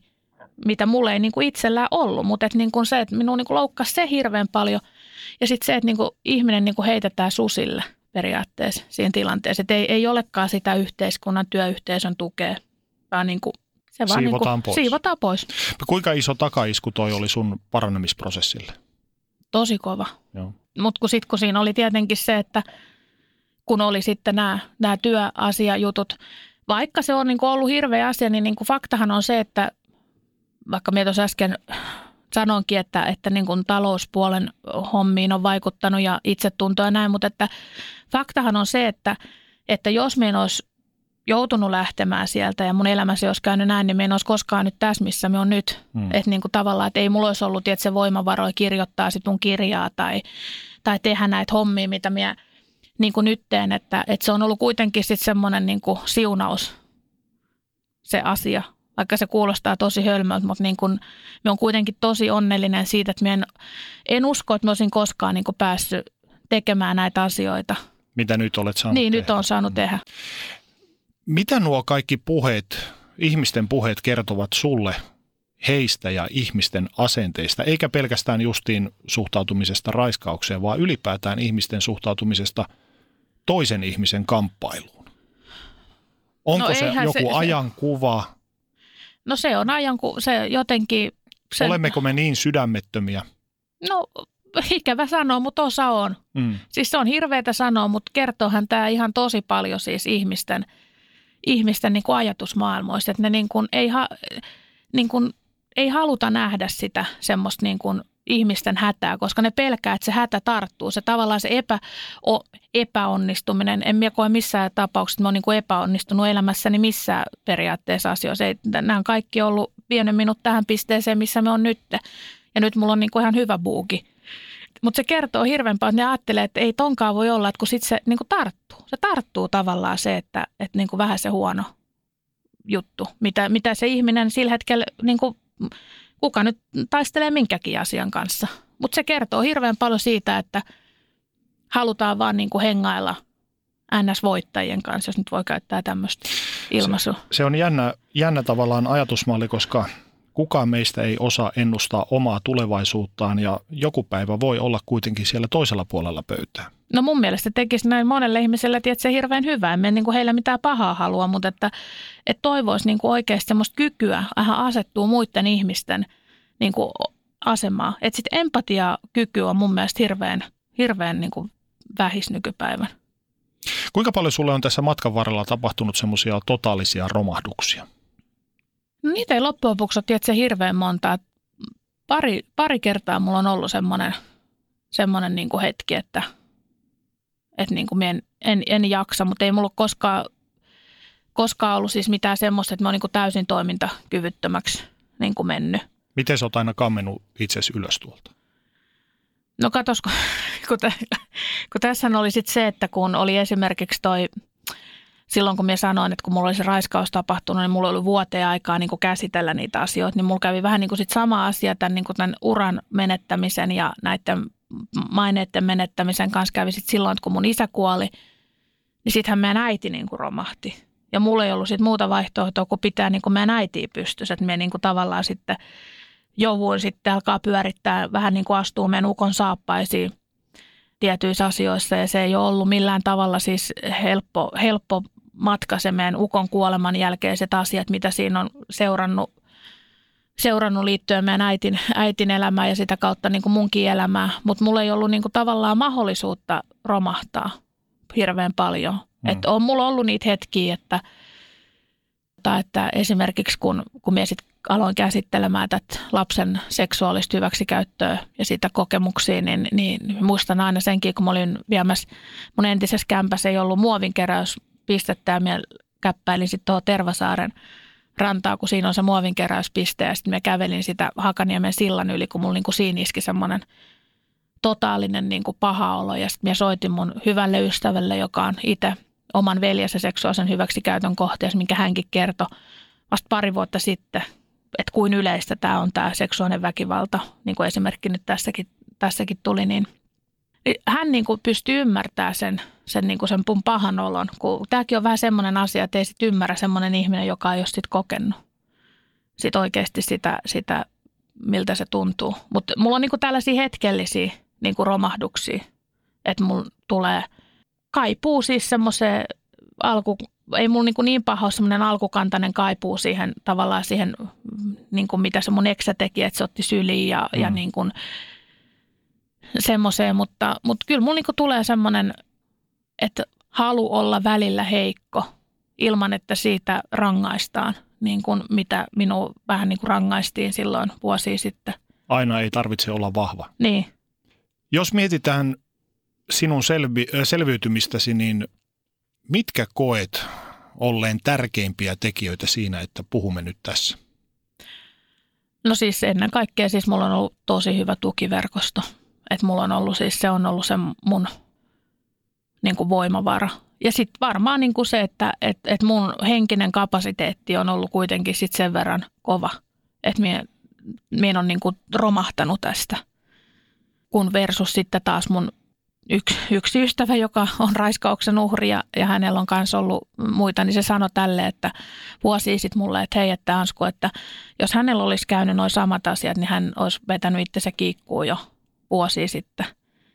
mitä mulla ei niin kuin itsellään ollut, mutta että niin kuin se, että minun niin kuin loukkasi se hirveän paljon. Ja sitten se, että niin kuin ihminen niin kuin heitetään susille periaatteessa siinä tilanteessa. Että ei, ei olekaan sitä yhteiskunnan, työyhteisön tukea, vaan niin kuin se vaan Siivotaan niin kuin pois. siivotaan pois. Kuinka iso takaisku toi oli sun parannemisprosessille? Tosi kova. Mutta kun sitten kun siinä oli tietenkin se, että kun oli sitten nämä, nämä työasiajutut, vaikka se on niin kuin ollut hirveä asia, niin, niin kuin faktahan on se, että vaikka minä tuossa äsken sanoinkin, että, että niin kuin talouspuolen hommiin on vaikuttanut ja itsetuntoa ja näin, mutta että faktahan on se, että, että jos en olisi joutunut lähtemään sieltä ja mun elämässä olisi käynyt näin, niin me en olisi koskaan nyt tässä, missä me on nyt. Mm. Että niin kuin tavallaan, että ei mulla olisi ollut että se voimavaroja kirjoittaa sit mun kirjaa tai, tai tehdä näitä hommia, mitä minä niin kuin nyt teen. Että, että se on ollut kuitenkin sitten semmoinen niin kuin siunaus se asia, vaikka se kuulostaa tosi hölmöltä, mutta niin kuin, minä olen kuitenkin tosi onnellinen siitä, että en, en usko, että minä olisin koskaan niin kuin päässyt tekemään näitä asioita. Mitä nyt olet saanut Niin, nyt tehdä? on saanut tehdä. Mitä nuo kaikki puheet, ihmisten puheet kertovat sulle heistä ja ihmisten asenteista, eikä pelkästään justiin suhtautumisesta raiskaukseen, vaan ylipäätään ihmisten suhtautumisesta toisen ihmisen kamppailuun? Onko No se joku se- se- ajankuva? No se on ajan, kun se jotenkin... Se, Olemmeko me niin sydämettömiä? No ikävä sanoa, mutta osa on. Mm. Siis se on hirveätä sanoa, mutta kertoohan tämä ihan tosi paljon siis ihmisten, ihmisten niin kuin ajatusmaailmoista, että ne niin kuin ei, ha, niin kuin ei haluta nähdä sitä semmoista niin kuin ihmisten hätää, koska ne pelkää, että se hätä tarttuu. Se tavallaan se epä, o, epäonnistuminen, en minä koe missään tapauksessa, että mä oon niin epäonnistunut elämässäni missään periaatteessa asioissa. Nämä on kaikki ollut vienyt minut tähän pisteeseen, missä me on nyt. Ja nyt mulla on niin kuin ihan hyvä buuki. Mutta se kertoo hirveän paljon, että ne ajattelee, että ei tonkaan voi olla, että kun sitten se niin kuin tarttuu. Se tarttuu tavallaan se, että, että niin kuin vähän se huono juttu, mitä, mitä se ihminen sillä hetkellä, niin kuin, kuka nyt taistelee minkäkin asian kanssa. Mutta se kertoo hirveän paljon siitä, että halutaan vaan niin kuin hengailla NS-voittajien kanssa, jos nyt voi käyttää tämmöistä ilmaisua. Se on jännä, jännä tavallaan ajatusmalli, koska kukaan meistä ei osaa ennustaa omaa tulevaisuuttaan ja joku päivä voi olla kuitenkin siellä toisella puolella pöytää. No mun mielestä tekisi näin monelle ihmiselle, että se hirveän hyvää. En niin kuin heillä mitään pahaa halua, mutta että, että toivoisi niin kuin oikeasti semmoista kykyä vähän asettuu muiden ihmisten niin kuin asemaa. Että sitten empatiakyky on mun mielestä hirveän, hirveän niin kuin vähis nykypäivän. Kuinka paljon sulle on tässä matkan varrella tapahtunut semmoisia totaalisia romahduksia? Niitä ei loppujen lopuksi ole tietysti hirveän monta. Pari, pari kertaa mulla on ollut semmoinen, semmoinen niin kuin hetki, että, että niin kuin en, en, en jaksa, mutta ei mulla ole koskaan, koskaan ollut siis mitään semmoista, että mä oon niin kuin täysin toimintakyvyttömäksi niin kuin mennyt. Miten sä oot aina kammennut itsesi ylös tuolta? No katos, kun, kun, tä, kun tässä oli sitten se, että kun oli esimerkiksi toi, silloin kun minä sanoin, että kun mulla oli se raiskaus tapahtunut, niin mulla oli vuoteen aikaa niin kuin käsitellä niitä asioita, niin mulla kävi vähän niin kuin sit sama asia tämän, niin kuin tämän uran menettämisen ja näiden maineiden menettämisen kanssa kävi sit silloin, että kun mun isä kuoli, niin sittenhän meidän äiti niin kuin romahti. Ja mulla ei ollut sit muuta vaihtoehtoa, kun pitää niin kuin meidän äitiä pystyssä, että me niin kuin tavallaan sitten jouduin sitten alkaa pyörittää, vähän niin kuin astuu meidän ukon saappaisiin tietyissä asioissa ja se ei ole ollut millään tavalla siis helppo, helppo matka se meidän ukon kuoleman jälkeiset asiat, mitä siinä on seurannut seurannut liittyen meidän äitin, äitin elämää ja sitä kautta niin kuin munkin elämää, mutta mulla ei ollut niin kuin tavallaan mahdollisuutta romahtaa hirveän paljon. Mm. Että on mulla ollut niitä hetkiä, että, että esimerkiksi kun, kun minä sitten aloin käsittelemään tätä lapsen seksuaalista hyväksikäyttöä ja sitä kokemuksia, niin, niin muistan aina senkin, kun mä olin viemässä mun entisessä kämpässä ei ollut muovinkeräyspistettä ja minä käppäilin sitten tuohon Tervasaaren rantaa, kun siinä on se muovinkeräyspiste. Ja sitten mä kävelin sitä Hakaniemen sillan yli, kun mulla niin kuin siinä iski semmoinen totaalinen niin kuin paha olo. Ja sitten mä soitin mun hyvälle ystävälle, joka on itse oman veljensä seksuaalisen hyväksikäytön kohteessa, minkä hänkin kertoi vasta pari vuotta sitten, että kuin yleistä tämä on tämä seksuaalinen väkivalta, niin kuin esimerkki nyt tässäkin, tässäkin tuli, niin hän niin kuin pystyy ymmärtämään sen, sen, niin kuin sen pahan olon. Kun tämäkin on vähän semmoinen asia, että ei sit ymmärrä semmoinen ihminen, joka ei ole sit kokenut sit oikeasti sitä, sitä, miltä se tuntuu. Mutta mulla on niin kuin tällaisia hetkellisiä niin kuin romahduksia, että mulla tulee kaipuu siis semmoiseen alku, ei mulla niin, niin paha ole semmoinen alkukantainen kaipuu siihen tavallaan siihen, niin kuin mitä se mun eksä teki, että se otti syliin ja, mm. ja niin kuin semmoiseen, mutta, mutta kyllä mulla niin kuin tulee semmoinen, että halu olla välillä heikko ilman, että siitä rangaistaan, niin kuin mitä minua vähän niin kuin rangaistiin silloin vuosi sitten. Aina ei tarvitse olla vahva. Niin. Jos mietitään sinun selvi, selviytymistäsi, niin mitkä koet olleen tärkeimpiä tekijöitä siinä, että puhumme nyt tässä? No siis ennen kaikkea siis mulla on ollut tosi hyvä tukiverkosto. Että mulla on ollut siis, se on ollut se mun niin kuin voimavara. Ja sitten varmaan niin kuin se, että et, et mun henkinen kapasiteetti on ollut kuitenkin sit sen verran kova, että mie, mie on niin kuin romahtanut tästä. Kun versus sitten taas mun yksi, yksi ystävä, joka on raiskauksen uhri ja, ja hänellä on myös ollut muita, niin se sanoi tälle, että vuosi sitten mulle, että hei, että Ansku, että jos hänellä olisi käynyt noin samat asiat, niin hän olisi vetänyt itsensä kiikkuun jo vuosi sitten.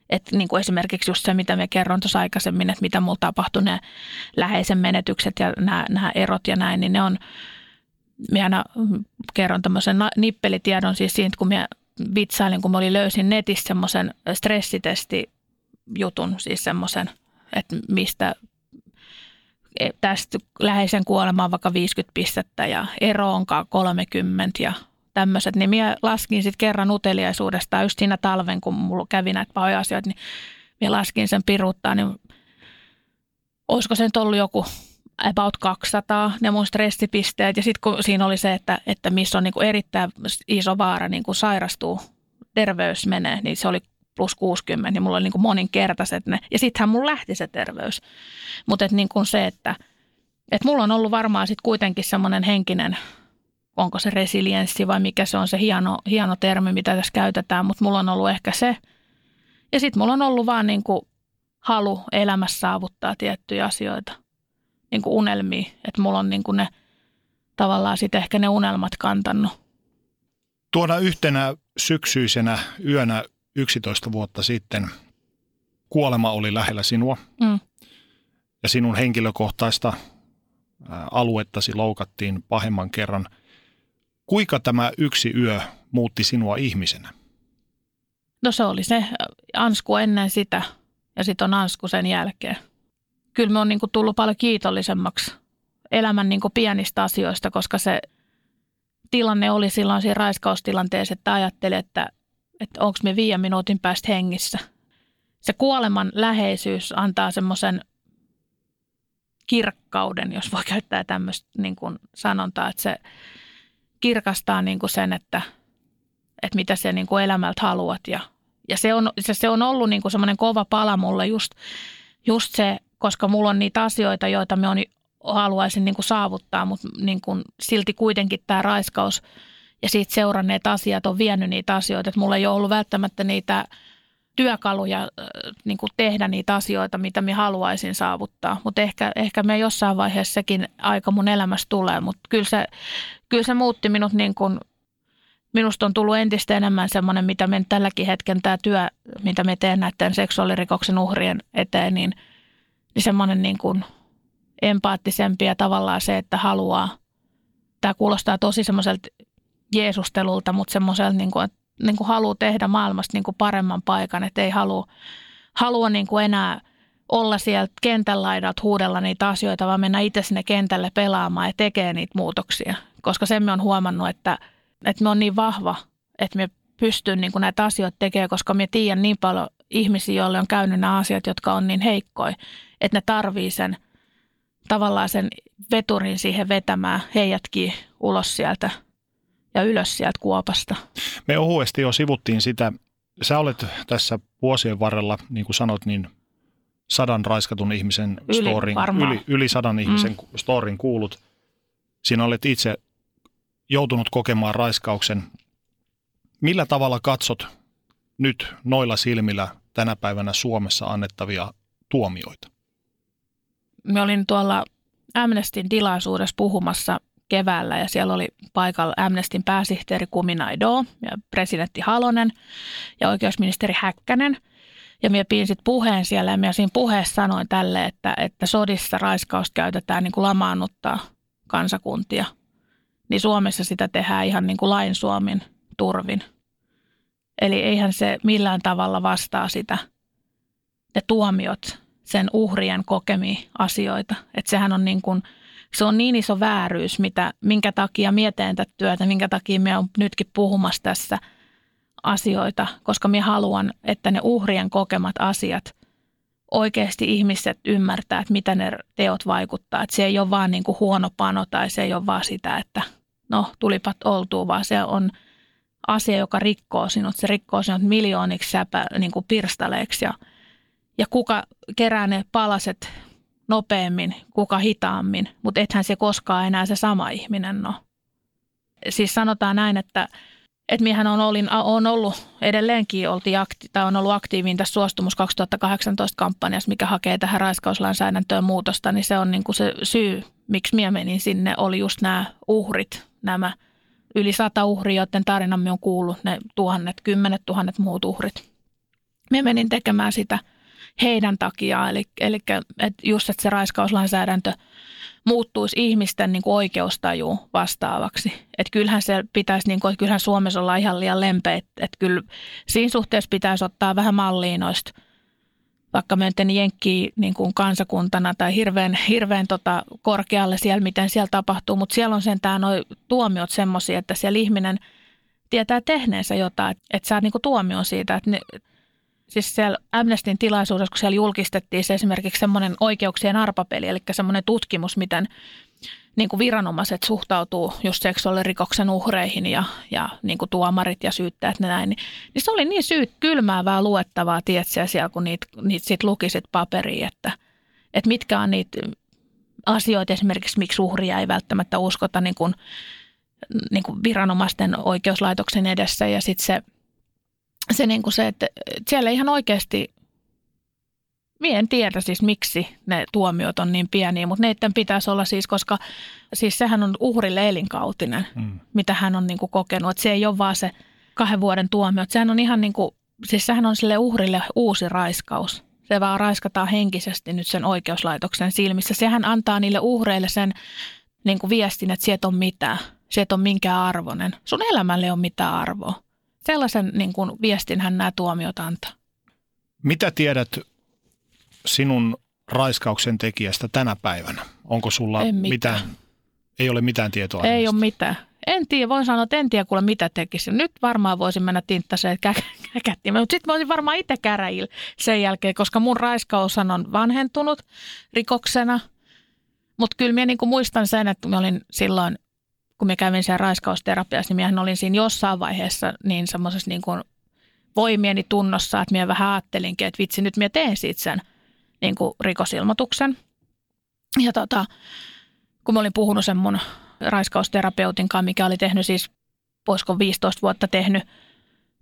Että niin kuin esimerkiksi just se, mitä me kerron tuossa aikaisemmin, että mitä mulla tapahtui, ne läheisen menetykset ja nämä, erot ja näin, niin ne on, minä aina kerron tämmöisen nippelitiedon siis siitä, kun minä vitsailin, kun mä olin löysin netistä semmoisen stressitesti jutun, siis semmoisen, että mistä e, tästä läheisen kuolemaan vaikka 50 pistettä ja ero onkaan 30 ja tämmöiset, niin minä laskin sitten kerran uteliaisuudesta just siinä talven, kun mulla kävi näitä pahoja asioita, niin minä laskin sen piruuttaa, niin olisiko se nyt ollut joku about 200, ne mun stressipisteet. Ja sitten kun siinä oli se, että, että missä on niinku erittäin iso vaara niin kuin sairastuu, terveys menee, niin se oli plus 60, niin mulla oli niin kuin moninkertaiset ne. Ja sittenhän mulla lähti se terveys. Mutta niin kuin se, että et mulla on ollut varmaan sitten kuitenkin semmoinen henkinen onko se resilienssi vai mikä se on se hieno, hieno termi, mitä tässä käytetään, mutta mulla on ollut ehkä se. Ja sitten mulla on ollut vaan niin kuin halu elämässä saavuttaa tiettyjä asioita, niin kuin unelmia, että mulla on niin kuin ne tavallaan sitten ehkä ne unelmat kantanut. Tuona yhtenä syksyisenä yönä 11 vuotta sitten kuolema oli lähellä sinua mm. ja sinun henkilökohtaista aluettasi loukattiin pahemman kerran – Kuinka tämä yksi yö muutti sinua ihmisenä? No se oli se ansku ennen sitä ja sitten on ansku sen jälkeen. Kyllä me on niin tullut paljon kiitollisemmaksi elämän niin pienistä asioista, koska se tilanne oli silloin siinä raiskaustilanteessa, että ajattelin, että, että onko me viiden minuutin päästä hengissä. Se kuoleman läheisyys antaa semmoisen kirkkauden, jos voi käyttää tämmöistä niin sanontaa, että se – kirkastaa niin kuin sen, että, että mitä se niin kuin elämältä haluat. Ja, ja se, on, se, se on ollut niin kuin semmoinen kova pala mulle just, just se, koska mulla on niitä asioita, joita me on, haluaisin niin kuin saavuttaa, mutta niin kuin silti kuitenkin tämä raiskaus ja siitä seuranneet asiat on vienyt niitä asioita. Että mulla ei ole ollut välttämättä niitä työkaluja niin kuin tehdä niitä asioita, mitä minä haluaisin saavuttaa. Mutta ehkä, ehkä me jossain vaiheessa sekin aika mun elämässä tulee, mutta kyllä se, kyllä se muutti minut niin kuin, minusta on tullut entistä enemmän semmoinen, mitä me tälläkin hetken tämä työ, mitä me teen näiden seksuaalirikoksen uhrien eteen, niin, niin semmoinen niin kuin empaattisempi ja tavallaan se, että haluaa, tämä kuulostaa tosi semmoiselta Jeesustelulta, mutta semmoiselta, niin kuin, että niin kuin haluaa tehdä maailmasta niin kuin paremman paikan, että ei halua, halua niin kuin enää olla sieltä kentän laidalta huudella niitä asioita, vaan mennä itse sinne kentälle pelaamaan ja tekee niitä muutoksia. Koska sen me on huomannut, että, että me on niin vahva, että me pystyn niin kuin näitä asioita tekemään, koska me tiedän niin paljon ihmisiä, joille on käynyt nämä asiat, jotka on niin heikkoja, että ne tarvii sen tavallaan sen veturin siihen vetämään heijätkin ulos sieltä ja ylös sieltä kuopasta. Me ohuesti jo sivuttiin sitä. Sä olet tässä vuosien varrella, niin kuin sanot, niin sadan raiskatun ihmisen Yli storin, varmaan. yli, yli sadan Mm. ihmisen storin kuulut. Siinä olet itse joutunut kokemaan raiskauksen. Millä tavalla katsot nyt noilla silmillä tänä päivänä Suomessa annettavia tuomioita? Me olin tuolla Amnestin tilaisuudessa puhumassa keväällä ja siellä oli paikalla Amnestin pääsihteeri Kuminaido ja presidentti Halonen ja oikeusministeri Häkkänen. Ja minä pidin sitten puheen siellä ja minä siinä puheessa sanoin tälle, että, että sodissa raiskausta käytetään niin kuin lamaannuttaa kansakuntia. Niin Suomessa sitä tehdään ihan niin kuin lain Suomin turvin. Eli eihän se millään tavalla vastaa sitä, ne tuomiot, sen uhrien kokemia asioita. Että sehän on niin kuin, se on niin iso vääryys, mitä, minkä takia minä tätä työtä, minkä takia minä olen nytkin puhumassa tässä asioita, koska minä haluan, että ne uhrien kokemat asiat oikeasti ihmiset ymmärtää, että mitä ne teot vaikuttaa. Että se ei ole vaan niin kuin huono pano tai se ei ole vaan sitä, että no tulipat oltuu, vaan se on asia, joka rikkoo sinut. Se rikkoo sinut miljooniksi säpä, niin kuin pirstaleeksi ja, ja kuka kerää ne palaset nopeammin, kuka hitaammin, mutta ethän se koskaan enää se sama ihminen ole. Siis sanotaan näin, että, että miehän on, olin, on ollut, edelleenkin oltiin akti, tai on ollut aktiivinen tässä Suostumus 2018 kampanjassa, mikä hakee tähän raiskauslainsäädäntöön muutosta, niin se on niin kuin se syy, miksi minä menin sinne, oli just nämä uhrit, nämä yli sata uhria, joiden tarinamme on kuullut, ne tuhannet, kymmenet tuhannet muut uhrit. Minä menin tekemään sitä heidän takiaan, eli, eli että just, että se raiskauslainsäädäntö muuttuisi ihmisten niin kuin oikeustajuun vastaavaksi. Että kyllähän se pitäisi, niin kuin, että kyllähän Suomessa ollaan ihan liian lempeä, että, että kyllä siinä suhteessa pitäisi ottaa vähän mallia noista vaikka me nyt jenkkii niin kuin kansakuntana tai hirveän, hirveän tota korkealle siellä, miten siellä tapahtuu, mutta siellä on sentään nuo tuomiot semmoisia, että siellä ihminen tietää tehneensä jotain, että saa niin kuin tuomion siitä, että ne, siis siellä Amnestin tilaisuudessa, kun siellä julkistettiin se esimerkiksi semmoinen oikeuksien arpapeli, eli semmoinen tutkimus, miten niin kuin viranomaiset suhtautuu just seksuaalirikoksen uhreihin ja, ja niin kuin tuomarit ja syyttäjät ja näin, niin, niin se oli niin syyt kylmäävää luettavaa, tiedätkö, siellä kun niitä, niitä sit lukisit paperiin, että, että mitkä on niitä asioita esimerkiksi, miksi uhria ei välttämättä uskota niin kuin, niin kuin viranomaisten oikeuslaitoksen edessä ja sitten se, se, niin kuin se, että siellä ihan oikeasti Mie en tiedä siis miksi ne tuomiot on niin pieniä, mutta neiden pitäisi olla siis, koska siis sehän on uhrille elinkautinen, mm. mitä hän on niin kuin kokenut. Että se ei ole vaan se kahden vuoden tuomio. Että sehän on ihan niin kuin, siis sehän on sille uhrille uusi raiskaus. Se vaan raiskataan henkisesti nyt sen oikeuslaitoksen silmissä. Sehän antaa niille uhreille sen niin kuin viestin, että sieltä on mitään. Sieltä on minkään arvoinen. Sun elämälle ole mitään arvoa. Sellaisen niin kuin viestinhän nämä tuomiot antaa. Mitä tiedät sinun raiskauksen tekijästä tänä päivänä? Onko sulla En mitään. mitään. ei ole mitään tietoa Ei ole mitään. En tiedä, voin sanoa, että en tiedä kuule mitä tekisin. Nyt varmaan voisin mennä tinttaseen *laughs* kä- käkättimeen, mutta sitten voisin varmaan itse käräjillä sen jälkeen, koska mun raiskaushan on vanhentunut rikoksena. Mutta kyllä minä niinku muistan sen, että mä olin silloin, kun mä kävin siellä raiskausterapiassa, niin minähän olin siinä jossain vaiheessa niin semmoisessa niin kuin voimieni tunnossa, että minä vähän ajattelinkin, että vitsi, nyt minä teen siitä sen niin kuin rikosilmoituksen. Ja tota, kun mä olin puhunut sen mun raiskausterapeutin kanssa, mikä oli tehnyt siis, voisiko 15 vuotta tehnyt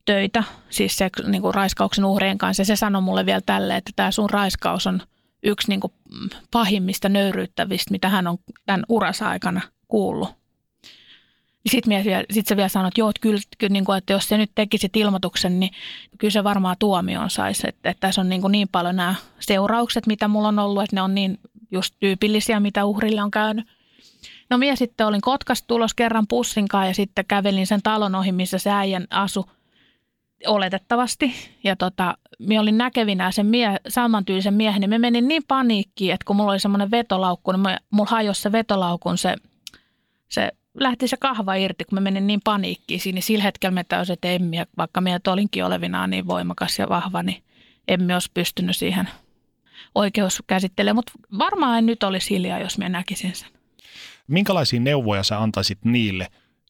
töitä, siis se niin kuin raiskauksen uhrien kanssa. Ja se sanoi mulle vielä tälle, että tämä sun raiskaus on yksi niin kuin pahimmista nöyryyttävistä, mitä hän on tämän uransa aikana kuullut. Sitten sit se vielä sanoi, että joo, että, kyllä, kyllä niin kuin, että jos se nyt tekisit ilmoituksen, niin kyllä se varmaan tuomioon saisi. Että, että tässä on niin, kuin niin paljon nämä seuraukset, mitä mulla on ollut, että ne on niin just tyypillisiä, mitä uhrille on käynyt. No minä sitten olin Kotkasta tulos kerran pussinkaan ja sitten kävelin sen talon ohi, missä se äijän asu oletettavasti. Ja tota, minä olin näkevinä sen mie- samantyylisen miehen, niin me menin niin paniikkiin, että kun mulla oli semmoinen vetolaukku, niin mulla hajosi se vetolaukun se, se lähti se kahva irti, kun mä menin niin paniikkiin siinä. Sillä hetkellä me täysin, että emmiä, vaikka minä olinkin olevinaan niin voimakas ja vahva, niin emme olisi pystynyt siihen oikeuskäsittelyyn. Mutta varmaan en nyt olisi hiljaa, jos minä näkisin sen. Minkälaisia neuvoja sä antaisit niille,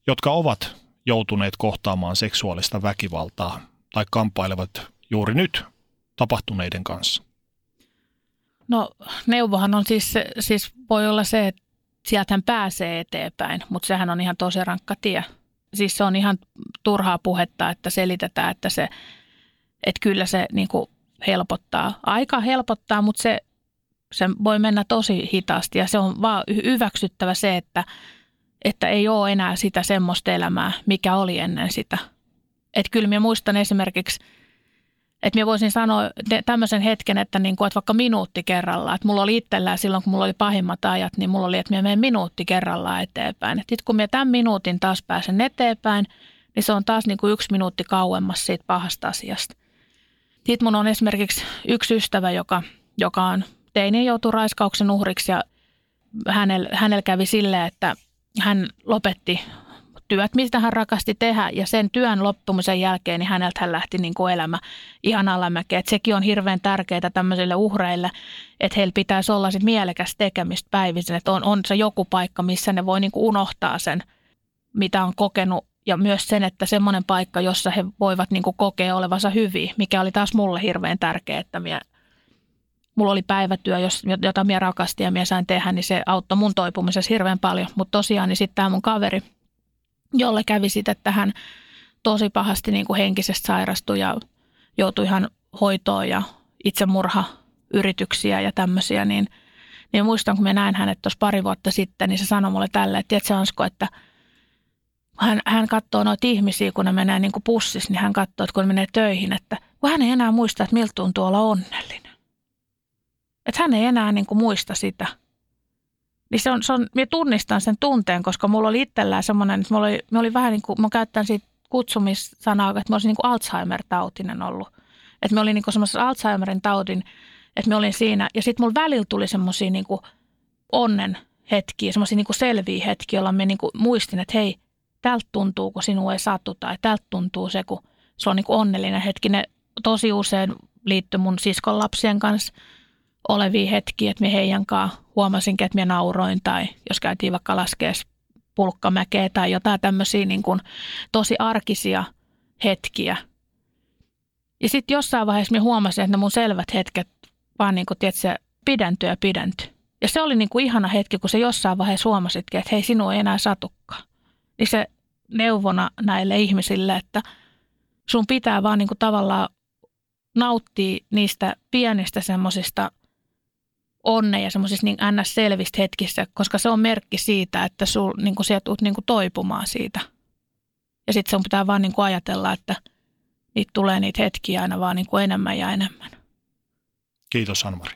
jotka ovat joutuneet kohtaamaan seksuaalista väkivaltaa tai kamppailevat juuri nyt tapahtuneiden kanssa? No neuvohan on siis, siis voi olla se, että sieltä pääsee eteenpäin, mutta sehän on ihan tosi rankka tie. Siis se on ihan turhaa puhetta, että selitetään, että se, että kyllä se niin kuin helpottaa. Aika helpottaa, mutta se, se voi mennä tosi hitaasti ja se on vaan hyväksyttävä se, että, että ei ole enää sitä semmoista elämää, mikä oli ennen sitä. Että kyllä minä muistan esimerkiksi – että minä voisin sanoa tämmöisen hetken, että, niin kuin, että vaikka minuutti kerrallaan. Että mulla oli itsellään silloin, kun mulla oli pahimmat ajat, niin mulla oli, että minä menen minuutti kerrallaan eteenpäin. Sitten kun minä tämän minuutin taas pääsen eteenpäin, niin se on taas niin kuin yksi minuutti kauemmas siitä pahasta asiasta. Sitten mun on esimerkiksi yksi ystävä, joka, joka on teini joutui raiskauksen uhriksi ja hänellä, hänellä kävi silleen, että hän lopetti työt, mistä hän rakasti tehdä ja sen työn loppumisen jälkeen niin häneltä hän lähti niin kuin elämä ihan alamäkeen. Että sekin on hirveän tärkeää tämmöisille uhreille, että heillä pitäisi olla sit mielekäs tekemistä päivisin, että on, on se joku paikka, missä ne voi niin kuin unohtaa sen, mitä on kokenut ja myös sen, että semmoinen paikka, jossa he voivat niin kuin kokea olevansa hyviä, mikä oli taas mulle hirveän tärkeää, että minä mulla oli päivätyö, jota minä rakastin ja minä sain tehdä, niin se auttoi mun toipumisessa hirveän paljon. Mutta tosiaan niin sitten tämä mun kaveri – jolle kävi sitten, että hän tosi pahasti niin kuin henkisesti sairastui ja joutui ihan hoitoon ja itsemurhayrityksiä ja tämmöisiä, niin, niin muistan, kun mä näin hänet tuossa pari vuotta sitten, niin se sanoi mulle tälle, että tiedätkö Ansko, että hän, hän katsoo noita ihmisiä, kun ne menee niin kuin niin hän katsoo, että kun ne menee töihin, että kun hän ei enää muista, että miltä tuntuu olla onnellinen. Että hän ei enää niin kuin muista sitä – niin se on, se on, minä tunnistan sen tunteen, koska mulla oli itsellään semmoinen, että mulla oli, mulla oli vähän niin kuin, mä käytän siitä kutsumissanaa, että mä olisin niin kuin Alzheimer-tautinen ollut. Että mä olin niin semmoisen Alzheimerin taudin, että mä olin siinä. Ja sitten mulla välillä tuli semmoisia niin onnen hetkiä, semmoisia niin selviä hetkiä, joilla mä niin kuin muistin, että hei, tältä tuntuu, kun sinua ei satu, tai tältä tuntuu se, kun se on niin kuin onnellinen hetki. Ne tosi usein liittyy mun siskon lapsien kanssa – olevia hetkiä, että me heidän kanssa huomasinkin, että me nauroin tai jos käytiin vaikka laskeessa pulkkamäkeä tai jotain tämmöisiä niin kuin tosi arkisia hetkiä. Ja sitten jossain vaiheessa me huomasin, että ne mun selvät hetket vaan niin kuin, tiedätkö, pidentyi ja. Ja se oli niin kuin ihana hetki, kun se jossain vaiheessa huomasitkin, että hei, sinua ei enää satukkaan. Niin se neuvona näille ihmisille, että sun pitää vaan niin kuin tavallaan nauttia niistä pienistä semmoisista onne ja semmoisissa niin ns. selvistä hetkissä, koska se on merkki siitä, että sul, niin kuin sieltä tulet niin kuin toipumaan siitä. Ja sitten sun pitää vaan niin kuin ajatella, että niitä tulee niitä hetkiä aina vaan niin kuin enemmän ja enemmän. Kiitos Anmari.